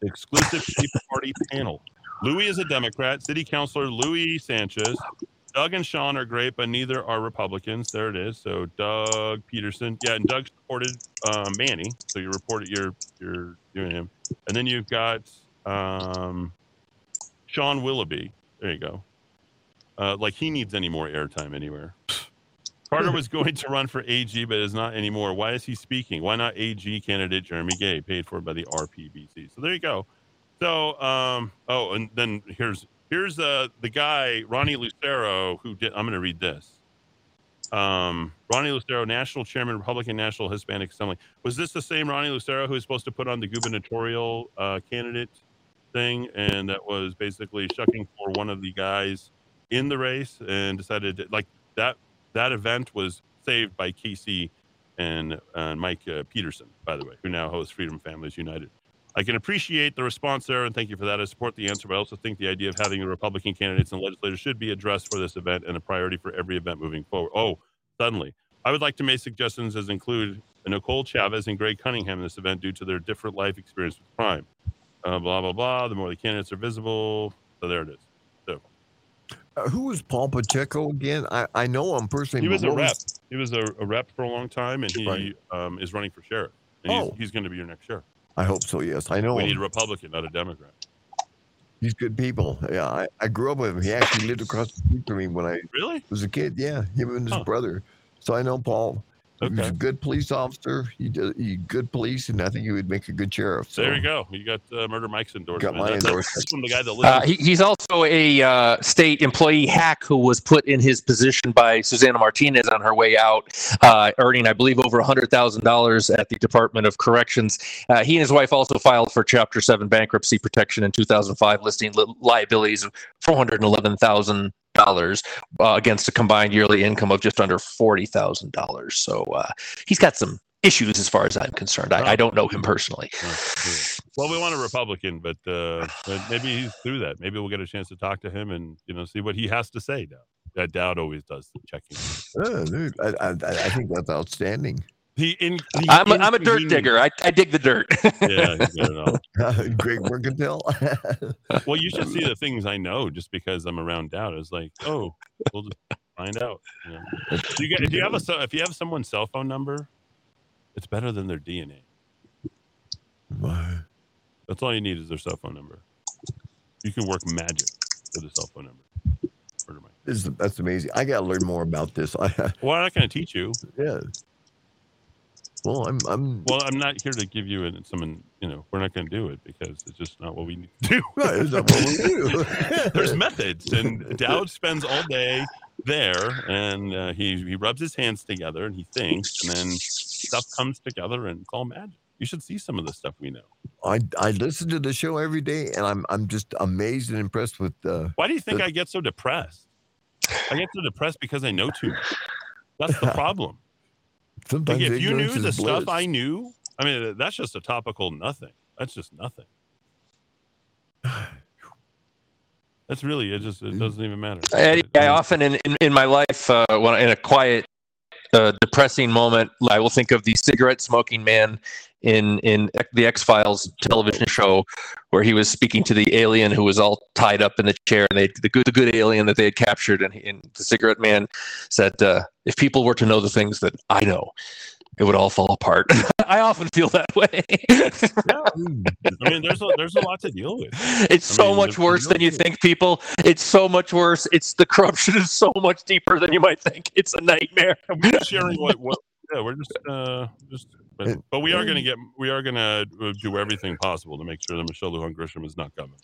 Speaker 1: Exclusive Party panel. Louis is a Democrat. City Councilor Louis Sanchez. Doug and Sean are great, but neither are Republicans. There it is. So Doug Peterson, yeah, and Doug supported uh, Manny. So you reported you're you're doing him, and then you've got um, Shaun Willoughby. There you go. Uh, like he needs any more airtime anywhere. Carter was going to run for AG, but is not anymore. Why is he speaking? Why not AG candidate Jeremy Gay, paid for by the RPBC? So there you go. So, um, oh, and then here's here's uh, the guy Ronnie Lucero who did. I'm going to read this. Um, Ronnie Lucero, National Chairman, Republican National Hispanic Assembly. Was this the same Ronnie Lucero who was supposed to put on the gubernatorial uh, candidate thing, and that was basically shucking for one of the guys in the race, and decided like that that event was saved by Casey and uh, Mike uh, Peterson, by the way, who now hosts Freedom Families United. I can appreciate the response there, and thank you for that. I support the answer, but I also think the idea of having the Republican candidates and legislators should be addressed for this event and a priority for every event moving forward. Oh, suddenly. I would like to make suggestions as include Nicole Chavez and Greg Cunningham in this event due to their different life experience with crime. Uh, blah, blah, blah. The more the candidates are visible. So there it is.
Speaker 7: Uh, who was Paul Pacheco again? I, I know him personally.
Speaker 1: he was a rep. He was a, a rep for a long time, and he
Speaker 7: Right.
Speaker 1: um, is running for sheriff. And he's,
Speaker 7: Oh.
Speaker 1: he's going to be your next sheriff.
Speaker 7: I hope so. Yes, I know
Speaker 1: We
Speaker 7: him.
Speaker 1: need a Republican, not a Democrat.
Speaker 7: He's good people. Yeah, I, I grew up with him. He actually lived across the street from me when I
Speaker 1: Really?
Speaker 7: was a kid. Yeah, him and his
Speaker 1: Huh.
Speaker 7: brother. So I know Paul. He was a good police officer. He did he good police, and I think he would make a good sheriff. So
Speaker 1: There you go. You got uh, Murder Mike's endorsement.
Speaker 7: Got my
Speaker 1: That- that's-
Speaker 7: endorsement.
Speaker 1: That's from the guy that
Speaker 2: Uh,
Speaker 1: lives.
Speaker 2: he, he's also a uh, state employee hack who was put in his position by Susana Martinez on her way out, uh, earning, I believe, over $100,000 at the Department of Corrections. Uh, he and his wife also filed for Chapter 7 bankruptcy protection in 2005, listing li- liabilities of $411,000 uh, against a combined yearly income of just under $40,000. So uh, he's got some issues as far as I'm concerned. I, I don't know him personally.
Speaker 1: Oh. Well, we want a Republican, but, uh, maybe he's through that. Maybe we'll get a chance to talk to him and you know see what he has to say. Dowd. That Dowd always does the checking.
Speaker 7: Yeah, dude, I, I, I think that's outstanding.
Speaker 1: He in. He
Speaker 2: I'm a, I'm a dirt
Speaker 1: inconvenience-
Speaker 2: digger. I, I dig the dirt.
Speaker 1: Yeah, he's got.
Speaker 7: Great work and.
Speaker 1: Well, you should see the things I know just because I'm around Dowd. It's like, oh, we'll just find out. You know. You get, if you have a if you have someone's cell phone number, it's better than their DNA. Why? That's all you need is their cell phone number. You can work magic with a cell phone number.
Speaker 7: This is, that's amazing. I got to learn more about this. I,
Speaker 1: Well, I'm not going to teach you.
Speaker 7: yeah. Well, I'm, I'm.
Speaker 1: Well, I'm not here to give you an- some, you know, we're not going to do it because it's just not what we need to do.
Speaker 7: Right, it's not what we do.
Speaker 1: There's methods, and Dowd spends all day there, and uh, he he rubs his hands together and he thinks, and then stuff comes together, and it's all magic. You should see some of the stuff we know.
Speaker 7: I I listen to the show every day, and I'm I'm just amazed and impressed with. Uh,
Speaker 1: Why do you think
Speaker 7: the-
Speaker 1: I get so depressed? I get so depressed because I know too much. That's the problem.
Speaker 7: Sometimes
Speaker 1: Like, if you knew the
Speaker 7: is
Speaker 1: stuff. I knew, I mean, that's just a topical nothing. That's just nothing. That's really it. Just it doesn't even matter.
Speaker 2: Eddy, I often in, in, in my life, uh, when I- in a quiet, uh, depressing moment, I will think of the cigarette smoking man in in the X Files television show, where he was speaking to the alien who was all tied up in the chair, and they the good the good alien that they had captured, and, and the cigarette man said, uh, "If people were to know the things that I know." It would all fall apart. I often feel that way.
Speaker 1: I mean, there's a, there's a lot to deal with.
Speaker 2: It's
Speaker 1: I
Speaker 2: so
Speaker 1: mean,
Speaker 2: much worse than you think, people. It's so much worse. It's the corruption is so much deeper than you might think. It's a nightmare.
Speaker 1: We're just sharing what, what yeah, we're just uh just but, but we are gonna get we are gonna uh, do everything possible to make sure that Michelle Lujan Grisham is not coming.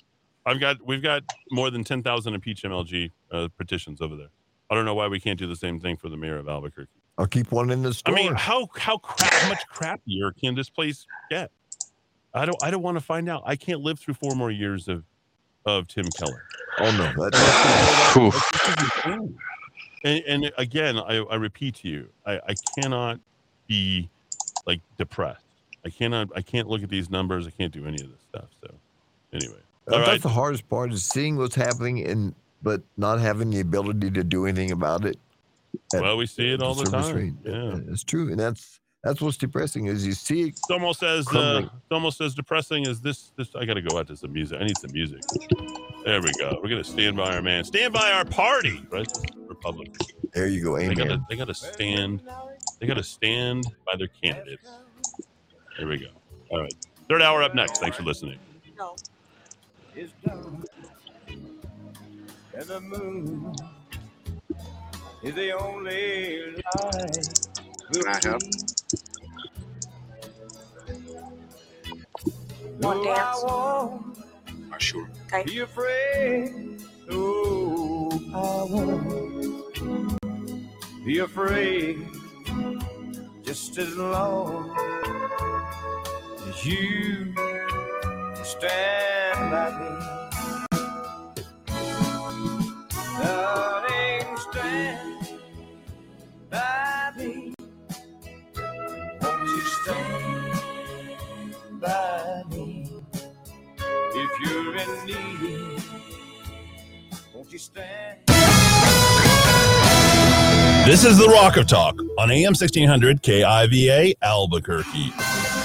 Speaker 1: I've got we've got more than ten thousand impeach MLG uh, petitions over there. I don't know why we can't do the same thing for the mayor of Albuquerque.
Speaker 7: I'll keep one in the store.
Speaker 1: I mean, how how crap, how much crappier can this place get? I don't I don't want to find out. I can't live through four more years of of Tim Keller.
Speaker 7: oh no, that,
Speaker 2: Oof.
Speaker 1: And, and again, I, I repeat to you, I, I cannot be like depressed. I cannot. I can't look at these numbers. I can't do any of this stuff. So, anyway,
Speaker 7: that-
Speaker 1: all
Speaker 7: that's
Speaker 1: right.
Speaker 7: the hardest part is seeing what's happening and but not having the ability to do anything about it. At
Speaker 1: Well, we see it all the
Speaker 7: service
Speaker 1: time.
Speaker 7: rate.
Speaker 1: Yeah.
Speaker 7: it's true, and that's that's what's depressing is you see it
Speaker 1: It's almost as uh, it's almost as depressing as this. This I got to go out to some music. I need some music. There we go. We're gonna stand by our man. Stand by our party. Right, Republic.
Speaker 7: There you go,
Speaker 1: They
Speaker 7: amen.
Speaker 1: gotta. They gotta stand. They gotta stand by their candidates. There we go. All right. Third hour up next. Thanks for listening.
Speaker 10: is. And the moon is the only light. Can I help?
Speaker 11: Want to dance?
Speaker 10: Uh, sure. Be afraid. Oh, I won't be afraid. Just as long as you stand stand by me. Darling, stand If you're need, won't you stand?
Speaker 1: This is the Rock of Talk on AM 1600 KIVA Albuquerque.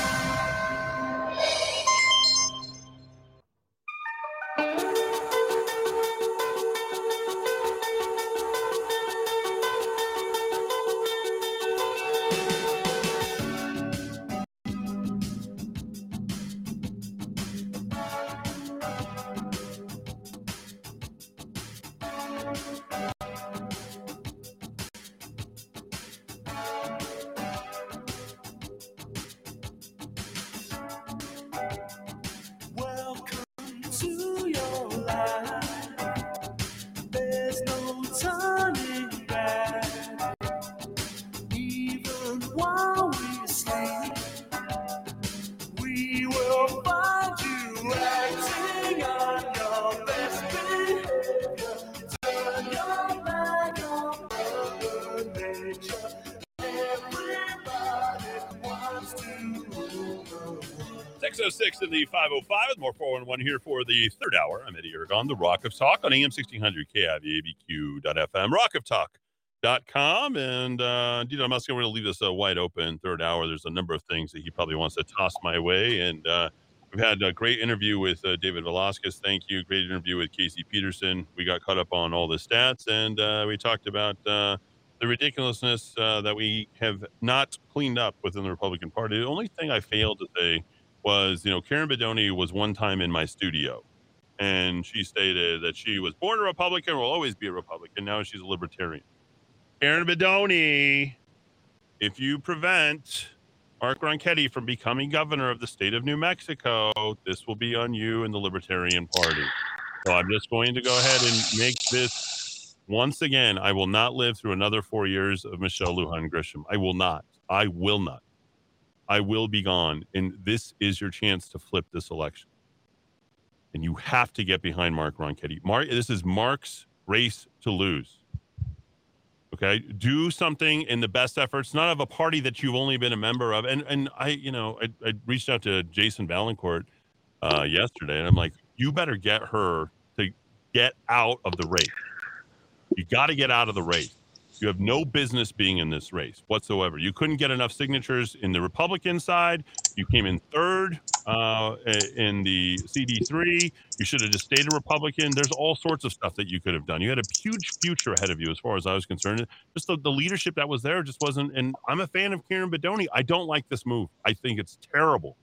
Speaker 1: 606 in the 505 with more 411 here for the third hour. I'm Eddy Aragon, the Rock of Talk on AM 1600 KIVABQ.FM, rockoftalk.com. And uh, Dino Musk, we're going to leave this uh, wide open third hour. There's a number of things that he probably wants to toss my way. And uh, we've had a great interview with uh, David Velasquez. Thank you. Great interview with Casey Peterson. We got caught up on all the stats and uh, we talked about uh, the ridiculousness uh, that we have not cleaned up within the Republican Party. The only thing I failed to say was, you know, Karen Bedonie was one time in my studio and she stated that she was born a Republican, will always be a Republican. Now she's a libertarian. Karen Bedonie, if you prevent Mark Ronchetti from becoming governor of the state of New Mexico, this will be on you and the Libertarian Party. So I'm just going to go ahead and make this once again. I will not live through another four years of Michelle Lujan Grisham. I will not. I will not. I will be gone. And this is your chance to flip this election. And you have to get behind Mark Ronchetti. Mark, this is Mark's race to lose. Okay. Do something in the best efforts, not of a party that you've only been a member of. And and I, you know, I, I reached out to Jason Valancourt uh, yesterday and I'm like, you better get her to get out of the race. You got to get out of the race. You have no business being in this race whatsoever. You couldn't get enough signatures in the Republican side. You came in third uh, in the CD3. You should have just stayed a Republican. There's all sorts of stuff that you could have done. You had a huge future ahead of you, as far as I was concerned. Just the, the leadership that was there just wasn't. And I'm a fan of Karen Bedonie. I don't like this move. I think it's terrible.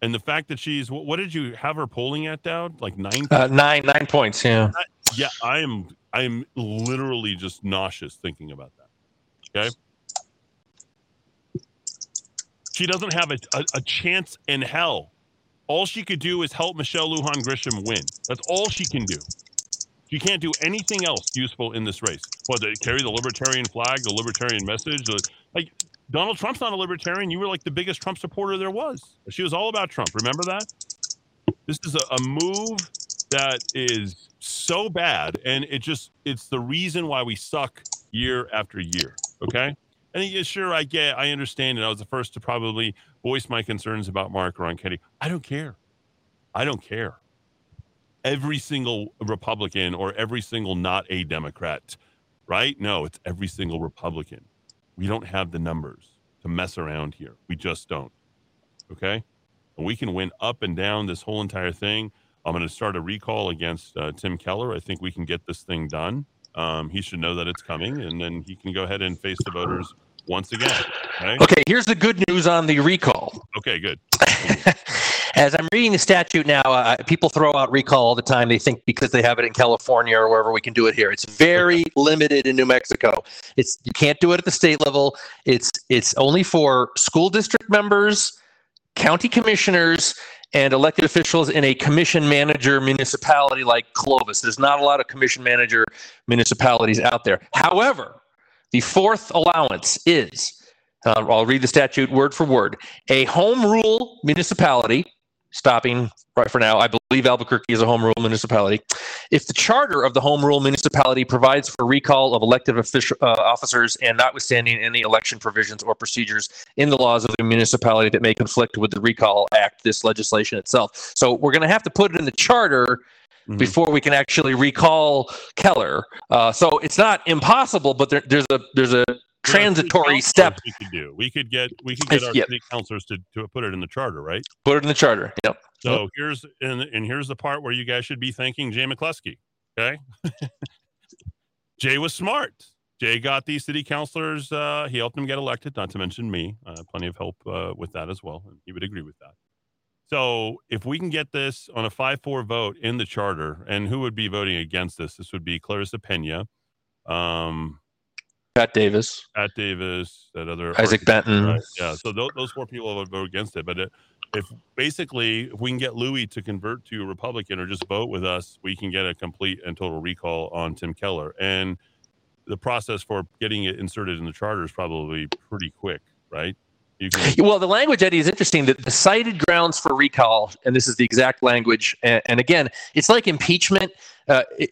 Speaker 1: And the fact that she's what, what did you have her polling at, Dowd? Like nine,
Speaker 2: Uh, nine nine points. Yeah.
Speaker 1: Yeah, I am. I am literally just nauseous thinking about that. Okay. She doesn't have a, a, a chance in hell. All she could do is help Michelle Lujan Grisham win. That's all she can do. She can't do anything else useful in this race. What, to carry the libertarian flag, the libertarian message? the- Like, Donald Trump's not a libertarian. You were like the biggest Trump supporter there was. She was all about Trump. Remember that? This is a, a move that is so bad and it just it's the reason why we suck year after year okay? And yeah, sure i get i understand and i was the first to probably voice my concerns about mark ronchetti i don't care. I don't care. Every single republican or every single not a democrat right? No it's every single republican. We don't have the numbers to mess around here. We just don't okay? And we can win up and down this whole entire thing I'm going to start a recall against uh, Tim Keller. I think we can get this thing done. Um, he should know that it's coming, and then he can go ahead and face the voters once again. Okay.
Speaker 2: Okay, here's the good news on the recall.
Speaker 1: Okay. Good.
Speaker 2: As I'm reading the statute now, uh, people throw out recall all the time. They think because they have it in California or wherever we can do it here. It's very limited in New Mexico. It's you can't do it at the state level. It's it's only for school district members, county commissioners, and elected officials in a commission manager municipality like Clovis. There's not a lot of commission manager municipalities out there. However, the fourth allowance is uh, I'll read the statute word for word. A home rule municipality stopping right for now. I believe Albuquerque is a home rule municipality. If the charter of the home rule municipality provides for recall of elective official uh, officers and notwithstanding any election provisions or procedures in the laws of the municipality that may conflict with the recall act, this legislation itself. So we're going to have to put it in the charter
Speaker 5: Mhm.
Speaker 2: before we can actually recall Keller. Uh, so it's not impossible, but there, there's a there's a
Speaker 1: We have city
Speaker 2: transitory
Speaker 1: councilors
Speaker 2: step.
Speaker 1: We could do. We could get we could get our
Speaker 2: yeah.
Speaker 1: city councilors to, to put it in the charter, right?
Speaker 2: Put it in the charter. Yep.
Speaker 1: So here's and and here's the part where you guys should be thanking Jay McCleskey. Okay, Jay was smart. Jay got these city councilors. Uh, he helped them get elected. Not to mention me. Uh, plenty of help uh, with that as well, and he would agree with that. So if we can get this on a five-four vote in the charter, and who would be voting against this? This would be Klarissa Peña, um,
Speaker 2: Pat Davis,
Speaker 1: Pat Davis, that other
Speaker 2: Isaac Benton.
Speaker 1: right? Yeah, so those, those four people would vote against it. But it, if basically if we can get Louis to convert to a Republican or just vote with us, we can get a complete and total recall on Tim Keller. And the process for getting it inserted in the charter is probably pretty quick, right? Can,
Speaker 2: Well, the language, Eddy, is interesting. That the cited grounds for recall, and this is the exact language. And, and again, it's like impeachment. Uh, it,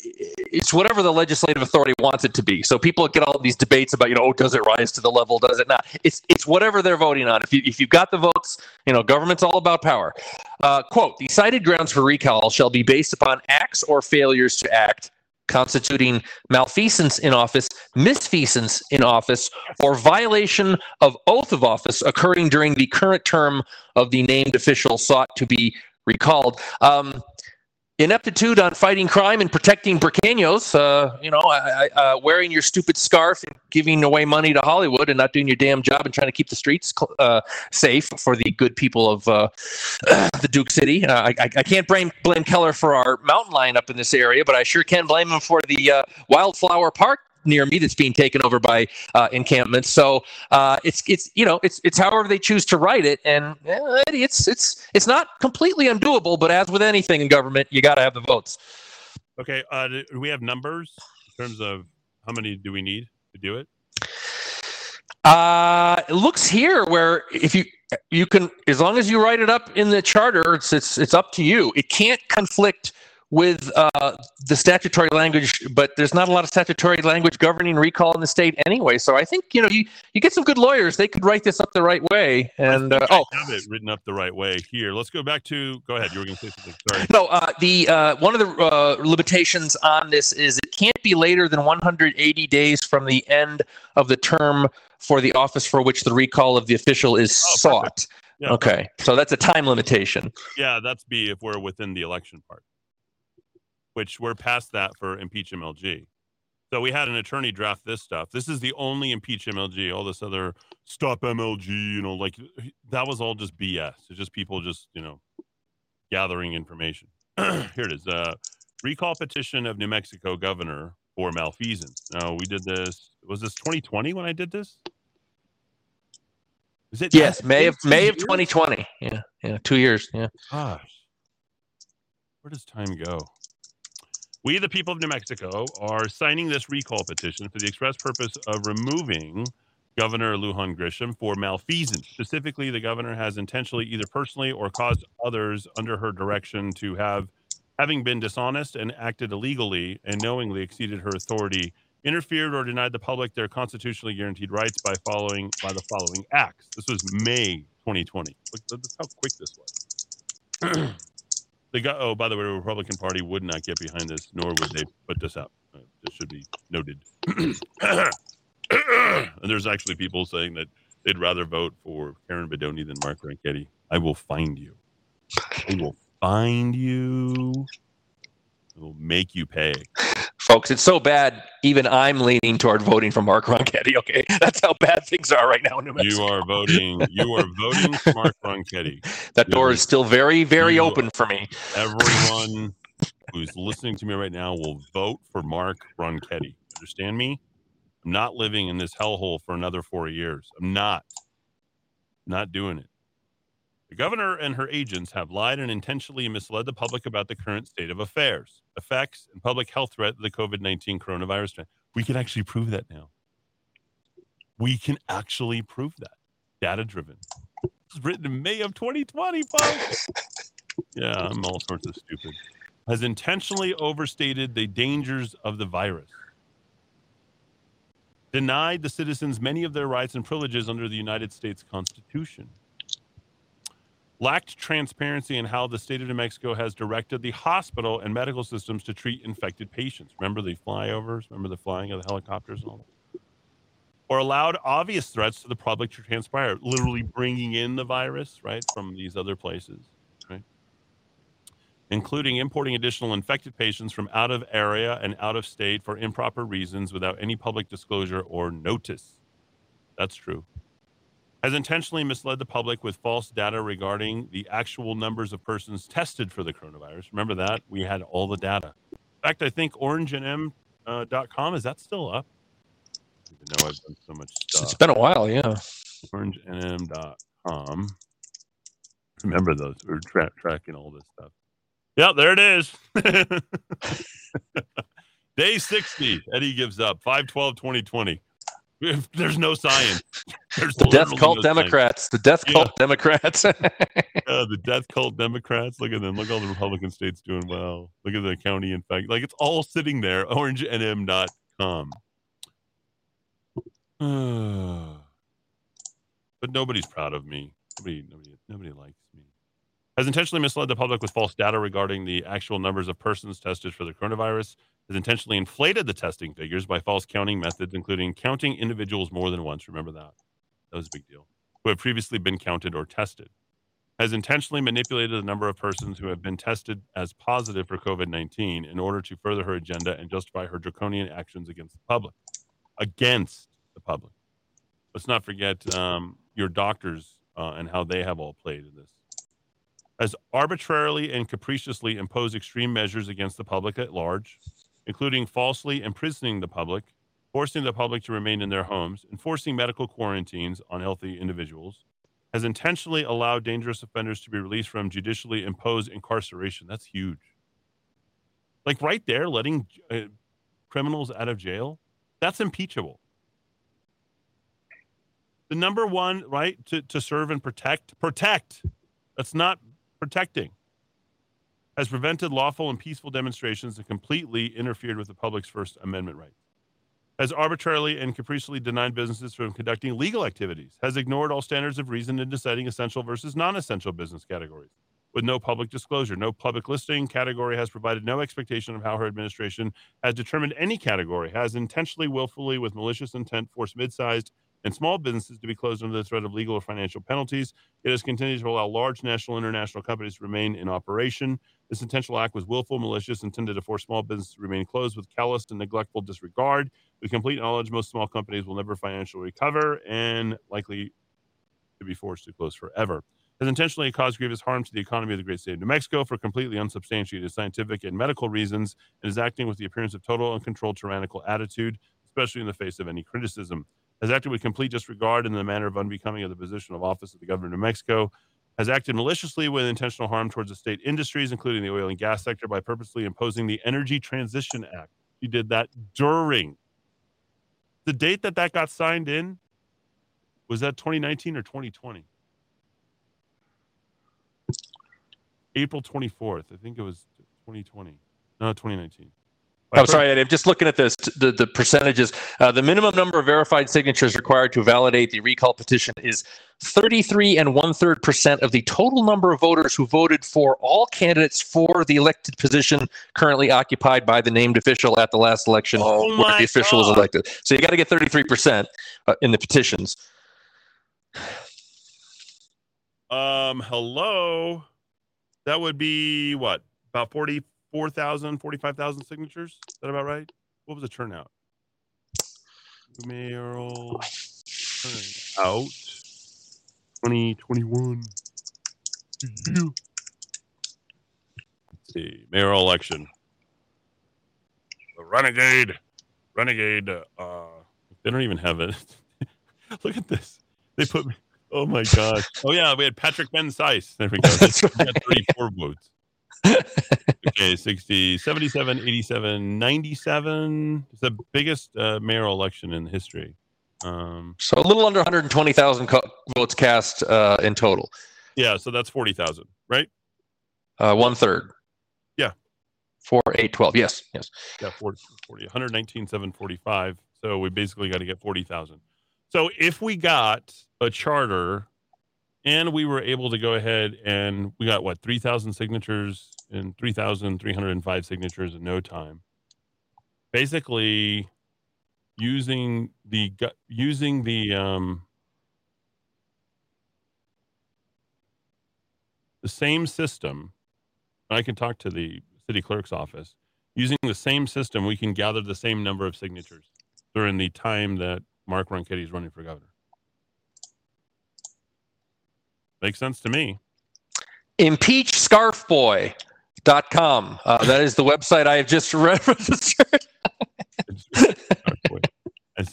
Speaker 2: it's whatever the legislative authority wants it to be. So people get all these debates about, you know, oh, does it rise to the level? Does it not? It's it's whatever they're voting on. If you if you've got the votes, you know, government's all about power. Uh, quote: The cited grounds for recall shall be based upon acts or failures to act constituting malfeasance in office, misfeasance in office, or violation of oath of office occurring during the current term of the named official sought to be recalled. Um, ineptitude on fighting crime and protecting Burqueños, uh, you know, I, I, uh, wearing your stupid scarf and giving away money to Hollywood and not doing your damn job and trying to keep the streets uh, safe for the good people of uh, the Duke City. Uh, I, I I can't blame blame Keller for our mountain lion up in this area, but I sure can blame him for the uh, wildflower park near me that's being taken over by uh, encampments. So uh, it's it's you know it's it's however they choose to write it, and eh, it's it's it's not completely undoable. But as with anything in government, you got to have the votes.
Speaker 1: okay, uh, do do we have numbers in terms of how many do we need to do it?
Speaker 2: Uh, it looks here where if you you can as long as you write it up in the charter, it's it's it's up to you. It can't conflict with uh, the statutory language, but there's not a lot of statutory language governing recall in the state anyway. So I think you know you you get some good lawyers, they could write this up the right way. And uh, oh,
Speaker 1: I have it written up the right way here. Let's go back to. Go ahead. You were going to say something. Sorry.
Speaker 2: No, uh, the uh, one of the uh, limitations on this is it can't be later than 180 days from the end of the term for the office for which the recall of the official is sought.
Speaker 1: Yeah.
Speaker 2: Okay, so that's a time limitation.
Speaker 1: Yeah, that's B if we're within the election part, which we're past that for impeach MLG. So we had an attorney draft this stuff. This is the only impeach MLG. All this other stop MLG, you know, like that was all just BS. It's just people just, you know, gathering information. Here it is. Uh, recall petition of New Mexico governor for malfeasance. Now we did this. Was this 2020 when I did this? Is it?
Speaker 2: Yes, May of May of 2020. Yeah, yeah, two years. Yeah.
Speaker 1: Gosh, where does time go? We, the people of New Mexico, are signing this recall petition for the express purpose of removing Governor Lujan Grisham for malfeasance. Specifically, the governor has intentionally, either personally or caused others under her direction to have, having been dishonest and acted illegally and knowingly exceeded her authority, interfered or denied the public their constitutionally guaranteed rights by following by the following acts. This was May 2020. Look, that's how quick this was. the oh, by the way, the Republican Party would not get behind this, nor would they put this out. Uh, this should be noted. and there's actually people saying that they'd rather vote for Karen Bedonie than Mark Ronchetti. I will find you. I will find you. I will make you pay.
Speaker 2: Folks, it's so bad. Even I'm leaning toward voting for Mark Ronchetti. Okay, that's how bad things are right now in New Mexico.
Speaker 1: You are voting. You are voting for Mark Ronchetti.
Speaker 2: that door is still very, very
Speaker 1: You-
Speaker 2: open for me.
Speaker 1: Everyone who's listening to me right now will vote for Mark Ronchetti. Understand me? I'm not living in this hellhole for another four years. I'm not. Not doing it. The governor and her agents have lied and intentionally misled the public about the current state of affairs, effects, and public health threat of the COVID 19 coronavirus. We can actually prove that now. We can actually prove that. Data driven. This was written in May of 2020, folks. Yeah, I'm all sorts of stupid. Has intentionally overstated the dangers of the virus. Denied the citizens many of their rights and privileges under the United States Constitution. Lacked transparency in how the state of New Mexico has directed the hospital and medical systems to treat infected patients. Remember the flyovers? Remember the flying of the helicopters and all that? Or allowed obvious threats to the public to transpire, literally bringing in the virus, right, from these other places, right? Including importing additional infected patients from out of area and out of state for improper reasons without any public disclosure or notice. That's true has intentionally misled the public with false data regarding the actual numbers of persons tested for the coronavirus. Remember that? We had all the data. In fact, I think orangenm.com, uh, dot com, is that still up? I even know I've done so much stuff.
Speaker 2: It's been a while, yeah.
Speaker 1: orangenm.com. Remember those. We are tra- tracking all this stuff. Yeah, there it is. Day 60. Eddy gives up. 512 2020. There's no science. There's
Speaker 2: The death cult
Speaker 1: no science.
Speaker 2: Democrats. The death
Speaker 1: Yeah.
Speaker 2: cult Democrats.
Speaker 1: The death cult Democrats. Look at them. Look at all the Republican states doing well. Look at the county in fact. Like it's all sitting there. OrangeNM.com. but nobody's proud of me. Nobody, nobody, nobody likes me. Has intentionally misled the public with false data regarding the actual numbers of persons tested for the coronavirus. Has intentionally inflated the testing figures by false counting methods, including counting individuals more than once. Remember that. That was a big deal. Who have previously been counted or tested has intentionally manipulated the number of persons who have been tested as positive for COVID 19 in order to further her agenda and justify her draconian actions against the public. Against the public. Let's not forget um, your doctors uh, and how they have all played in this. Has arbitrarily and capriciously imposed extreme measures against the public at large, including falsely imprisoning the public, forcing the public to remain in their homes, enforcing medical quarantines on healthy individuals, has intentionally allowed dangerous offenders to be released from judicially imposed incarceration. That's huge. Like right there, letting uh, criminals out of jail, that's impeachable. The number one right to, to serve and protect, protect. That's not protecting. Has prevented lawful and peaceful demonstrations and completely interfered with the public's First Amendment rights has arbitrarily and capriciously denied businesses from conducting legal activities, has ignored all standards of reason in deciding essential versus non essential business categories. With no public disclosure, no public listing, category has provided no expectation of how her administration has determined any category, has intentionally, willfully, with malicious intent, forced mid sized and small businesses to be closed under the threat of legal or financial penalties. It has continued to allow large national and international companies to remain in operation. This intentional act was willful, malicious, intended to force small businesses to remain closed with callous and neglectful disregard. With complete knowledge, most small companies will never financially recover and likely to be forced to close forever. Has intentionally caused grievous harm to the economy of the great state of New Mexico for completely unsubstantiated scientific and medical reasons, and is acting with the appearance of total uncontrolled tyrannical attitude, especially in the face of any criticism. Has acted with complete disregard in the manner of unbecoming of the position of office of the governor of New Mexico. Has acted maliciously with intentional harm towards the state industries, including the oil and gas sector, by purposely imposing the Energy Transition Act. He did that during the date that that got signed in was that 2019 or 2020 april 24th i think it was 2020 no 2019
Speaker 2: I'm sorry, I'm just looking at this. The, the percentages. Uh, the minimum number of verified signatures required to validate the recall petition is 33 and one third percent of the total number of voters who voted for all candidates for the elected position currently occupied by the named official at the last election
Speaker 1: Oh
Speaker 2: where the official was elected. So you got to get 33 percent uh, in the petitions.
Speaker 1: um hello that would be what about 44,000 45,000 signatures? Is that about right? What was the turnout? Mayoral turnout. 2021 let's see mayoral election. The renegade renegade uh they don't even have it. Look at this. They put me oh my gosh. Oh yeah we had patrick ben Sice. there we go.
Speaker 2: That's
Speaker 1: We got 34 votes okay 60 77 87 97 it's the biggest uh, mayoral election in history um
Speaker 2: So a little under 120,000 co- votes cast uh, in total.
Speaker 1: yeah so that's 40,000 right
Speaker 2: Uh, one third.
Speaker 1: Yeah.
Speaker 2: Four, eight, twelve. Yes, yes.
Speaker 1: Yeah, 40, 40 119,745. So we basically got to get 40,000. So if we got a charter and we were able to go ahead and we got what, 3,000 signatures and 3,305 signatures in no time. Basically using the using the um the same system I can talk to the city clerk's office using the same system, we can gather the same number of signatures during the time that Mark Ronchetti is running for governor. Makes sense to me.
Speaker 2: impeachscarfboy.com. Uh, that is the website I have just registered.
Speaker 1: He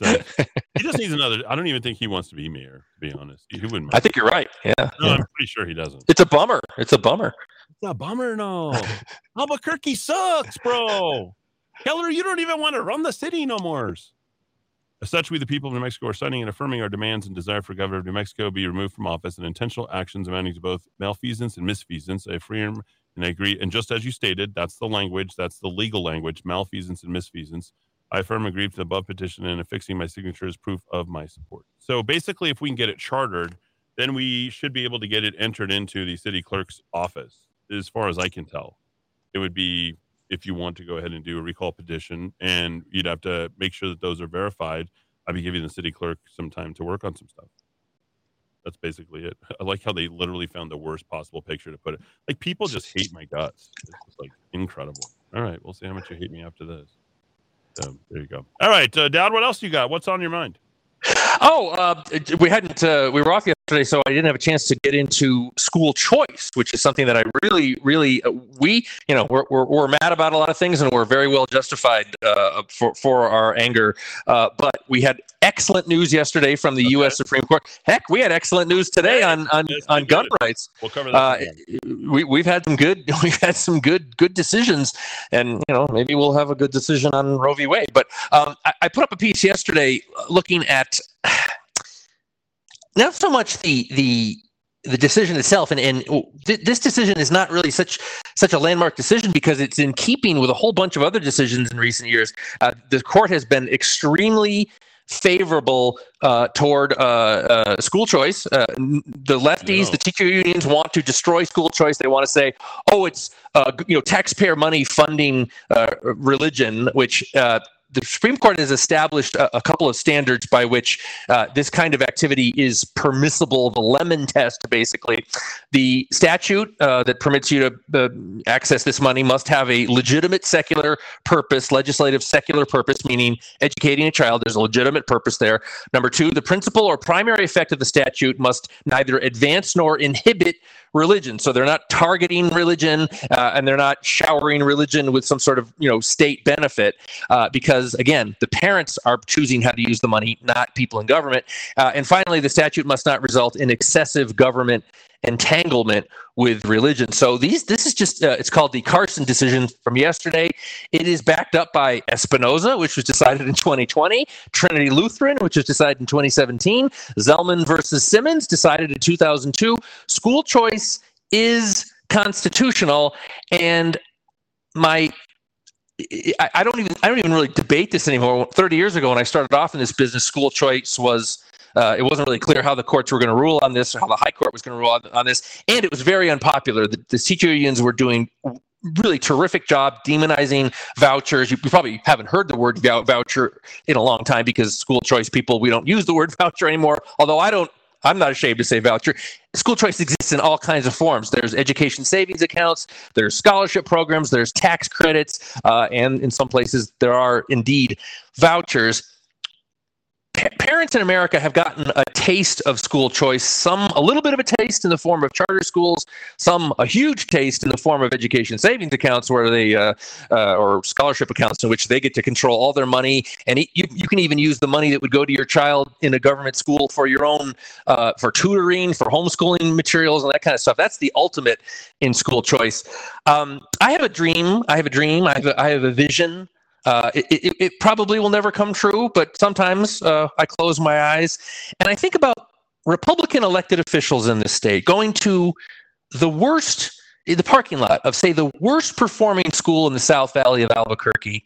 Speaker 1: just needs another. I don't even think he wants to be mayor, to be honest. He wouldn't. Mind.
Speaker 2: I think you're right. Yeah.
Speaker 1: No,
Speaker 2: yeah.
Speaker 1: I'm pretty sure he doesn't.
Speaker 2: It's a bummer. It's a bummer.
Speaker 1: It's a bummer, no. Albuquerque sucks, bro. Keller, you don't even want to run the city no more. As such, we, the people of New Mexico, are signing and affirming our demands and desire for Governor of New Mexico be removed from office and intentional actions amounting to both malfeasance and misfeasance. I affirm and I agree. And just as you stated, that's the language, that's the legal language, malfeasance and misfeasance. I affirm agree to the above petition and affixing my signature as proof of my support. So basically, if we can get it chartered, then we should be able to get it entered into the city clerk's office, as far as I can tell. It would be if you want to go ahead and do a recall petition, and you'd have to make sure that those are verified. I'd be giving the city clerk some time to work on some stuff. That's basically it. I like how they literally found the worst possible picture to put it. Like people just hate my guts. It's like incredible. All right, we'll see how much you hate me after this. So there you go. All right, uh, Dad, what else you got? What's on your mind?
Speaker 2: Oh, uh, we hadn't. Uh, we were off yesterday, so I didn't have a chance to get into school choice, which is something that I really, really. Uh, we, you know, we're, we're we're mad about a lot of things, and we're very well justified uh, for for our anger. Uh, but we had excellent news yesterday from the U.S. Supreme Court. Heck, we had excellent news today on on
Speaker 1: Yes,
Speaker 2: on gun rights.
Speaker 1: We'll cover that.
Speaker 2: Uh, we, we've had some good we've had some good good decisions, and you know maybe we'll have a good decision on Roe v. Wade. But um, I, I put up a piece yesterday looking at not so much the the the decision itself and, and th- this decision is not really such such a landmark decision because it's in keeping with a whole bunch of other decisions in recent years uh, the court has been extremely favorable uh, toward uh, uh, school choice. Uh, the lefties, the teacher unions want to destroy school choice. They want to say, "Oh, it's uh, you know taxpayer money funding uh, religion," which uh, the Supreme Court has established a, a couple of standards by which uh, this kind of activity is permissible. The Lemon test, basically, the statute uh, that permits you to uh, access this money must have a legitimate secular purpose, legislative secular purpose, meaning educating a child. There's a legitimate purpose there. Number two, the principal or primary effect of the statute must neither advance nor inhibit religion. So they're not targeting religion uh, and they're not showering religion with some sort of you know state benefit uh, because again, the parents are choosing how to use the money, not people in government. Uh, and finally, the statute must not result in excessive government entanglement with religion. So these this is just uh, it's called the Carson decision from yesterday. It is backed up by Espinoza, which was decided in 2020, Trinity Lutheran, which was decided in 2017, Zelman versus Simmons, decided in 2002. School choice is constitutional, and my I, don't even I don't even really debate this anymore. Thirty years ago, when I started off in this business, school choice was uh, it wasn't really clear how the courts were going to rule on this, or how the high court was going to rule on, on this, and it was very unpopular. The, the teacher unions were doing really terrific job demonizing vouchers. You, probably haven't heard the word voucher in a long time because school choice people we don't use the word voucher anymore. Although I don't. I'm not ashamed to say voucher. School choice exists in all kinds of forms. There's education savings accounts, there's scholarship programs, there's tax credits, uh, and in some places there are indeed vouchers. Pa- parents in America have gotten a taste of school choice, some a little bit of a taste in the form of charter schools, some a huge taste in the form of education savings accounts, where they uh, uh, or scholarship accounts in which they get to control all their money, and you, you can even use the money that would go to your child in a government school for your own uh, for tutoring, for homeschooling materials, and that kind of stuff. That's the ultimate in school choice. Um, I have a dream. I have a dream. I have a, I have a vision. Uh, it, it, it probably will never come true, but sometimes uh, I close my eyes and I think about Republican elected officials in this state going to the worst the parking lot of, say, the worst performing school in the South Valley of Albuquerque,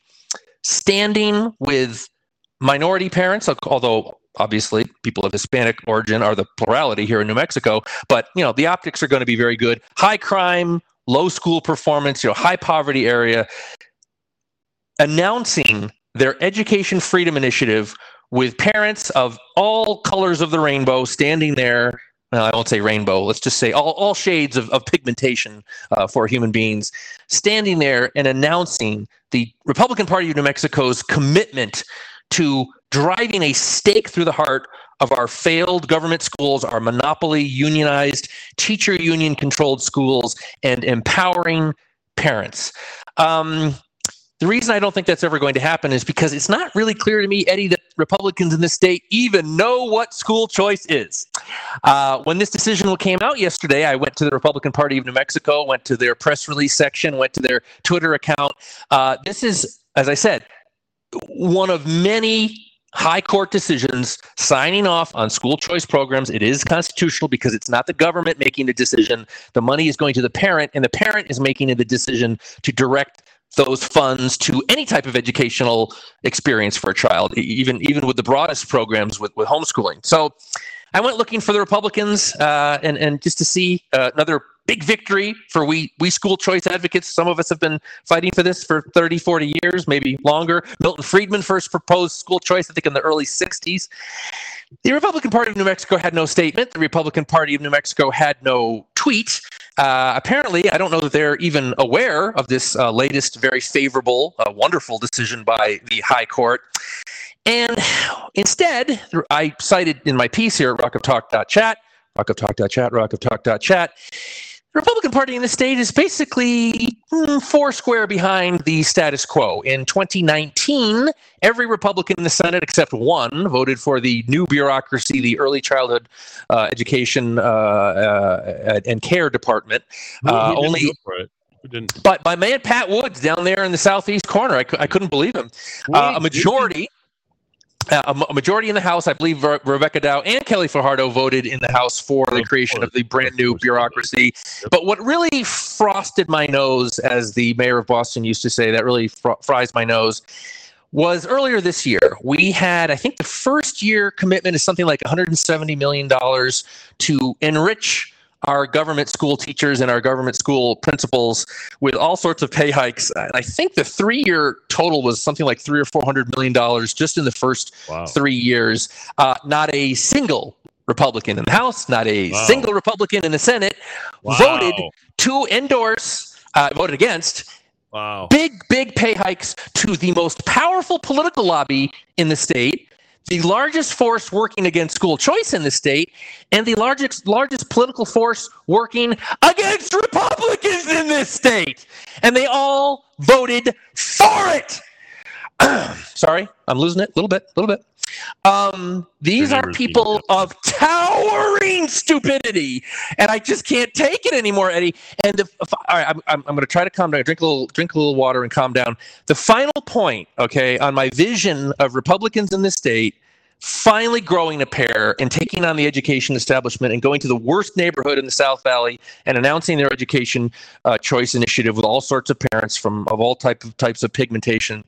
Speaker 2: standing with minority parents, although obviously people of Hispanic origin are the plurality here in New Mexico, but you know the optics are going to be very good. High crime, low school performance, you know, high poverty area, announcing their education freedom initiative with parents of all colors of the rainbow standing there. Well, I won't say rainbow. Let's just say all, all shades of, of pigmentation uh, for human beings, standing there and announcing the Republican Party of New Mexico's commitment to driving a stake through the heart of our failed government schools, our monopoly unionized, teacher union controlled schools, and empowering parents. Um, the reason I don't think that's ever going to happen is because it's not really clear to me, Eddy, that Republicans in the state even know what school choice is. Uh, when this decision came out yesterday, I went to the Republican Party of New Mexico, went to their press release section, went to their Twitter account. Uh, this is, as I said, one of many high court decisions signing off on school choice programs. It is constitutional because it's not the government making the decision. The money is going to the parent, and the parent is making the decision to direct those funds to any type of educational experience for a child, even even with the broadest programs with, with homeschooling. So I went looking for the Republicans uh, and and just to see uh, another big victory for we we school choice advocates. Some of us have been fighting for this for 30, 40 years, maybe longer. Milton Friedman first proposed school choice, I think, in the early 60s. The Republican Party of New Mexico had no statement. The Republican Party of New Mexico had no tweet. Uh, apparently, I don't know that they're even aware of this uh, latest, very favorable, uh, wonderful decision by the High Court. And instead, I cited in my piece here at rockoftalk.chat, rockoftalk.chat, rockoftalk.chat, Republican Party in the state is basically mm, four square behind the status quo. In 2019, every Republican in the Senate except one voted for the new bureaucracy, the Early Childhood uh, Education uh, uh, and Care Department. Uh,
Speaker 5: Who- who didn't
Speaker 2: only
Speaker 5: go for it? Who didn't?
Speaker 2: but my man Pat Woods down there in the southeast corner, I, I couldn't believe him. Uh, a majority, Uh, a, majority in the House, I believe Re- Rebecca Dow and Kelly Fajardo voted in the House for the creation of the brand new bureaucracy. But what really frosted my nose, as the mayor of Boston used to say, that really fr- fries my nose. Was earlier this year, we had, I think the first year commitment is something like $170 million to enrich our government school teachers and our government school principals with all sorts of pay hikes. And I think the three year total was something like three or four hundred million dollars just in the first
Speaker 5: Wow.
Speaker 2: three years. Uh, not a single Republican in the House, not a
Speaker 5: Wow.
Speaker 2: single Republican in the Senate
Speaker 5: Wow.
Speaker 2: voted to endorse, uh, voted against
Speaker 5: Wow.
Speaker 2: big, big pay hikes to the most powerful political lobby in the state, the largest force working against school choice in the state, and the largest largest political force working against Republicans in this state. And they all voted for it. Sorry, I'm losing it a little bit, a little bit. Um, these are people of towering stupidity, and I just can't take it anymore, Eddy. And the, all right, I'm, I'm, I'm going to try to calm down, drink a little, drink a little water, and calm down. The final point, okay, on my vision of Republicans in this state finally growing a pair and taking on the education establishment and going to the worst neighborhood in the South Valley and announcing their education uh, choice initiative with all sorts of parents from of all type of types of pigmentation.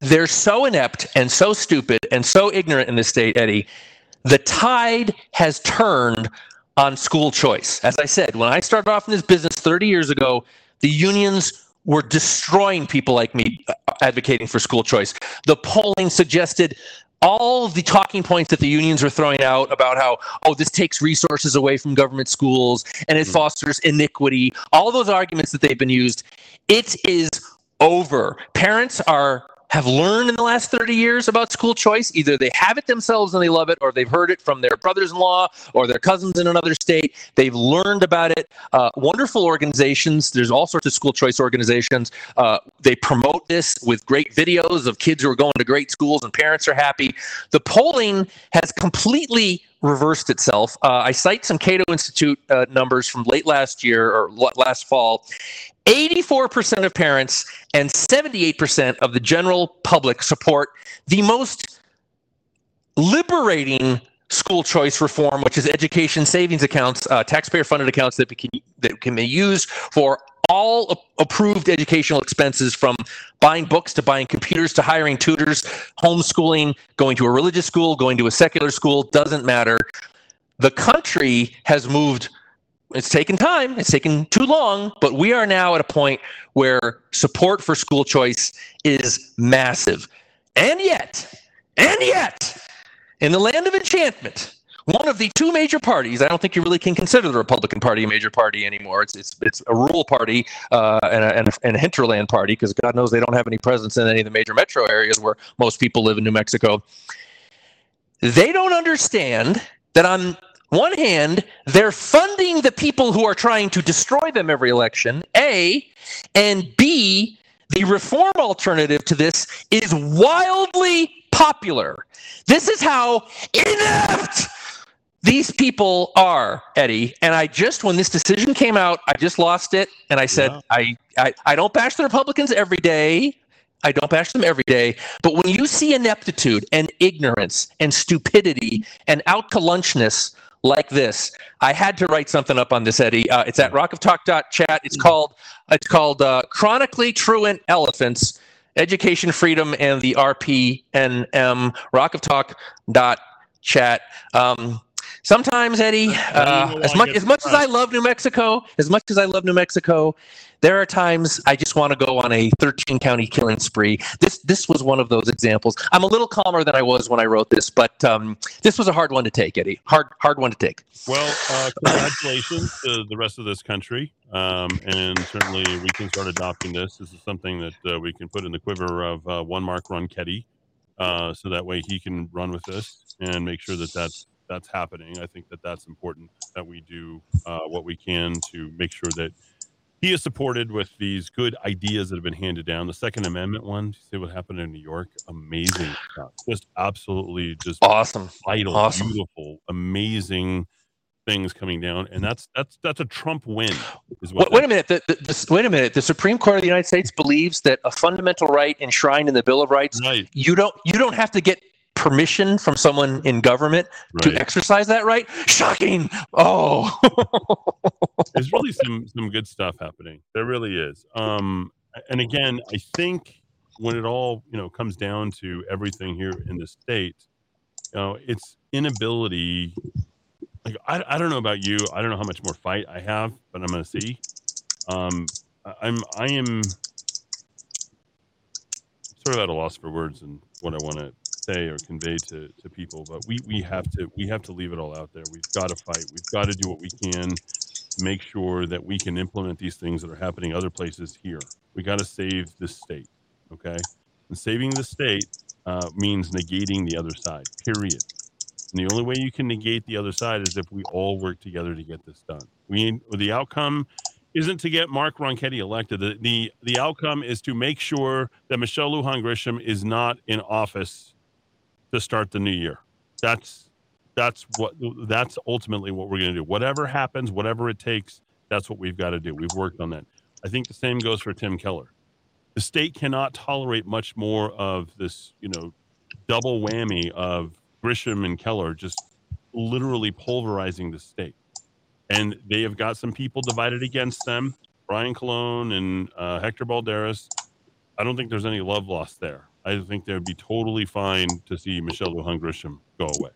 Speaker 2: They're so inept and so stupid and so ignorant in this state, Eddy. The tide has turned on school choice. As I said, when I started off in this business 30 years ago, the unions were destroying people like me uh, advocating for school choice. The polling suggested all of the talking points that the unions were throwing out about how, oh, this takes resources away from government schools and it fosters iniquity, all those arguments that they've been used, it is over. Parents are have learned in the last 30 years about school choice. Either they have it themselves and they love it, or they've heard it from their brothers in law or their cousins in another state. They've learned about it. Uh, wonderful organizations. There's all sorts of school choice organizations. Uh, they promote this with great videos of kids who are going to great schools and parents are happy. The polling has completely reversed itself. Uh, I cite some Cato Institute uh, numbers from late last year or last fall. 84% of parents and 78% of the general public support the most liberating school choice reform, which is education savings accounts, uh, taxpayer-funded accounts that can that can be used for all a- approved educational expenses, from buying books to buying computers to hiring tutors, homeschooling, going to a religious school, going to a secular school, doesn't matter. The country has moved. It's taken time. It's taken too long, but we are now at a point where support for school choice is massive. And yet, and yet, in the land of enchantment, one of the two major parties, I don't think you really can consider the Republican Party a major party anymore. It's it's, it's a rural party uh, and, a, and, a, and a hinterland party because God knows they don't have any presence in any of the major metro areas where most people live in New Mexico. They don't understand that on one hand, they're funding the people who are trying to destroy them every election, A, and B, the reform alternative to this is wildly popular. This is how inept these people are, Eddy. And I just, when this decision came out, I just lost it. And I said,
Speaker 1: Yeah.
Speaker 2: I, I, I don't bash the Republicans every day. I don't bash them every day. But when you see ineptitude and ignorance and stupidity and out to lunchness like this, I had to write something up on this, Eddy. Uh, it's at rockoftalk.chat. It's called it's called uh, Chronically Truant Elephants, Education Freedom and the RPNM, rockoftalk.chat. Um, sometimes, Eddy, uh, as much as much as I love New Mexico, as much as I love New Mexico, there are times I just want to go on a 13 county killing spree. This this was one of those examples. I'm a little calmer than I was when I wrote this, but um, this was a hard one to take, Eddy. Hard hard one to take.
Speaker 1: Well, uh, congratulations to the rest of this country. Um, and certainly we can start adopting this. This is something that uh, we can put in the quiver of uh, one Mark Ronchetti. Uh, so that way he can run with this and make sure that that's, that's happening. I think that that's important that we do uh, what we can to make sure that he is supported with these good ideas that have been handed down. The Second Amendment one, you see what happened in New York? Amazing. Just absolutely just
Speaker 2: Awesome.
Speaker 1: vital,
Speaker 2: Awesome.
Speaker 1: beautiful, amazing things coming down, and that's that's that's a Trump win.
Speaker 2: Wait, wait a minute. The, the, the, wait a minute. The Supreme Court of the United States believes that a fundamental right enshrined in the Bill of Rights,
Speaker 1: Right.
Speaker 2: you don't you don't have to get permission from someone in government to exercise that right. Shocking. Oh.
Speaker 1: There's really some some good stuff happening. There really is. Um, and again, I think when it all you know comes down to everything here in the state, you know, it's inability. Like I, I don't know about you. I don't know how much more fight I have, but I'm going to see. Um, I'm I am sort of at a loss for words and what I want to say or convey to, to people. But we, we have to we have to leave it all out there. We've got to fight. We've got to do what we can to make sure that we can implement these things that are happening other places here. We got to save this state. Okay, and saving the state uh, means negating the other side. Period. And the only way you can negate the other side is if we all work together to get this done. We the outcome isn't to get Mark Ronchetti elected. The, the the outcome is to make sure that Michelle Lujan Grisham is not in office to start the new year. That's that's what that's ultimately what we're going to do. Whatever happens, whatever it takes, that's what we've got to do. We've worked on that. I think the same goes for Tim Keller. The state cannot tolerate much more of this, you know, double whammy of Grisham and Keller just literally pulverizing the state. And they have got some people divided against them. Brian Colon and uh, Hector Balderas. I don't think there's any love lost there. I think they'd be totally fine to see Michelle Lujan Grisham go away,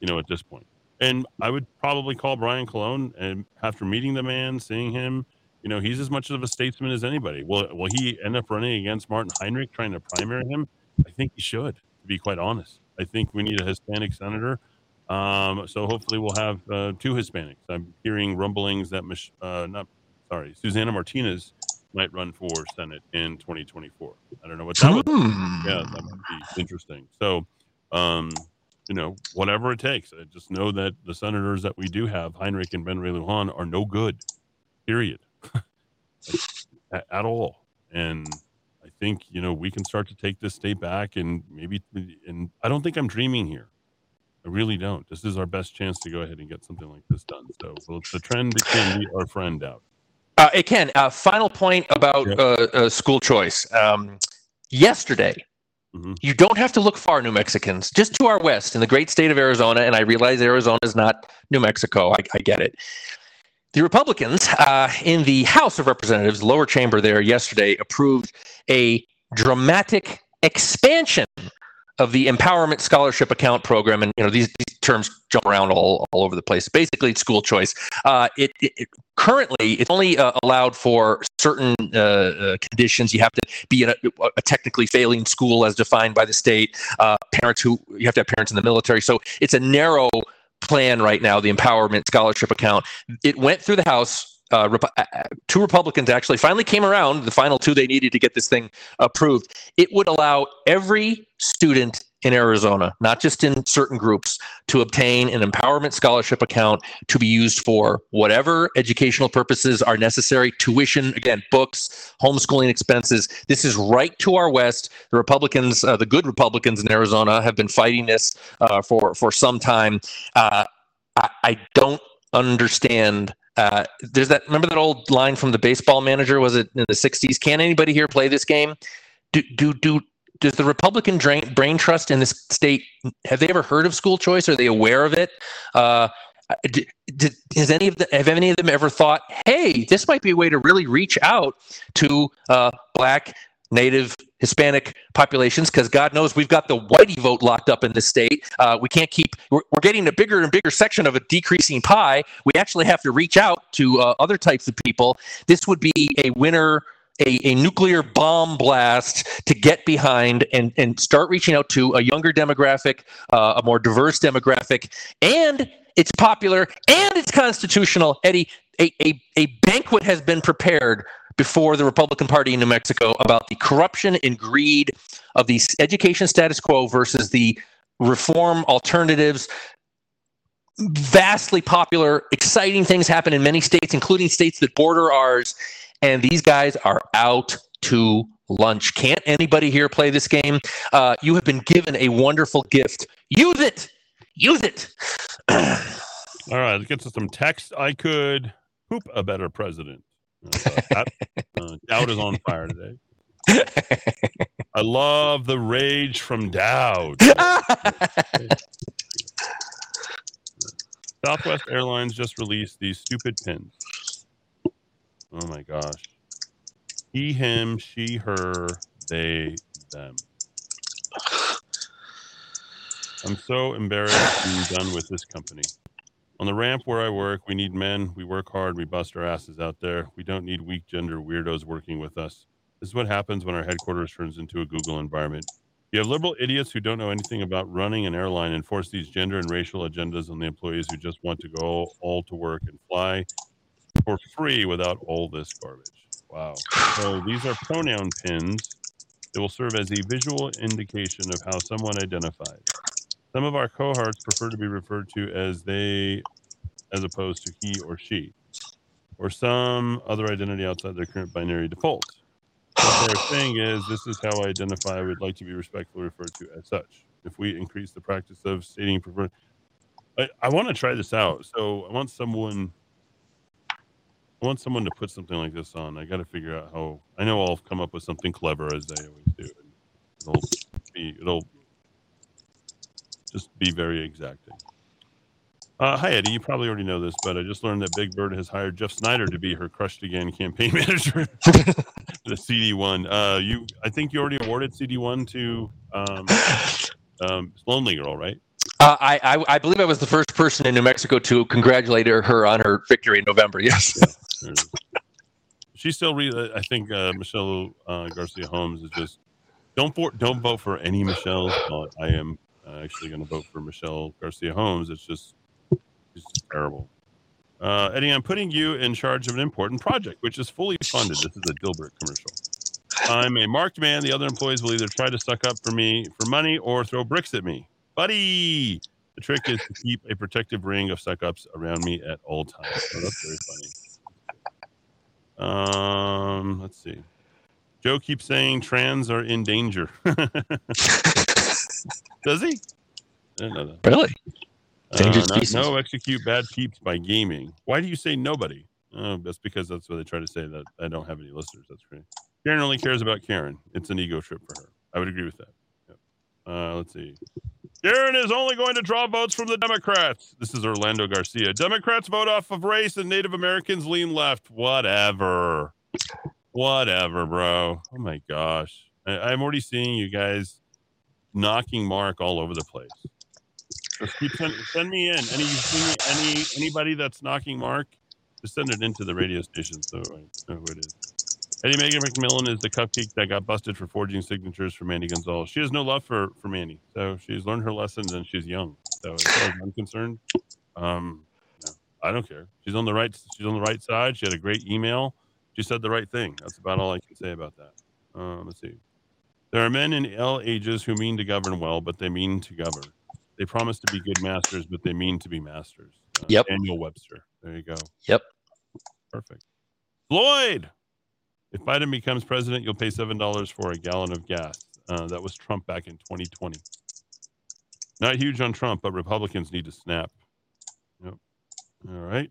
Speaker 1: you know, at this point. And I would probably call Brian Colon and after meeting the man, seeing him, you know, he's as much of a statesman as anybody. Will, will he end up running against Martin Heinrich trying to primary him? I think he should, to be quite honest. I think we need a Hispanic senator. Um, so hopefully we'll have uh, two Hispanics. I'm hearing rumblings that, Mich- uh, not sorry, Susana Martinez might run for Senate in 2024. I don't know what that would.
Speaker 2: Hmm.
Speaker 1: Yeah, that would be interesting. So, um, you know, whatever it takes. I just know that the senators that we do have, Heinrich and Ben Ray Lujan, are no good. Period. at, at all. And I think you know we can start to take this state back, and maybe. And I don't think I'm dreaming here. I really don't. This is our best chance to go ahead and get something like this done. So, well, the trend can be our friend out.
Speaker 2: Uh, hey, Ken, uh, final point about uh, uh, school choice. Um, yesterday,
Speaker 1: Mhm.
Speaker 2: You don't have to look far, New Mexicans, just to our west in the great state of Arizona. And I realize Arizona is not New Mexico. I, I get it. The Republicans uh, in the House of Representatives, lower chamber there yesterday, approved a dramatic expansion of the empowerment scholarship account program and you know these, these terms jump around all, all over the place. Basically it's school choice. Uh, it, it, it- currently it's only uh, allowed for certain uh, uh, conditions. You have to be in a, a technically failing school as defined by the state uh, parents who you have to have parents in the military. So it's a narrow plan right now the empowerment scholarship account. It went through the house uh, Rep- uh, uh, two Republicans actually finally came around. The final two they needed to get this thing approved. It would allow every student in Arizona, not just in certain groups, to obtain an empowerment scholarship account to be used for whatever educational purposes are necessary tuition, again, books, homeschooling expenses. This is right to our west. The Republicans, uh, the good Republicans in Arizona, have been fighting this uh, for, for some time. Uh, I, I don't understand. Uh, there's that. Remember that old line from the baseball manager? Was it in the '60s? Can anybody here play this game? Do do do? Does the Republican drain, brain trust in this state have they ever heard of school choice? Are they aware of it? Uh, d- d- has any of the, have any of them ever thought, hey, this might be a way to really reach out to uh, black, native, Hispanic populations? Because God knows we've got the whitey vote locked up in this state. Uh, we can't keep. We're, we're getting a bigger and bigger section of a decreasing pie. We actually have to reach out to uh, other types of people. This would be a winner. A, a nuclear bomb blast to get behind and, and start reaching out to a younger demographic, uh, a more diverse demographic, and it's popular and it's constitutional. Eddy, a, a, a banquet has been prepared before the Republican Party in New Mexico about the corruption and greed of the education status quo versus the reform alternatives. Vastly popular, exciting things happen in many states, including states that border ours. And these guys are out to lunch. Can't anybody here play this game? Uh, you have been given a wonderful gift. Use it. Use it.
Speaker 1: All right, let's get to some text. I could poop a better president. Uh, uh, Dowd is on fire today. I love the rage from Dowd. Southwest Airlines just released these stupid pins. Oh my gosh. He, him, she, her, they, them. I'm so embarrassed and done with this company. On the ramp where I work, we need men. We work hard. We bust our asses out there. We don't need weak gender weirdos working with us. This is what happens when our headquarters turns into a Google environment. You have liberal idiots who don't know anything about running an airline and force these gender and racial agendas on the employees who just want to go all to work and fly for free without all this garbage. Wow. So these are pronoun pins. They will serve as a visual indication of how someone identifies. Some of our cohorts prefer to be referred to as they as opposed to he or she, or some other identity outside their current binary default. What they're saying is, this is how I identify. I would like to be respectfully referred to as such. If we increase the practice of stating preferred, I, I want to try this out. So I want someone, I want someone to put something like this on. I got to figure out how. I know I'll come up with something clever as they always do. It'll be, it'll just be very exacting. Uh, hi, Eddy. You probably already know this, but I just learned that Big Bird has hired Jeff Snyder to be her crushed again campaign manager. the CD1. Uh, you, I think you already awarded CD1 to um, um, Lonely Girl, right?
Speaker 2: Uh, I, I I believe I was the first person in New Mexico to congratulate her, her on her victory in November. Yes.
Speaker 1: There it is. She still re. I think uh, Michelle uh, Garcia Holmes is just don't vote. Don't vote for any Michelle. But I am uh, actually going to vote for Michelle Garcia Holmes. It's just it's just terrible. Uh, Eddie, I'm putting you in charge of an important project, which is fully funded. This is a Dilbert commercial. I'm a marked man. The other employees will either try to suck up for me for money or throw bricks at me. Buddy, the trick is to keep a protective ring of suck ups around me at all times. Oh, that's very funny. Um, let's see. Joe keeps saying trans are in danger. Does he? I didn't know that.
Speaker 2: Really? Dangerous
Speaker 1: Uh, not- no, execute bad peeps by gaming. Why do you say nobody? Oh, that's because that's what they try to say that I don't have any listeners. That's great. Karen only cares about Karen. It's an ego trip for her. I would agree with that. Uh, let's see. Karen is only going to draw votes from the Democrats. This is Orlando Garcia. Democrats vote off of race and Native Americans lean left. Whatever. Whatever, bro. Oh my gosh. I, I'm already seeing you guys knocking Mark all over the place. Send, send me in. Any any anybody that's knocking Mark, just send it into the radio station so I know who it is. Eddy Megan McMillan is the cupcake that got busted for forging signatures for Mandy Gonzalez. She has no love for for Mandy, so she's learned her lessons and she's young. So as far as I'm concerned, um, I don't care. She's on the right. She's on the right side. She had a great email. She said the right thing. That's about all I can say about that. Um, let's see. There are men in all ages who mean to govern well, but they mean to govern. They promise to be good masters, but they mean to be masters. Uh,
Speaker 2: Yep.
Speaker 1: Daniel Webster. There you go.
Speaker 2: Yep.
Speaker 1: Perfect. Floyd. If Biden becomes president, you'll pay seven dollars for a gallon of gas. Uh, that was Trump back in 2020. Not huge on Trump, but Republicans need to snap. Yep. All right.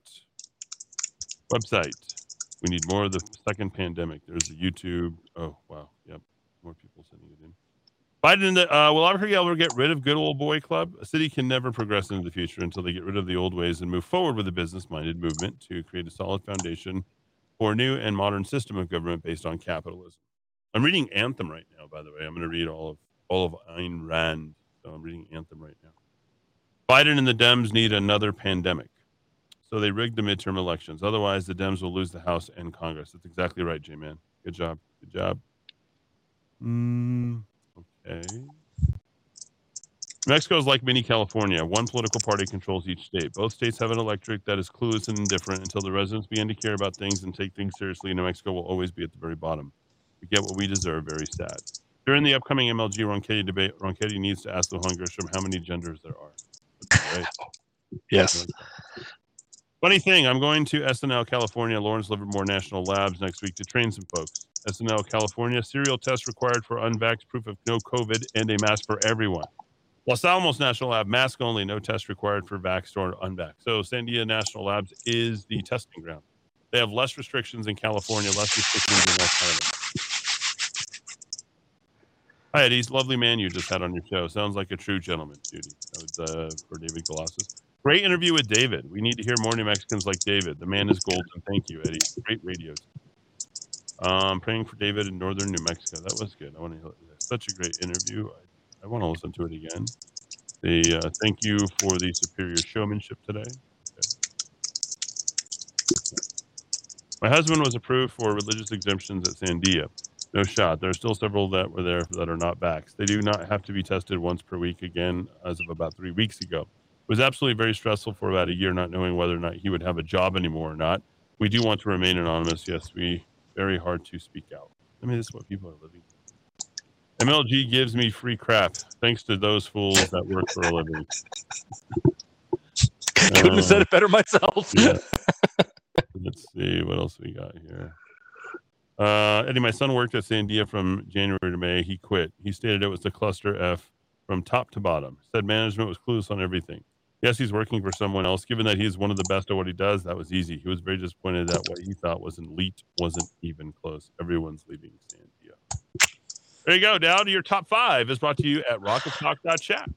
Speaker 1: Website. We need more of the second pandemic. There's the YouTube. Oh wow. Yep. More people sending it in. Biden, uh, will Albuquerque ever get rid of good old boy club? A city can never progress into the future until they get rid of the old ways and move forward with a business-minded movement to create a solid foundation for a new and modern system of government based on capitalism. I'm reading Anthem right now, by the way. I'm going to read all of all of Ayn Rand. So I'm reading Anthem right now. Biden and the Dems need another pandemic. So they rigged the midterm elections. Otherwise, the Dems will lose the House and Congress. That's exactly right, J Man. Good job. Good job. Mm, okay. Mexico is like mini California. One political party controls each state. Both states have an electorate that is clueless and indifferent until the residents begin to care about things and take things seriously. New Mexico will always be at the very bottom. We get what we deserve. Very sad. During the upcoming MLG Ronchetti debate, Ronchetti needs to ask Lujan Grisham how many genders there are. Right.
Speaker 2: Yes.
Speaker 1: Funny thing, I'm going to SNL California, Lawrence Livermore National Labs next week to train some folks. SNL California, serial test required for unvaxxed proof of no COVID and a mask for everyone. Los Alamos National Lab, mask only, no test required for vaxxed or unvaxxed. So Sandia National Labs is the testing ground. They have less restrictions in California, less restrictions in West Island. Hi, Eddy. Lovely man you just had on your show. Sounds like a true gentleman, Judy. That was uh, for David Colossus. Great interview with David. We need to hear more New Mexicans like David. The man is golden. Thank you, Eddy. Great radio. Um, praying for David in northern New Mexico. That was good. I want to. Such a great interview. I, I want to listen to it again. The uh, thank you for the superior showmanship today. Okay. My husband was approved for religious exemptions at Sandia. No shot. There are still several that were there that are not vaxxed. They do not have to be tested once per week again as of about three weeks ago. Was absolutely very stressful for about a year not knowing whether or not he would have a job anymore or not. We do want to remain anonymous. Yes, we very hard to speak out. I mean, this is what people are living. MLG gives me free crap thanks to those fools that work for a living.
Speaker 2: Couldn't have said it better myself.
Speaker 1: Yeah. Let's see what else we got here. Uh, Eddy, my son worked at Sandia from January to May. He quit. He stated it was the cluster F from top to bottom. Said management was clueless on everything. Yes, he's working for someone else. Given that he's one of the best at what he does, that was easy. He was very disappointed that what he thought was an elite wasn't even close. Everyone's leaving Sandia. There you go. Down to your top five is brought to you at rockoftalk.chat.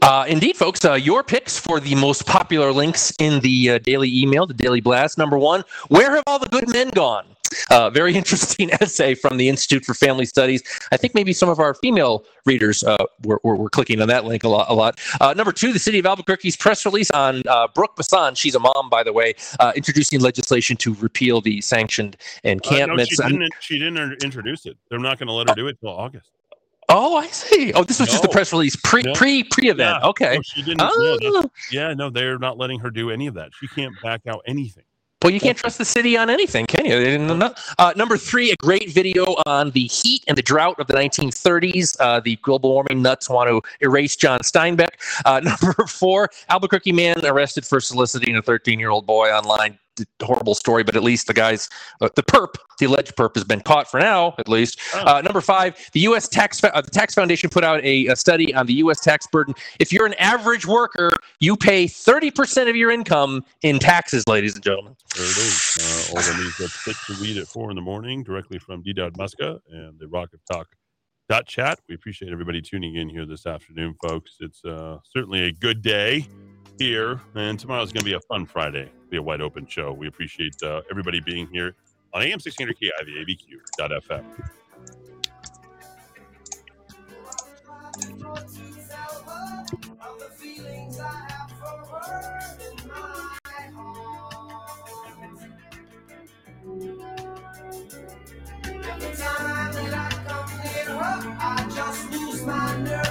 Speaker 2: Uh, indeed, folks. Uh, your picks for the most popular links in the uh, daily email, the daily blast. Number one, where have all the good men gone? Uh, very interesting essay from the Institute for Family Studies. I think maybe some of our female readers uh, were, were, were clicking on that link a lot. A lot. Uh, number two, the city of Albuquerque's press release on uh, Brook Bassan. She's a mom, by the way, uh, introducing legislation to repeal the sanctioned
Speaker 1: Uh, no,
Speaker 2: encampments.
Speaker 1: she didn't, she didn't introduce it. They're not going to let her do it till August.
Speaker 2: oh, I see. Oh, this was just a
Speaker 1: No.
Speaker 2: press release pre
Speaker 1: No.
Speaker 2: pre pre event.
Speaker 1: Yeah.
Speaker 2: Okay.
Speaker 1: No, she didn't. no,
Speaker 2: Oh.
Speaker 1: yeah, no, they're not letting her do any of that. She can't back out anything.
Speaker 2: Well, you can't trust the city on anything, can you? They didn't know- Uh, number three, a great video on the heat and the drought of the 1930s. Uh, the global warming nuts want to erase John Steinbeck. Uh, number four, Albuquerque man arrested for soliciting a 13 year old boy online. D- Horrible story, but at least the guy's uh, the perp, the alleged perp, has been caught for now, at least. Uh, number five, the U.S. tax uh, the tax foundation put out a, a study on the U.S. tax burden. If you're an average worker, you pay 30% of your income in taxes, ladies and gentlemen.
Speaker 1: There it is. Uh, all the news that's fit to read at four in the morning, directly from D. Dowd Muska and the Rock of Talk dot chat. We appreciate everybody tuning in here this afternoon, folks. It's uh, certainly a good day here, and tomorrow's going to be a fun Friday be a wide open show. We appreciate uh, everybody being here on AM 1600K, IVABQ.FM. I just lose my nerve.